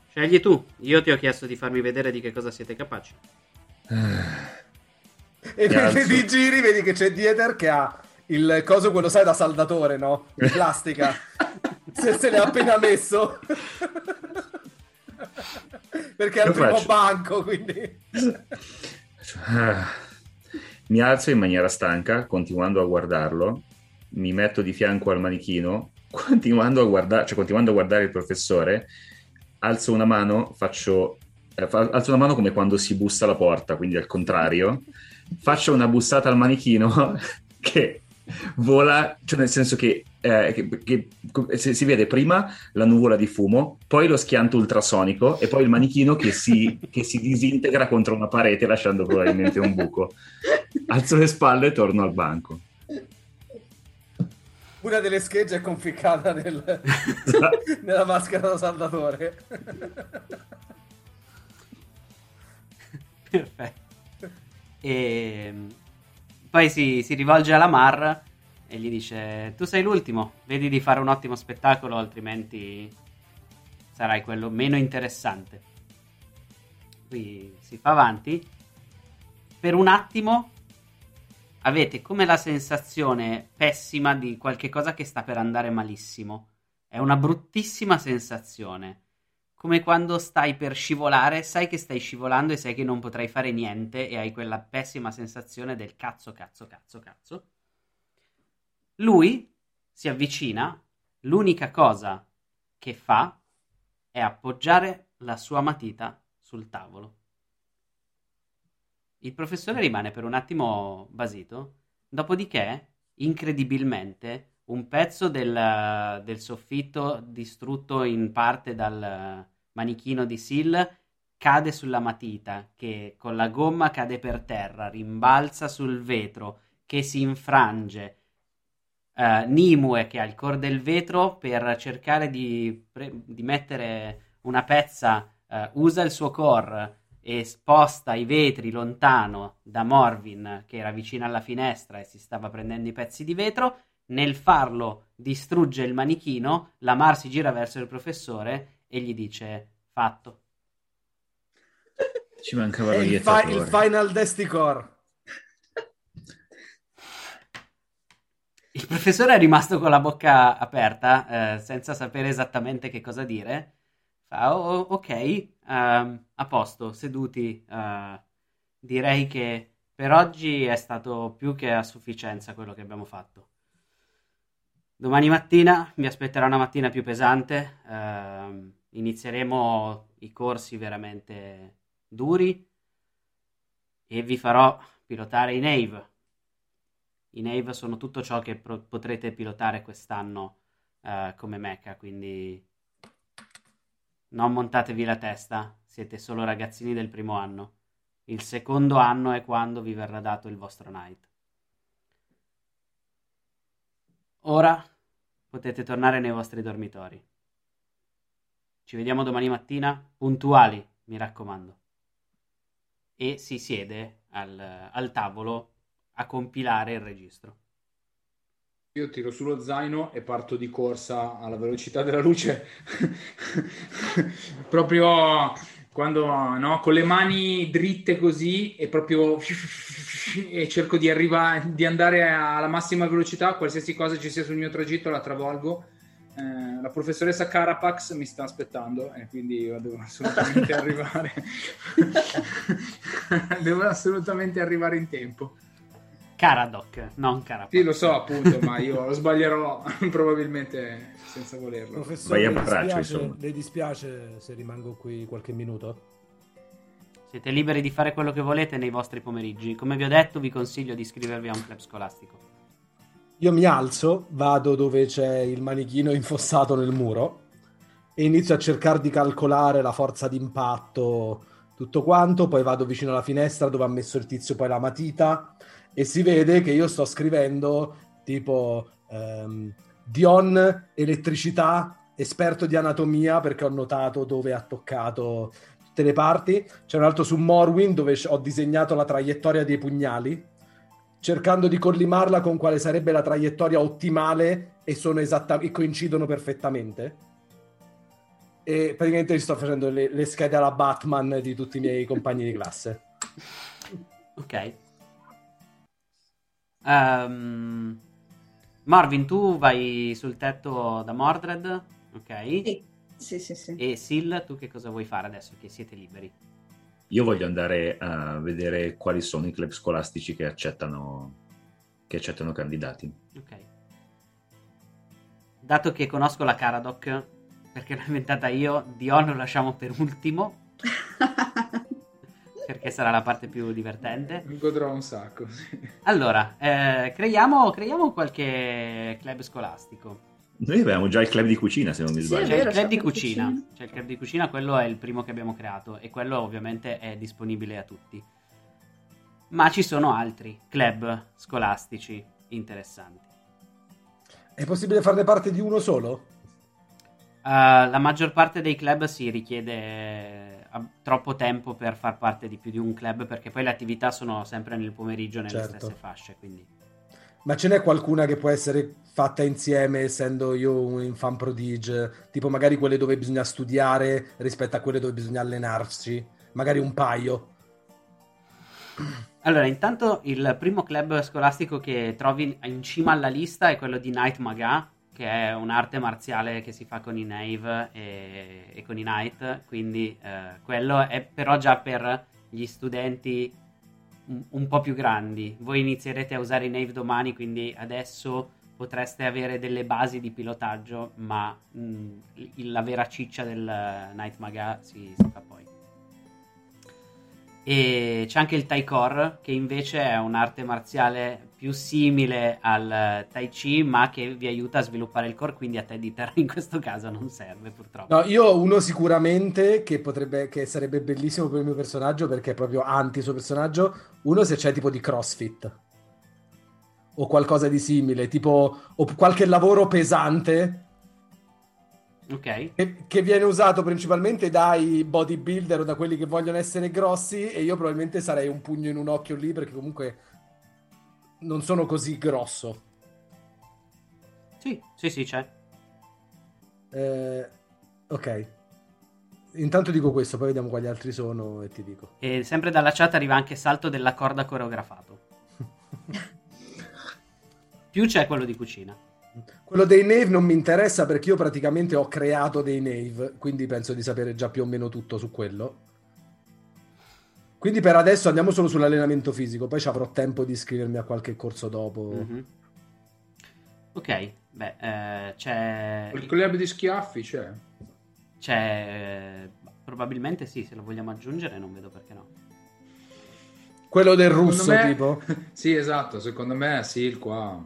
Scegli tu. Io ti ho chiesto di farmi vedere di che cosa siete capaci. e mentre alzo. ti giri vedi che c'è Dieter che ha il coso quello sai da saldatore, no? In plastica. [LAUGHS] se se l'è appena messo. Perché è al primo faccio. banco, quindi... Mi alzo in maniera stanca, continuando a guardarlo, mi metto di fianco al manichino, continuando a, guarda- cioè, continuando a guardare il professore, alzo una mano, faccio... eh, fa- alzo una mano come quando si bussa alla porta, quindi al contrario, faccio una bussata al manichino [LAUGHS] che vola, cioè nel senso che, eh, che- che- si, si vede prima la nuvola di fumo, poi lo schianto ultrasonico e poi il manichino che si, che si disintegra contro una parete lasciando probabilmente un buco. Alzo le spalle e torno al banco. Una delle schegge è conficcata nel- [LAUGHS] nella maschera da saldatore. Perfetto. E poi si, si rivolge alla Mar e gli dice: Tu sei l'ultimo, vedi di fare un ottimo spettacolo, altrimenti sarai quello meno interessante. Qui si fa avanti. Per un attimo avete come la sensazione pessima di qualche cosa che sta per andare malissimo. È una bruttissima sensazione come quando stai per scivolare, sai che stai scivolando e sai che non potrai fare niente e hai quella pessima sensazione del cazzo, cazzo, cazzo, cazzo. Lui si avvicina, l'unica cosa che fa è appoggiare la sua matita sul tavolo. Il professore rimane per un attimo basito, dopodiché, incredibilmente, un pezzo del, del soffitto distrutto in parte dal manichino di Sil cade sulla matita, che con la gomma cade per terra, rimbalza sul vetro, che si infrange. Uh, Nimue che ha il core del vetro per cercare di, pre- di mettere una pezza, uh, usa il suo core e sposta i vetri lontano da Morvin che era vicino alla finestra e si stava prendendo i pezzi di vetro. Nel farlo distrugge il manichino, la Mar si gira verso il professore e gli dice fatto. Ci mancava il, fi- il Final Desticore. Il professore è rimasto con la bocca aperta, eh, senza sapere esattamente che cosa dire. Fa, oh, ok, uh, a posto, seduti. Uh, direi che per oggi è stato più che a sufficienza quello che abbiamo fatto. Domani mattina mi aspetterà una mattina più pesante. Uh, inizieremo i corsi veramente duri e vi farò pilotare i Nave. I Nave sono tutto ciò che pro- potrete pilotare quest'anno uh, come mecha, quindi non montatevi la testa, siete solo ragazzini del primo anno. Il secondo anno è quando vi verrà dato il vostro night. Ora potete tornare nei vostri dormitori. Ci vediamo domani mattina, puntuali, mi raccomando. E si siede al, al tavolo a compilare il registro. Io tiro sullo zaino e parto di corsa alla velocità della luce, [LAUGHS] proprio quando no, con le mani dritte così e proprio e cerco di, arrivare, di andare alla massima velocità, qualsiasi cosa ci sia sul mio tragitto la travolgo. Eh, la professoressa Carapax mi sta aspettando e quindi devo assolutamente [LAUGHS] arrivare. [LAUGHS] devo assolutamente arrivare in tempo. Caradoc, non Carapax. Sì, lo so appunto, ma io lo [LAUGHS] sbaglierò [LAUGHS] probabilmente senza volerlo. Professore, le dispiace, le dispiace se rimango qui qualche minuto? Siete liberi di fare quello che volete nei vostri pomeriggi. Come vi ho detto, vi consiglio di iscrivervi a un club scolastico. Io mi alzo, vado dove c'è il manichino infossato nel muro e inizio a cercare di calcolare la forza d'impatto, tutto quanto, poi vado vicino alla finestra dove ha messo il tizio poi la matita e si vede che io sto scrivendo tipo ehm, Dion elettricità, esperto di anatomia perché ho notato dove ha toccato tutte le parti. C'è un altro su Morwin dove ho disegnato la traiettoria dei pugnali cercando di collimarla con quale sarebbe la traiettoria ottimale e, esatta- e coincidono perfettamente. E praticamente sto facendo le, le schede alla Batman di tutti i miei compagni di classe. Ok. Um, Marvin, tu vai sul tetto da Mordred, ok? Sì, sì, sì. sì. E Sil, tu che cosa vuoi fare adesso che siete liberi? Io voglio andare a vedere quali sono i club scolastici che accettano, che accettano candidati. Ok. Dato che conosco la Caradoc, perché l'ho inventata io, Dion lo lasciamo per ultimo. [LAUGHS] perché sarà la parte più divertente. Mi godrò un sacco. Sì. Allora, eh, creiamo, creiamo, qualche club scolastico. Noi avevamo già il club di cucina, se non mi Sì, sbaglio. C'è vero, il club c'è di cucina. cucina. C'è il club di cucina, quello è il primo che abbiamo creato e quello ovviamente è disponibile a tutti. Ma ci sono altri club scolastici interessanti. È possibile farne parte di uno solo? Uh, la maggior parte dei club si richiede troppo tempo per far parte di più di un club perché poi le attività sono sempre nel pomeriggio nelle Certo. stesse fasce. Quindi Ma ce n'è qualcuna che può essere fatta insieme, essendo io un infant prodige, tipo magari quelle dove bisogna studiare rispetto a quelle dove bisogna allenarsi, magari un paio. [CLEARS THROAT] Allora, intanto il primo club scolastico che trovi in cima alla lista è quello di Night Maga, che è un'arte marziale che si fa con i Knave e, e con i Knight, quindi eh, quello è però già per gli studenti un, un po' più grandi. Voi inizierete a usare i Knave domani, quindi adesso potreste avere delle basi di pilotaggio, ma mh, il- la vera ciccia del Night Maga si, si fa poi. E c'è anche il Taikor, che invece è un'arte marziale più simile al Tai Chi, ma che vi aiuta a sviluppare il core, quindi a te di terra [LAUGHS] in questo caso non serve purtroppo. No, io ho uno sicuramente che potrebbe, che sarebbe bellissimo per il mio personaggio perché è proprio anti suo personaggio. Uno se c'è tipo di CrossFit o qualcosa di simile, tipo o qualche lavoro pesante Ok. che, che viene usato principalmente dai bodybuilder o da quelli che vogliono essere grossi e io probabilmente sarei un pugno in un occhio lì perché comunque non sono così grosso. Sì, sì, sì, c'è. Eh, ok. Intanto dico questo, poi vediamo quali altri sono e ti dico. E sempre dalla chat arriva anche salto della corda coreografato. [LAUGHS] Più c'è quello di cucina. Quello dei Nave non mi interessa perché io praticamente ho creato dei Nave, quindi penso di sapere già più o meno tutto su quello. Quindi per adesso andiamo solo sull'allenamento fisico, poi ci avrò tempo di iscrivermi a qualche corso dopo. Mhm. Ok, beh, eh, c'è... Il club di schiaffi c'è. C'è... Probabilmente sì, se lo vogliamo aggiungere non vedo perché no. Quello del russo, me- tipo. [LAUGHS] Sì, esatto, secondo me sì, il qua.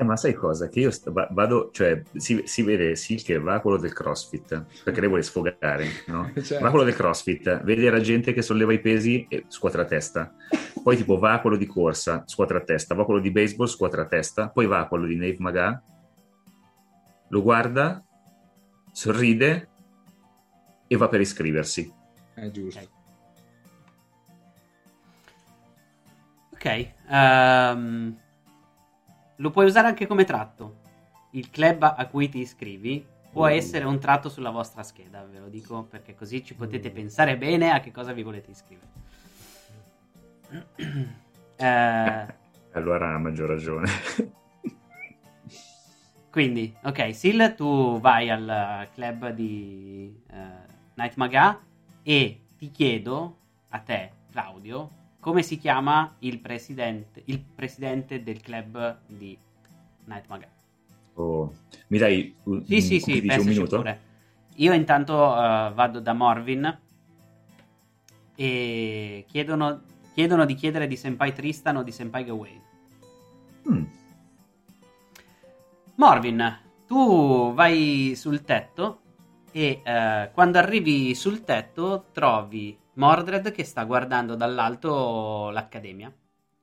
Eh, ma sai cosa? Che io va- vado, cioè, si, si vede sì che va a quello del CrossFit, perché lei vuole sfogare, no? [LAUGHS] Certo. Va a quello del CrossFit, vede la gente che solleva i pesi e scuotra a testa. Poi tipo va a quello di corsa, scuotra a testa, va a quello di baseball, scuotra a testa, poi va a quello di Nave Maga, lo guarda, sorride e va per iscriversi. È giusto. Ok. Ok, ehm, lo puoi usare anche come tratto. Il club a cui ti iscrivi può Mm. essere un tratto sulla vostra scheda, ve lo dico perché così ci potete pensare bene a che cosa vi volete iscrivere. [CLEARS THROAT] Eh, Allora ha maggior ragione. [LAUGHS] quindi, ok, Sil, tu vai al club di eh, Night Maga e ti chiedo a te, Claudio, come si chiama il presidente, il presidente del club di Night Maga. Oh, mi dai un, Sì, sì, sì, un minuto? pure. Io intanto eh, vado da Morvin e chiedono, chiedono di chiedere di Senpai Tristan o di Senpai Gawain. Mm, Morvin, tu vai sul tetto e eh, quando arrivi sul tetto trovi Mordred che sta guardando dall'alto l'accademia.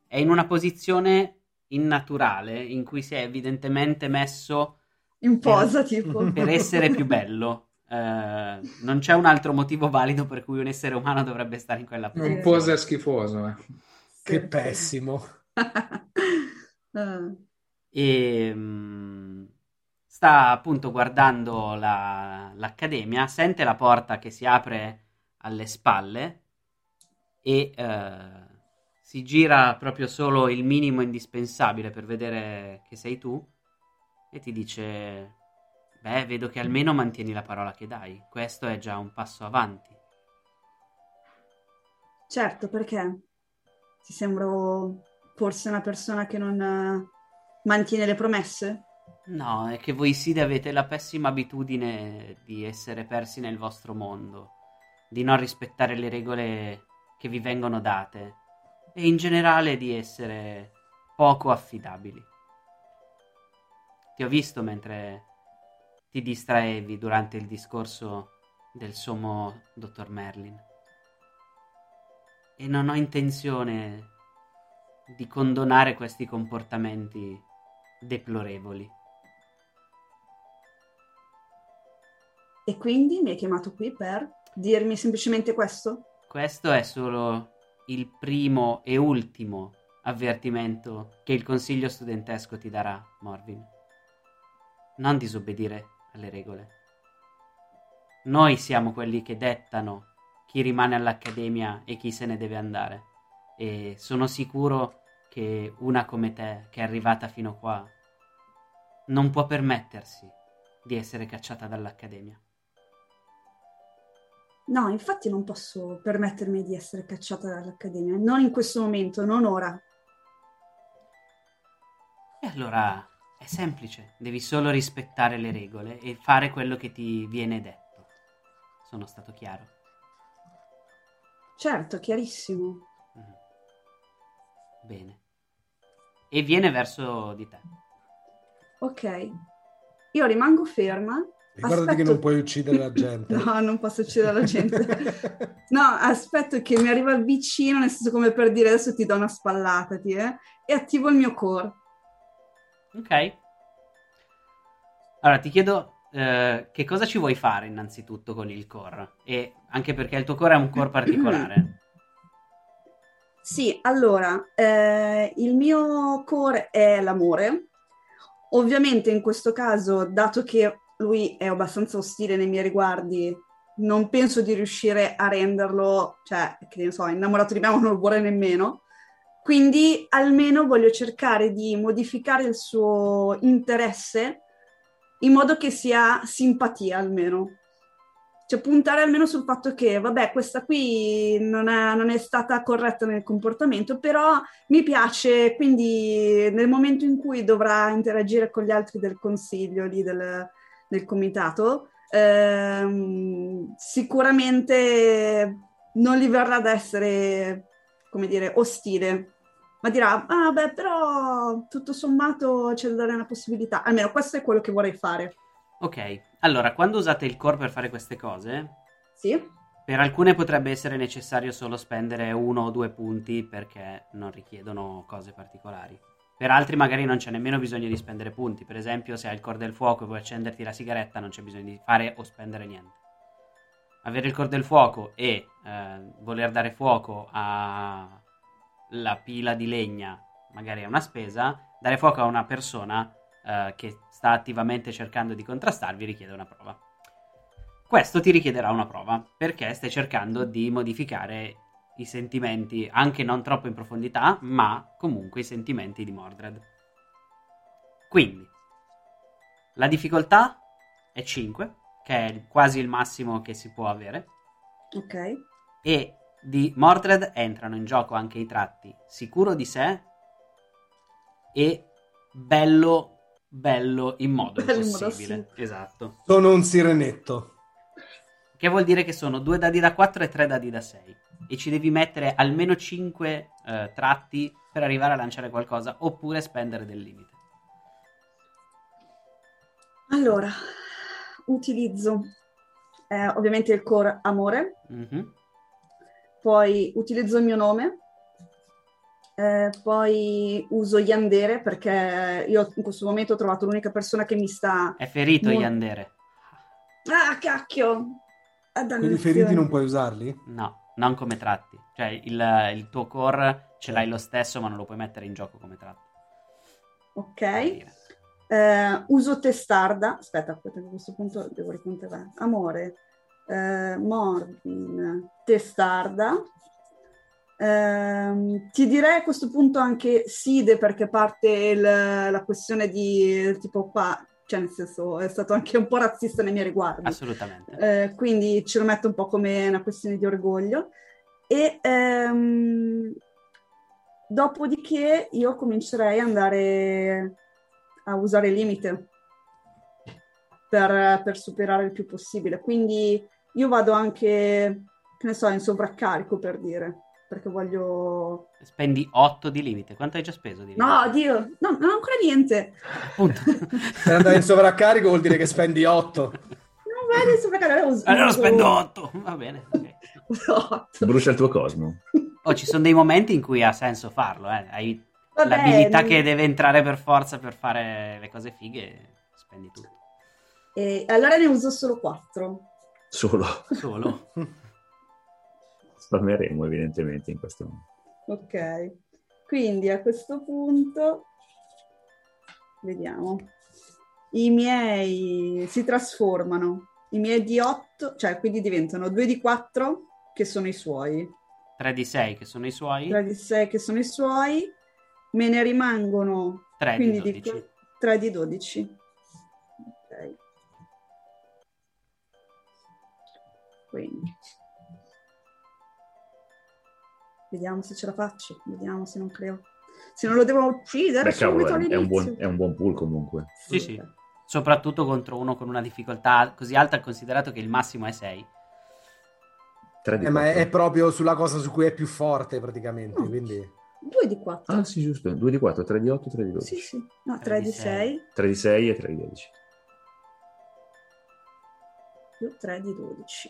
È in una posizione innaturale in cui si è evidentemente messo In posa, tipo. per essere più bello. Eh, non c'è un altro motivo valido per cui un essere umano dovrebbe stare in quella Un posizione. pose schifoso, eh. Che pessimo. [LAUGHS] Ah. e mm, sta appunto guardando la- l'accademia, sente la porta che si apre alle spalle e eh, si gira proprio solo il minimo indispensabile per vedere che sei tu e ti dice, beh, vedo che almeno mantieni la parola che dai, questo è già un passo avanti. Certo, perché ti sembro forse una persona che non eh, mantiene le promesse? No, è che voi sì avete la pessima abitudine di essere persi nel vostro mondo, di non rispettare le regole che vi vengono date e in generale di essere poco affidabili. Ti ho visto mentre ti distraevi durante il discorso del sommo dottor Merlin e non ho intenzione di condonare questi comportamenti deplorevoli. E quindi mi hai chiamato qui per dirmi semplicemente questo? Questo è solo il primo e ultimo avvertimento che il consiglio studentesco ti darà, Morvin. Non disobbedire alle regole. Noi siamo quelli che dettano chi rimane all'accademia e chi se ne deve andare. E sono sicuro che una come te, che è arrivata fino qua, non può permettersi di essere cacciata dall'accademia. No, infatti non posso permettermi di essere cacciata dall'accademia, non in questo momento, non ora. E allora è semplice, devi solo rispettare le regole e fare quello che ti viene detto. Sono stato chiaro? Certo, chiarissimo. Mhm. Bene. e viene verso di te. Ok. Io rimango ferma. Ricordati aspetto- che non puoi uccidere la gente. No, non posso uccidere la gente. [LAUGHS] No, aspetto che mi arriva vicino, nel senso come per dire adesso ti do una spallata, ti, eh, e attivo il mio core. Ok. Allora ti chiedo eh, che cosa ci vuoi fare innanzitutto con il core? E anche perché il tuo core è un core particolare. [CLEARS THROAT] Sì, allora, eh, il mio core è l'amore. Ovviamente in questo caso, dato che lui è abbastanza ostile nei miei riguardi, non penso di riuscire a renderlo, cioè, che ne so, innamorato di me ma non lo vuole nemmeno. Quindi almeno voglio cercare di modificare il suo interesse in modo che sia simpatia almeno. Cioè puntare almeno sul fatto che, vabbè, questa qui non è, non è stata corretta nel comportamento, però mi piace, quindi nel momento in cui dovrà interagire con gli altri del consiglio, lì del, del comitato, ehm, sicuramente non gli verrà ad essere, come dire, ostile, ma dirà, ah beh, però tutto sommato c'è da dare una possibilità. Almeno questo è quello che vorrei fare. Ok, allora quando usate il core per fare queste cose, Sì? per alcune potrebbe essere necessario solo spendere uno o due punti perché non richiedono cose particolari. Per altri magari non c'è nemmeno bisogno di spendere punti. Per esempio, se hai il core del fuoco e vuoi accenderti la sigaretta, non c'è bisogno di fare o spendere niente. Avere il core del fuoco e eh, voler dare fuoco alla pila di legna, magari è una spesa. Dare fuoco a una persona eh, che sta attivamente cercando di contrastarvi richiede una prova. Questo ti richiederà una prova perché stai cercando di modificare i sentimenti, anche non troppo in profondità, ma comunque i sentimenti di Mordred. Quindi, la difficoltà è 5, che è quasi il massimo che si può avere, Ok. e di Mordred entrano in gioco anche i tratti sicuro di sé e bello, bello in modo Bello in modo impossibile. Esatto. Sono un sirenetto. Che vuol dire che sono due dadi da 4 e tre dadi da 6. E ci devi mettere almeno 5 tratti per arrivare a lanciare qualcosa, oppure spendere del limite. Allora, utilizzo eh, ovviamente il core amore, Mhm. poi utilizzo il mio nome, eh, poi uso Yandere perché io in questo momento ho trovato l'unica persona che mi sta... È ferito Mo- Yandere. Ah, cacchio! Ah, Quindi feriti non puoi usarli? No, non come tratti. Cioè, il, il tuo core ce l'hai lo stesso, ma non lo puoi mettere in gioco come tratto. Ok. Eh, uso testarda. Aspetta, aspetta, a questo punto devo ricontare. Amore, eh, Morbin, testarda. Ehm, ti direi a questo punto anche Side perché parte il- la questione di tipo qua, cioè nel senso è stato anche un po' razzista nei miei riguardi. Assolutamente. Eh, quindi ce lo metto un po' come una questione di orgoglio. E ehm, dopodiché io comincerei ad andare a usare il limite per, per superare il più possibile. Quindi io vado anche, che ne so, in sovraccarico per dire, perché voglio... Spendi 8 di limite. Quanto hai già speso di limite? No, Dio, no, niente. Appunto. [LAUGHS] Per andare in sovraccarico vuol dire che spendi 8. Non vado in sovraccarico. allora uso- allora spendo 8. Va bene. ok. uso otto. Brucia il tuo cosmo. Oh, ci sono dei momenti in cui ha senso farlo, eh. Hai Vabbè, l'abilità non- che deve entrare per forza per fare le cose fighe, spendi tutto. E allora ne uso solo quattro. Solo. Solo. Spammeremo evidentemente in questo momento. Ok, quindi a questo punto vediamo. I miei si trasformano, i miei di 8, cioè quindi diventano 2 di 4 che sono i suoi, 3 di 6 che sono i suoi, 3 di 6 che sono i suoi, me ne rimangono 3 di quindi 12. dico 3 di 12. Ok. Quindi. Vediamo se ce la faccio, vediamo se non creo. Se non lo devo uccidere Beh, cavolo, subito è, è un buon, è un buon pool comunque. Sì, sì. Soprattutto contro uno con una difficoltà così alta, considerato che il massimo è 6. 3 di Eh, ma è, 4. è proprio sulla cosa su cui è più forte praticamente, Mm. quindi... 2 di 4. Ah sì, giusto, 2 di 4, 3 di 8, 3 di 12. Sì, sì. No, 3 di 6 3 di 6 e 3 di 12. più 3 di 12.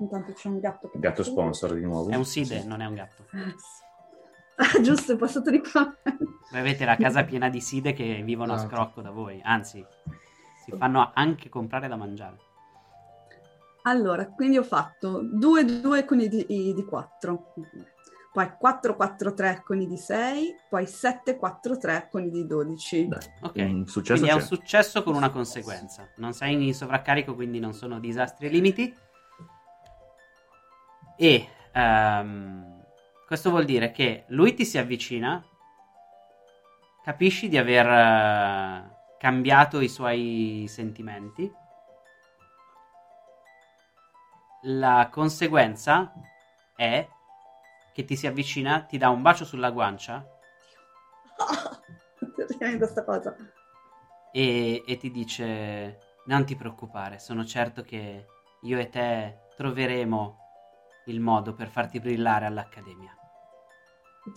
Intanto c'è un gatto che Gatto sponsor di nuovo. È un side, non è un gatto. Ah, sì. Ah, giusto, è passato di qua. Voi avete la casa piena di side che vivono a Ah. scrocco da voi, anzi, si fanno anche comprare da mangiare. Allora, quindi ho fatto 2 2 con i di, i di 4, poi 4 4 3 con i di 6, poi 7 4 3 con i di 12. Dai, Ok, un successo quindi è un c'è. successo con una conseguenza. Non sei in sovraccarico, quindi non sono disastri e limiti. E ehm, questo vuol dire che lui ti si avvicina, capisci di aver eh, cambiato i suoi sentimenti. La conseguenza è che ti si avvicina, ti dà un bacio sulla guancia [LAUGHS] Terribile questa cosa. e, e ti dice non ti preoccupare, sono certo che io e te troveremo il modo per farti brillare all'accademia.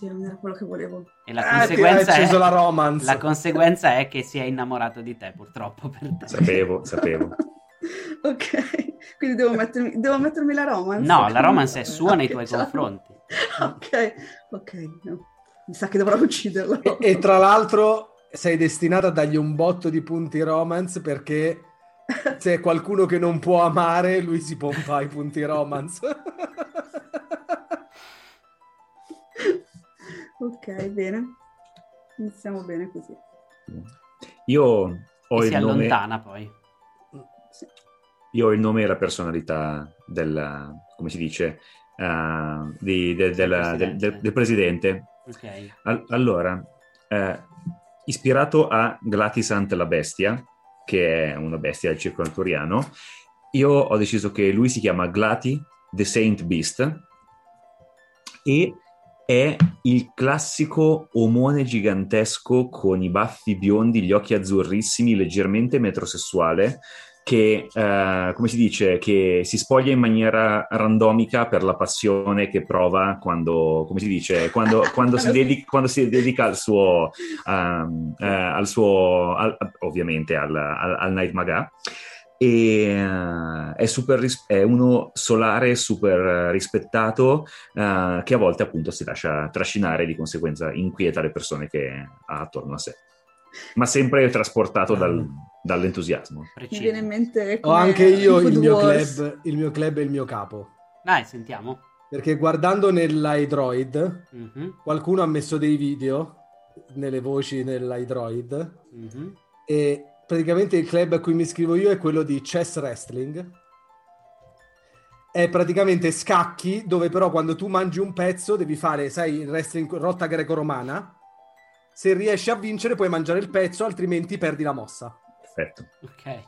Non era quello che volevo. E la Ah, conseguenza, acceso è, la romance. la conseguenza è che si è innamorato di te, purtroppo per te. Sapevo, sapevo. [LAUGHS] ok, quindi devo mettermi, devo mettermi la romance? No, la romance è sua nei [LAUGHS] Ok, tuoi l'ho. confronti. Ok, ok. Mi sa che dovrò ucciderlo. E, e tra l'altro sei destinata a dargli un botto di punti romance perché se è qualcuno che non può amare, lui si pompa i punti romance. [LAUGHS] ok, bene. Iniziamo bene così. Io ho e il si nome... allontana poi. Sì. Io ho il nome e la personalità del, come si dice, eh, di- de- del, Del del- del- del presidente. presidente. Ok. Al- allora, eh, ispirato a Glatisant la bestia, che è una bestia del circo arturiano, io ho deciso che lui si chiama Glati the Saint Beast e è il classico omone gigantesco con i baffi biondi, gli occhi azzurrissimi, leggermente metrosessuale, che, eh, come si dice, che si spoglia in maniera randomica per la passione che prova quando, come si dice, quando, [LAUGHS] quando, si, dedica, quando si dedica al suo, um, eh, al suo al- ovviamente al, al, al Night Maga. E eh, è, super ris- è uno solare super rispettato eh, che a volte appunto si lascia trascinare e di conseguenza inquieta le persone che ha attorno a sé ma sempre trasportato dal- dall'entusiasmo. Mi viene in mente Ho anche io il mio, club, il mio club e il mio capo. Dai, sentiamo. Perché guardando nell'iDroid, Mhm, qualcuno ha messo dei video nelle voci nell'iDroid mhm. e praticamente il club a cui mi iscrivo io è quello di chess wrestling. È praticamente scacchi dove però quando tu mangi un pezzo devi fare, sai, il wrestling rotta greco-romana. Se riesci a vincere puoi mangiare il pezzo, altrimenti perdi la mossa. Perfetto. Ok.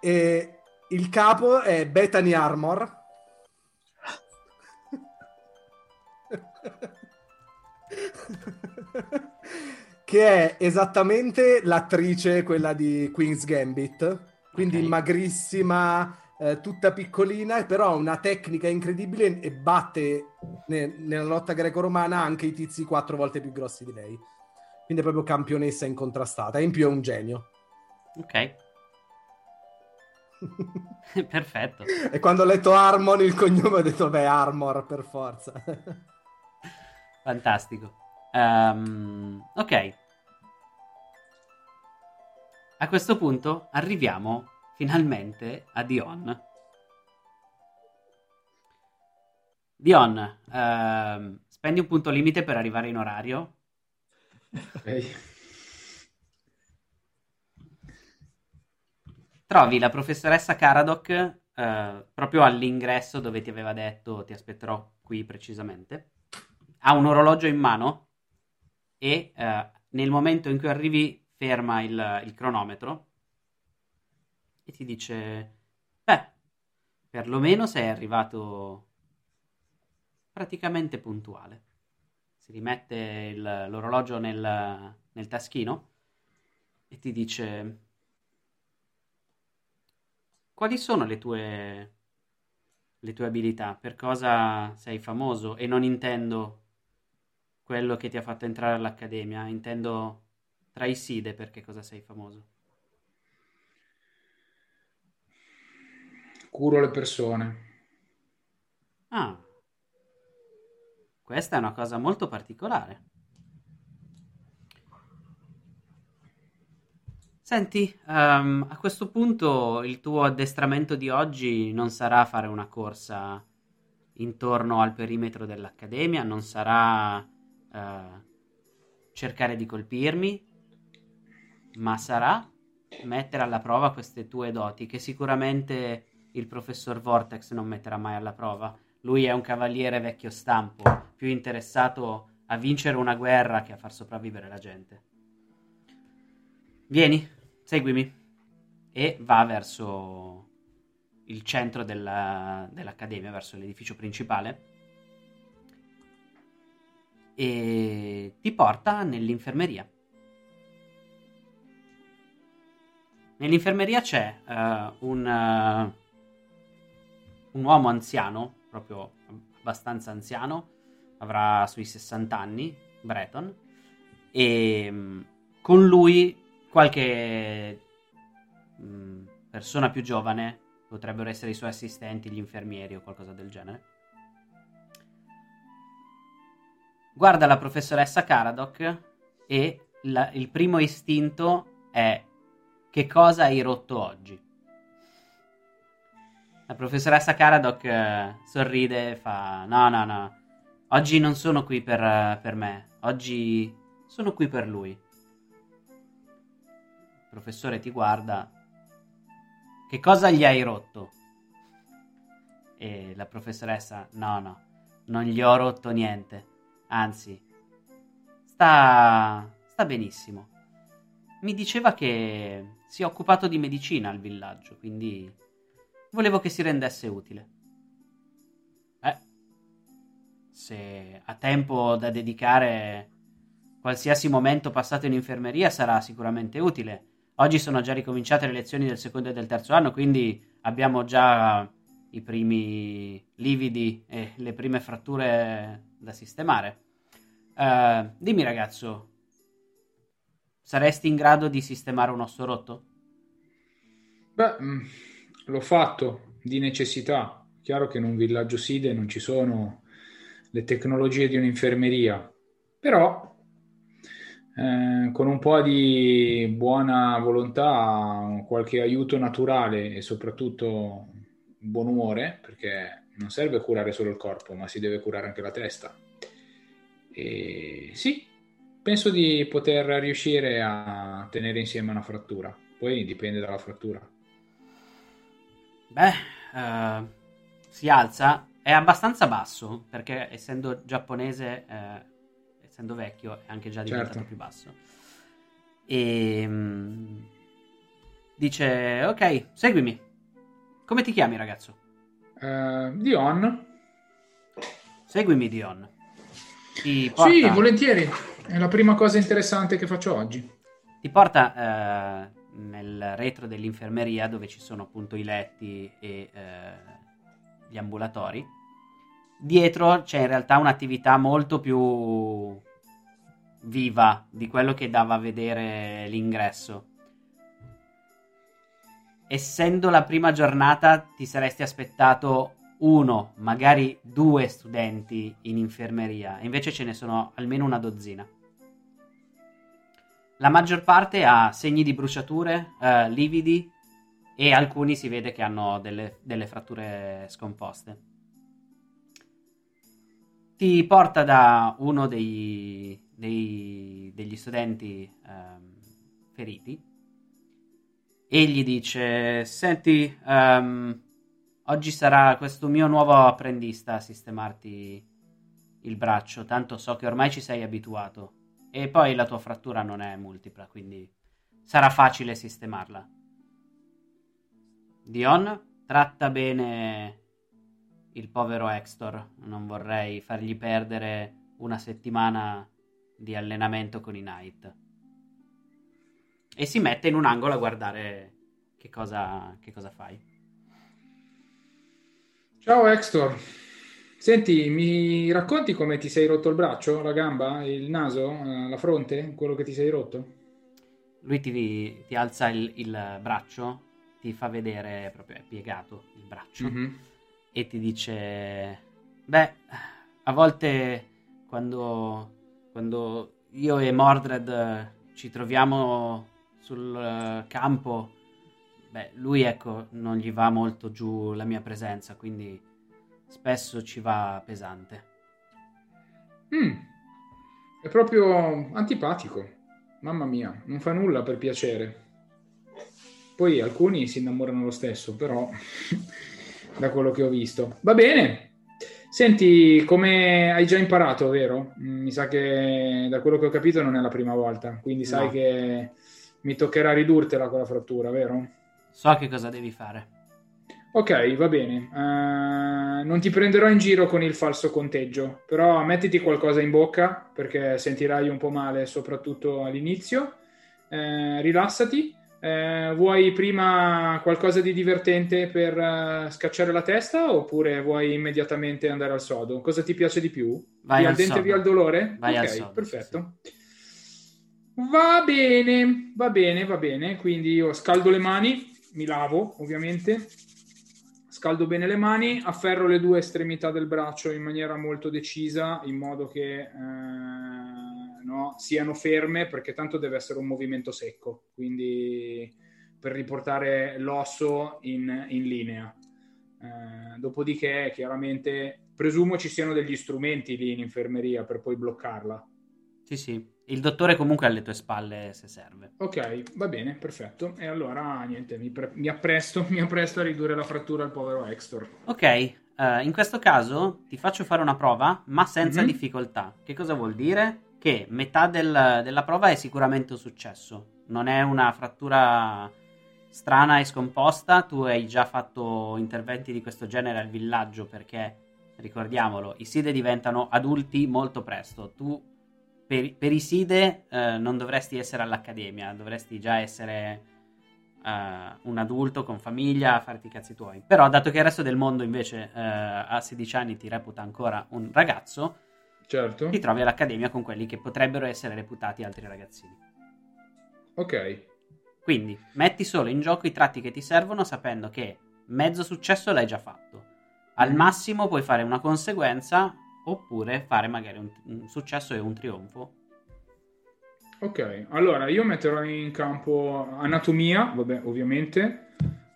E il capo è Bethany Armor. [LAUGHS] che è esattamente l'attrice, quella di Queen's Gambit. Quindi Ok. magrissima, eh, tutta piccolina, però ha una tecnica incredibile e batte ne- nella lotta greco-romana anche i tizi quattro volte più grossi di lei. Quindi è proprio campionessa incontrastata. E in più è un genio. Ok. [LAUGHS] Perfetto. E quando ho letto Armor il cognome ho detto, beh, Armor per forza. [LAUGHS] Fantastico. Ehm, ok. A questo punto arriviamo finalmente a Dion. Dion, ehm, spendi un punto limite per arrivare in orario. Ok. Trovi la professoressa Caradoc eh, proprio all'ingresso dove ti aveva detto ti aspetterò qui precisamente. Ha un orologio in mano e eh, nel momento in cui arrivi ferma il, il cronometro e ti dice beh, perlomeno sei arrivato praticamente puntuale. Si rimette il- l'orologio nel, nel taschino e ti dice quali sono le tue le tue abilità, per cosa sei famoso e non intendo quello che ti ha fatto entrare all'accademia, intendo tra i side perché cosa sei famoso. Curo le persone. Ah, questa è una cosa molto particolare. Senti, um, a questo punto il tuo addestramento di oggi non sarà fare una corsa intorno al perimetro dell'accademia, non sarà uh, cercare di colpirmi, ma sarà mettere alla prova queste tue doti che sicuramente il professor Vortex non metterà mai alla prova. Lui è un cavaliere vecchio stampo, più interessato a vincere una guerra che a far sopravvivere la gente. Vieni, seguimi. E va verso il centro della, dell'accademia, verso l'edificio principale. E ti porta nell'infermeria. Nell'infermeria c'è uh, un, uh, un uomo anziano, proprio abbastanza anziano, avrà sui 60 anni, Breton, e um, con lui qualche mm, persona più giovane, potrebbero essere i suoi assistenti, gli infermieri o qualcosa del genere. Guarda la professoressa Caradoc e la, il primo istinto è che cosa hai rotto oggi? La professoressa Caradoc eh, sorride e fa no no no, oggi non sono qui per, per me, oggi sono qui per lui professore ti guarda, che cosa gli hai rotto? E la professoressa, no, no, non gli ho rotto niente, anzi, sta, sta benissimo. Mi diceva che si è occupato di medicina al villaggio, quindi volevo che si rendesse utile. Eh, se ha tempo da dedicare qualsiasi momento passato in infermeria sarà sicuramente utile Oggi sono già ricominciate le lezioni del secondo e del terzo anno, quindi abbiamo già i primi lividi e le prime fratture da sistemare. Uh, dimmi ragazzo, saresti in grado di sistemare un osso rotto? Beh, mm, l'ho fatto di necessità. Chiaro che in un villaggio SIDE non ci sono le tecnologie di un'infermeria, però eh, con un po' di buona volontà, qualche aiuto naturale e soprattutto buon umore, perché non serve curare solo il corpo, ma si deve curare anche la testa. E sì, penso di poter riuscire a tenere insieme una frattura, poi dipende dalla frattura. Beh, uh, si alza, è abbastanza basso, perché essendo giapponese... Uh essendo vecchio, è anche già diventato certo. più basso. E um, dice: Ok, seguimi. Come ti chiami, ragazzo? Uh, Dion. Seguimi, Dion. Sì, volentieri. È la prima cosa interessante che faccio oggi. Ti porta uh, nel retro dell'infermeria dove ci sono appunto i letti e uh, gli ambulatori dietro c'è in realtà un'attività molto più viva di quello che dava a vedere l'ingresso. Essendo la prima giornata, ti saresti aspettato uno, magari due studenti in infermeria, invece ce ne sono almeno una dozzina. La maggior parte ha segni di bruciature, eh, lividi e alcuni si vede che hanno delle, delle fratture scomposte ti porta da uno dei, dei, degli studenti um, feriti e gli dice: Senti, um, oggi sarà questo mio nuovo apprendista a sistemarti il braccio, tanto so che ormai ci sei abituato. E poi la tua frattura non è multipla, quindi sarà facile sistemarla. Dion tratta bene il povero Hector. Non vorrei fargli perdere una settimana di allenamento con i Knight. E si mette in un angolo a guardare che cosa, che cosa fai. Ciao Extor. Senti, mi racconti come ti sei rotto il braccio, la gamba, il naso, eh, la fronte, quello che ti sei rotto? Lui ti, ti alza il, il braccio, ti fa vedere proprio è piegato il braccio Mhm. e ti dice: Beh, a volte quando, quando io e Mordred eh, ci troviamo sul eh, campo, beh, lui ecco, non gli va molto giù la mia presenza, quindi spesso ci va pesante. Mm. È proprio antipatico. Mamma mia, non fa nulla per piacere. Poi alcuni si innamorano lo stesso, però [LAUGHS] da quello che ho visto. Va bene. Senti, come hai già imparato, vero? Mi sa che da quello che ho capito non è la prima volta, quindi sai No. che mi toccherà ridurtela con la frattura, vero? So che cosa devi fare. Ok, va bene. Eh, non ti prenderò in giro con il falso conteggio, però mettiti qualcosa in bocca perché sentirai un po' male, soprattutto all'inizio. Eh, rilassati. Eh, vuoi prima qualcosa di divertente per scacciare la testa oppure vuoi immediatamente andare al sodo? Cosa ti piace di più? Vai via al dente sodo. via il dolore? Vai al ok, sodo, perfetto. Va bene, va bene, va bene. Quindi io scaldo le mani, mi lavo ovviamente, scaldo bene le mani, afferro le due estremità del braccio in maniera molto decisa, in modo che eh, no, siano ferme, perché tanto deve essere un movimento secco, quindi per riportare l'osso in, in linea. Eh, dopodiché, chiaramente, presumo ci siano degli strumenti lì in infermeria per poi bloccarla. Sì, sì. Il dottore comunque è alle tue spalle se serve. Ok, va bene, perfetto. E allora niente, mi, pre- mi appresto, [LAUGHS] mi appresto a ridurre la frattura al povero Extor. Ok, eh, in questo caso ti faccio fare una prova, ma senza Mhm. difficoltà. Che cosa vuol dire? Che metà del- della prova è sicuramente un successo. Non è una frattura strana e scomposta. Tu hai già fatto interventi di questo genere al villaggio perché, ricordiamolo, i SIDE diventano adulti molto presto. Tu per, per i SIDE eh, non dovresti essere all'accademia, dovresti già essere eh, un adulto con famiglia a farti i cazzi tuoi. Però, dato che il resto del mondo invece eh, a 16 anni ti reputa ancora un ragazzo, Certo. ti trovi all'accademia con quelli che potrebbero essere reputati altri ragazzini. Ok, Quindi metti solo in gioco i tratti che ti servono sapendo che mezzo successo l'hai già fatto. Al Mhm. massimo puoi fare una conseguenza oppure fare magari un, un successo e un trionfo. ok. Allora, io metterò in campo anatomia, vabbè, ovviamente.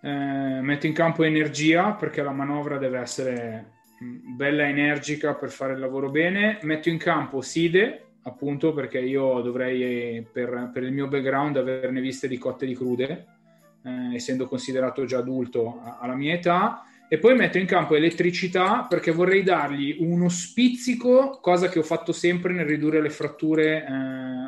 Eh, metto in campo energia perché la manovra deve essere mh, bella energica per fare il lavoro bene. Metto in campo side, appunto, perché io dovrei, per, per il mio background, averne viste di cotte di crude, eh, essendo considerato già adulto alla mia età. E poi metto in campo elettricità perché vorrei dargli uno spizzico, cosa che ho fatto sempre nel ridurre le fratture eh,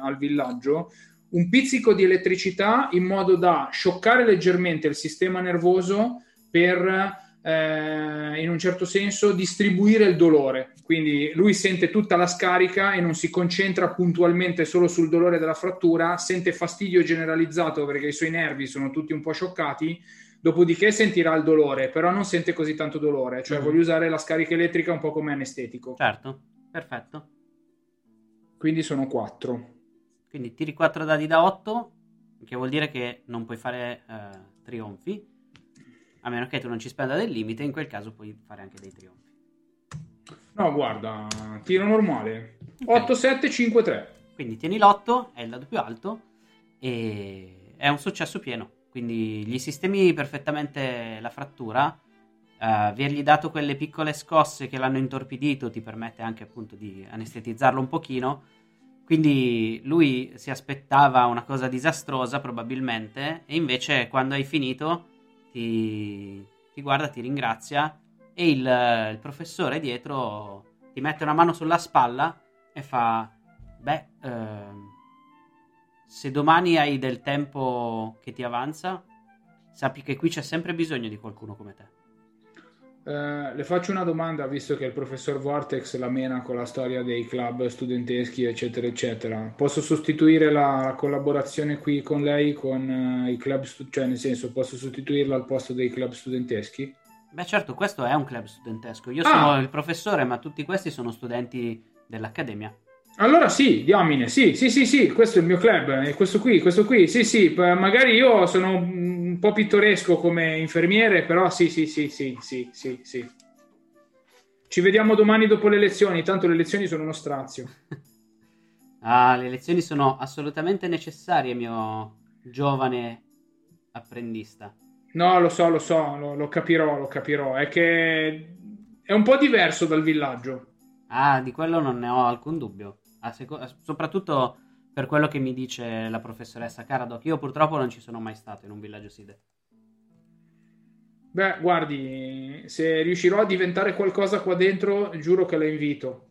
al villaggio, un pizzico di elettricità in modo da scioccare leggermente il sistema nervoso per, eh, in un certo senso, distribuire il dolore. Quindi lui sente tutta la scarica e non si concentra puntualmente solo sul dolore della frattura, sente fastidio generalizzato perché i suoi nervi sono tutti un po' scioccati, dopodiché sentirà il dolore, però non sente così tanto dolore, cioè Mhm. voglio usare la scarica elettrica un po' come anestetico. Certo, perfetto. Quindi sono quattro. Quindi tiri 4 dadi da 8, che vuol dire che non puoi fare eh, trionfi, a meno che tu non ci spenda del limite, in quel caso puoi fare anche dei trionfi. No, guarda, tiro normale. Ok. 8, 7, 5, 3. Quindi tieni l'8, è il dado più alto, e è un successo pieno. Quindi gli sistemi perfettamente la frattura, eh, avergli dato quelle piccole scosse che l'hanno intorpidito ti permette anche appunto di anestetizzarlo un pochino. Quindi lui si aspettava una cosa disastrosa probabilmente e invece quando hai finito ti, ti guarda, ti ringrazia e il, il professore dietro ti mette una mano sulla spalla e fa beh ehm, se domani hai del tempo che ti avanza sappi che qui c'è sempre bisogno di qualcuno come te Eh, le faccio una domanda, visto che il professor Vortex la mena con la storia dei club studenteschi, eccetera, eccetera. Posso sostituire la collaborazione qui con lei con eh, i club, stu- cioè nel senso, posso sostituirla al posto dei club studenteschi? Beh, certo, questo è un club studentesco. Io Ah. sono il professore, ma tutti questi sono studenti dell'accademia. Allora sì, diamine, sì, sì, sì, sì, questo è il mio club, questo qui, questo qui, sì, sì, magari io sono un po' pittoresco come infermiere, però sì, sì, sì, sì, sì, sì, sì. Ci vediamo domani dopo le lezioni, tanto le lezioni sono uno strazio. [LAUGHS] Ah, le lezioni sono assolutamente necessarie, mio giovane apprendista. No, lo so, lo so, lo, lo capirò, lo capirò, è che è un po' diverso dal villaggio. Ah, di quello non ne ho alcun dubbio. Seco- soprattutto per quello che mi dice la professoressa Caradoc. Io purtroppo non ci sono mai stato in un villaggio SIDE. Beh, guardi, se riuscirò a diventare qualcosa qua dentro, giuro che la invito.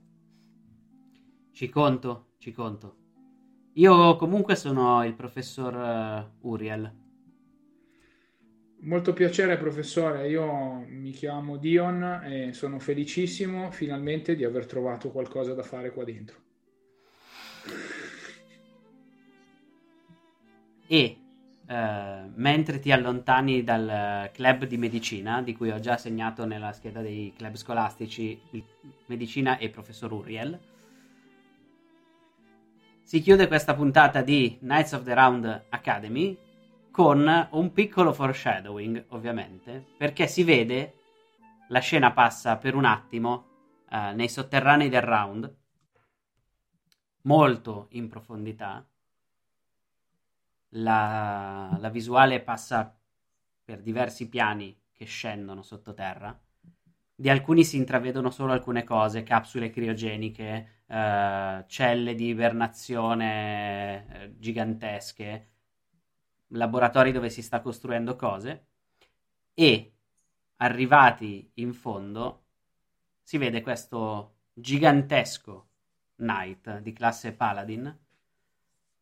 Ci conto, ci conto. Io comunque sono il professor eh, Uriel. Molto piacere, professore. Io mi chiamo Dion e sono felicissimo finalmente di aver trovato qualcosa da fare qua dentro. E eh, mentre ti allontani dal club di medicina, di cui ho già segnato nella scheda dei club scolastici medicina e professor Uriel, si chiude questa puntata di Knights of the Round Academy con un piccolo foreshadowing, ovviamente, perché si vede la scena passa per un attimo eh, nei sotterranei del round, molto in profondità. La, la visuale passa per diversi piani che scendono sottoterra. Di alcuni si intravedono solo alcune cose, capsule criogeniche, eh, celle di ibernazione eh, gigantesche, laboratori dove si sta costruendo cose e arrivati in fondo si vede questo gigantesco knight di classe paladin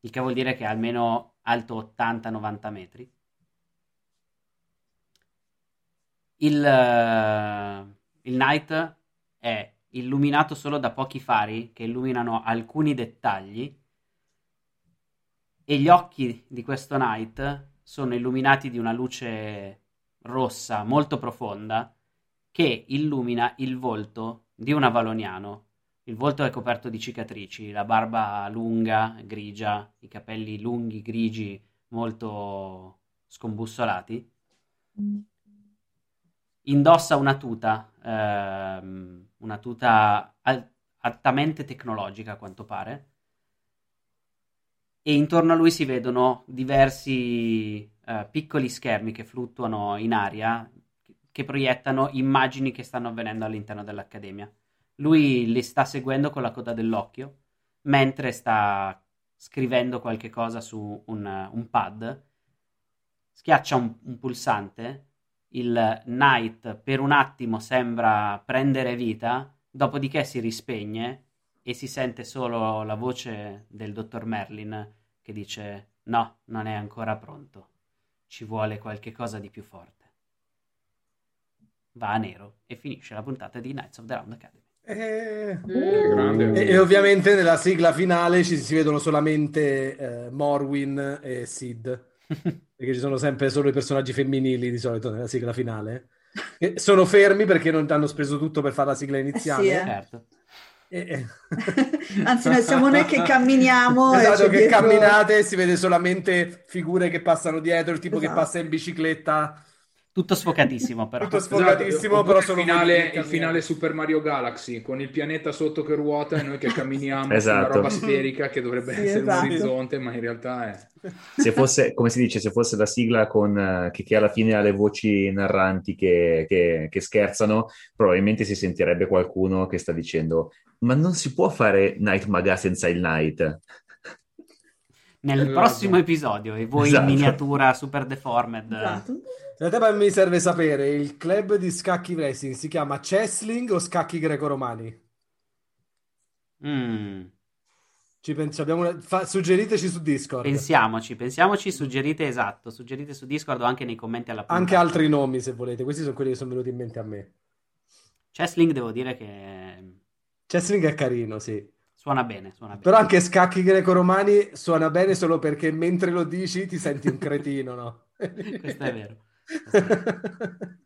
il che vuol dire che è almeno alto 80-90 metri il, eh, il knight è illuminato solo da pochi fari che illuminano alcuni dettagli e gli occhi di questo knight sono illuminati di una luce rossa molto profonda che illumina il volto di un avaloniano. Il volto è coperto di cicatrici, la barba lunga, grigia, i capelli lunghi, grigi, molto scombussolati. Indossa una tuta, ehm, una tuta al- altamente tecnologica a quanto pare, e intorno a lui si vedono diversi eh, piccoli schermi che fluttuano in aria che proiettano immagini che stanno avvenendo all'interno dell'accademia. Lui li sta seguendo con la coda dell'occhio mentre sta scrivendo qualche cosa su un, un pad. Schiaccia un, un pulsante, il Knight per un attimo sembra prendere vita, dopodiché si rispegne e si sente solo la voce del dottor Merlin che dice no, non è ancora pronto, ci vuole qualche cosa di più forte. Va a nero e finisce la puntata di Knights of the Round Academy. Eh, Eh, grande. E, e ovviamente nella sigla finale ci si vedono solamente eh, Morwin e Sid, [LAUGHS] perché ci sono sempre solo i personaggi femminili di solito nella sigla finale. Che sono fermi perché non hanno speso tutto per fare la sigla iniziale. sì, eh. certo. E- e- [LAUGHS] Anzi, noi siamo noi che camminiamo e Esatto, che dietro- camminate e si vede solamente figure che passano dietro, il tipo che Esatto. passa in bicicletta. Tutto sfocatissimo però. Tutto sfogatissimo, Esatto, però sono il finale, il finale Super Mario Galaxy con il pianeta sotto che ruota e noi che camminiamo Esatto. sulla roba sferica che dovrebbe Sì, essere esatto. un orizzonte, ma in realtà è Se fosse, come si dice, se fosse la sigla con, eh, che, che alla fine ha le voci narranti che, che- che scherzano, probabilmente si sentirebbe qualcuno che sta dicendo ma non si può fare Night Maga senza il Night. Nel Esatto. prossimo episodio, e voi Esatto. in miniatura super deformed. Esatto. Realtà poi mi serve sapere, il club di scacchi wrestling si chiama Chessling o scacchi greco-romani? Mm, Ci abbiamo una- fa- Suggeriteci su Discord. Pensiamoci, pensiamoci, suggerite esatto, suggerite su Discord o anche nei commenti alla puntata. Anche altri nomi se volete, questi sono quelli che sono venuti in mente a me. Chessling devo dire che Chessling è carino, sì. suona bene, suona bene. Però anche scacchi greco-romani suona bene solo perché mentre lo dici ti senti un cretino, no? [LAUGHS] Questo è vero. [LAUGHS]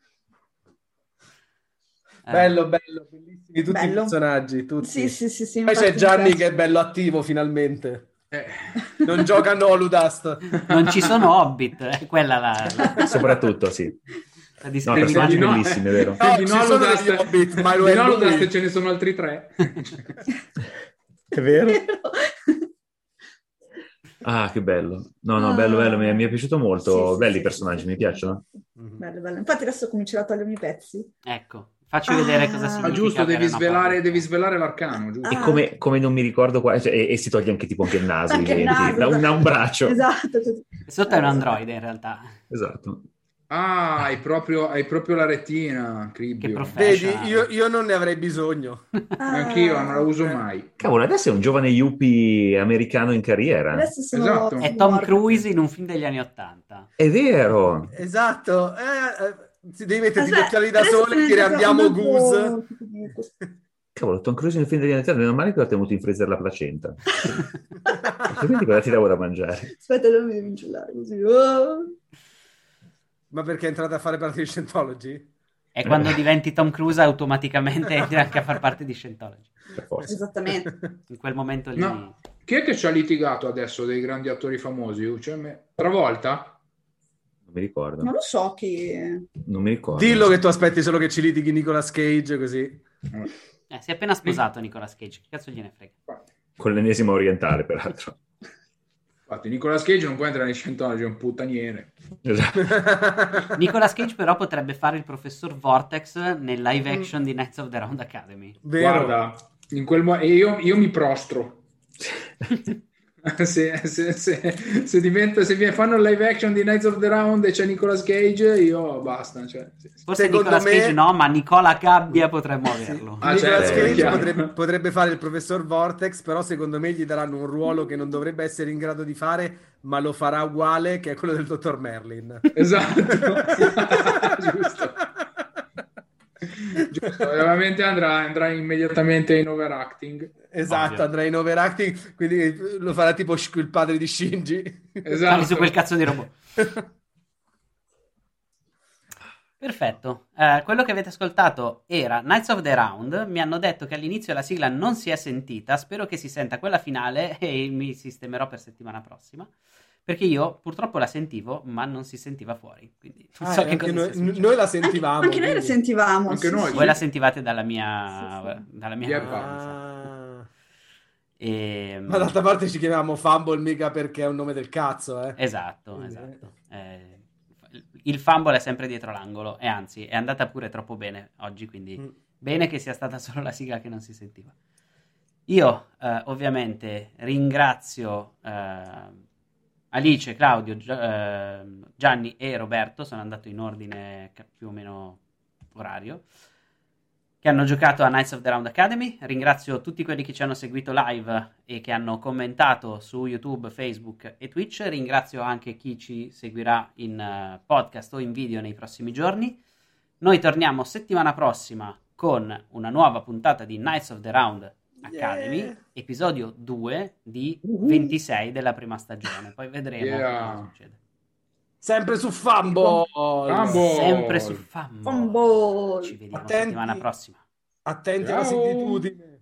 Eh, Bello, bello, bellissimi tutti Bello. i personaggi, tutti. Sì, sì, sì, sì. Poi c'è Gianni che è bello attivo finalmente. Eh, Non gioca a Noludast. Non ci sono hobbit, è quella la, la, Soprattutto, sì. la No, personaggi di no- bellissimi, è vero. No, di ci sono degli Hobbit, ma lo è Noludast lui. ce ne sono altri tre. [LAUGHS] È vero? Ah, che bello. No, no, bello, bello, mi è, mi è piaciuto molto. Sì, Belli sì, i personaggi, sì. mi piacciono. Bello, bello. Infatti adesso comincerò a togliermi i pezzi. Ecco, facci vedere cosa Ah, significa. Ah, giusto, devi svelare, devi svelare l'arcano, giusto? E Ah. come, come non mi ricordo qua, cioè, e, e si toglie anche tipo anche il naso, Anche il naso, da un, da un esatto. braccio. Esatto. Sotto è un androide in realtà. Esatto. Ah, hai proprio, hai proprio la retina, Cribbio. Vedi, io, io non ne avrei bisogno. Anch'io non la uso mai. Cavolo, adesso è un giovane yuppie americano in carriera. Adesso sono Esatto. È Tom. Cruise in un film degli anni Ottanta. È vero. Esatto. Eh, eh, devi mettere gli Aspetta, occhiali da sole e dire andiamo un Goose. [LAUGHS] Cavolo, Tom Cruise nel film degli anni 80, meno male che ho tenuto in freezer la placenta. [LAUGHS] Altrimenti cosa ti davo da mangiare? Aspetta, non mi devi ingiullare così. Oh. Ma perché è entrata a fare parte di Scientology? E quando diventi Tom Cruise automaticamente entri anche a far parte di Scientology. Per forza. Esattamente. In quel momento lì... No. Chi è che ci ha litigato adesso dei grandi attori famosi? Cioè, me- Travolta? Non mi ricordo. Non lo so chi... Non mi ricordo. Dillo che tu aspetti solo che ci litighi Nicolas Cage così. Eh, si è appena sposato Nicolas Cage, che cazzo gliene frega? Con l'ennesima orientale, peraltro. Infatti, Nicolas Cage non può entrare in Scientology, è un puttaniere. Esatto. [LAUGHS] Nicolas Cage però potrebbe fare il professor Vortex nel live action di Knights of the Round Academy. Vero. Guarda, in quel mo- io, io mi prostro. [LAUGHS] [LAUGHS] se, se, se, se diventa, se vi fanno il live action di Knights of the Round e c'è Nicolas Cage, io basta. Cioè, sì. Forse Secondo Nicolas me- Cage no, ma Nicola Gabbia potremmo averlo. Ah, Nicolas certo, è Cage potrebbe, potrebbe fare il professor Vortex, però secondo me gli daranno un ruolo che non dovrebbe essere in grado di fare, ma lo farà uguale, che è quello del dottor Merlin. Esatto. [LAUGHS] Giusto. Giusto, ovviamente andrà, andrà immediatamente in overacting. Esatto, Ovvio. andrà in overacting, quindi lo farà tipo il padre di Shinji. Esatto. Su quel cazzo di robot. Perfetto. Eh, quello che avete ascoltato era Knights of the Round. Mi hanno detto che all'inizio la sigla non si è sentita. Spero che si senta quella finale [LAUGHS] e mi sistemerò per settimana prossima. Perché io purtroppo la sentivo, ma non si sentiva fuori. Quindi non Ah, so che anche cosa noi, noi la Anche, sentivamo. anche noi le quindi- sentivamo. Anche sì, noi. sì. Voi la sentivate dalla mia, Sì, sì. dalla mia. E- Ma d'altra parte ci chiamiamo Fumble mica perché è un nome del cazzo, eh. Esatto, Quindi, esatto. Eh, il fumble è sempre dietro l'angolo e anzi è andata pure troppo bene oggi, quindi Mm. bene che sia stata [LAUGHS] solo la sigla che non si sentiva. Io eh, ovviamente ringrazio eh, Alice, Claudio, Gio- eh, Gianni e Roberto, sono andato in ordine più o meno orario, che hanno giocato a Knights of the Round Academy. Ringrazio tutti quelli che ci hanno seguito live e che hanno commentato su YouTube, Facebook e Twitch. Ringrazio anche chi ci seguirà in eh, podcast o in video nei prossimi giorni. Noi torniamo settimana prossima con una nuova puntata di Knights of the Round Academy, Yeah. episodio 2 di Uh-huh. 26 della prima stagione. Poi vedremo Yeah. cosa succede. Sempre su Fumble. Fumble. Sempre su Fumble. Fumble. Ci vediamo Attenti. settimana prossima. Attenti alla Ciao. similitudine.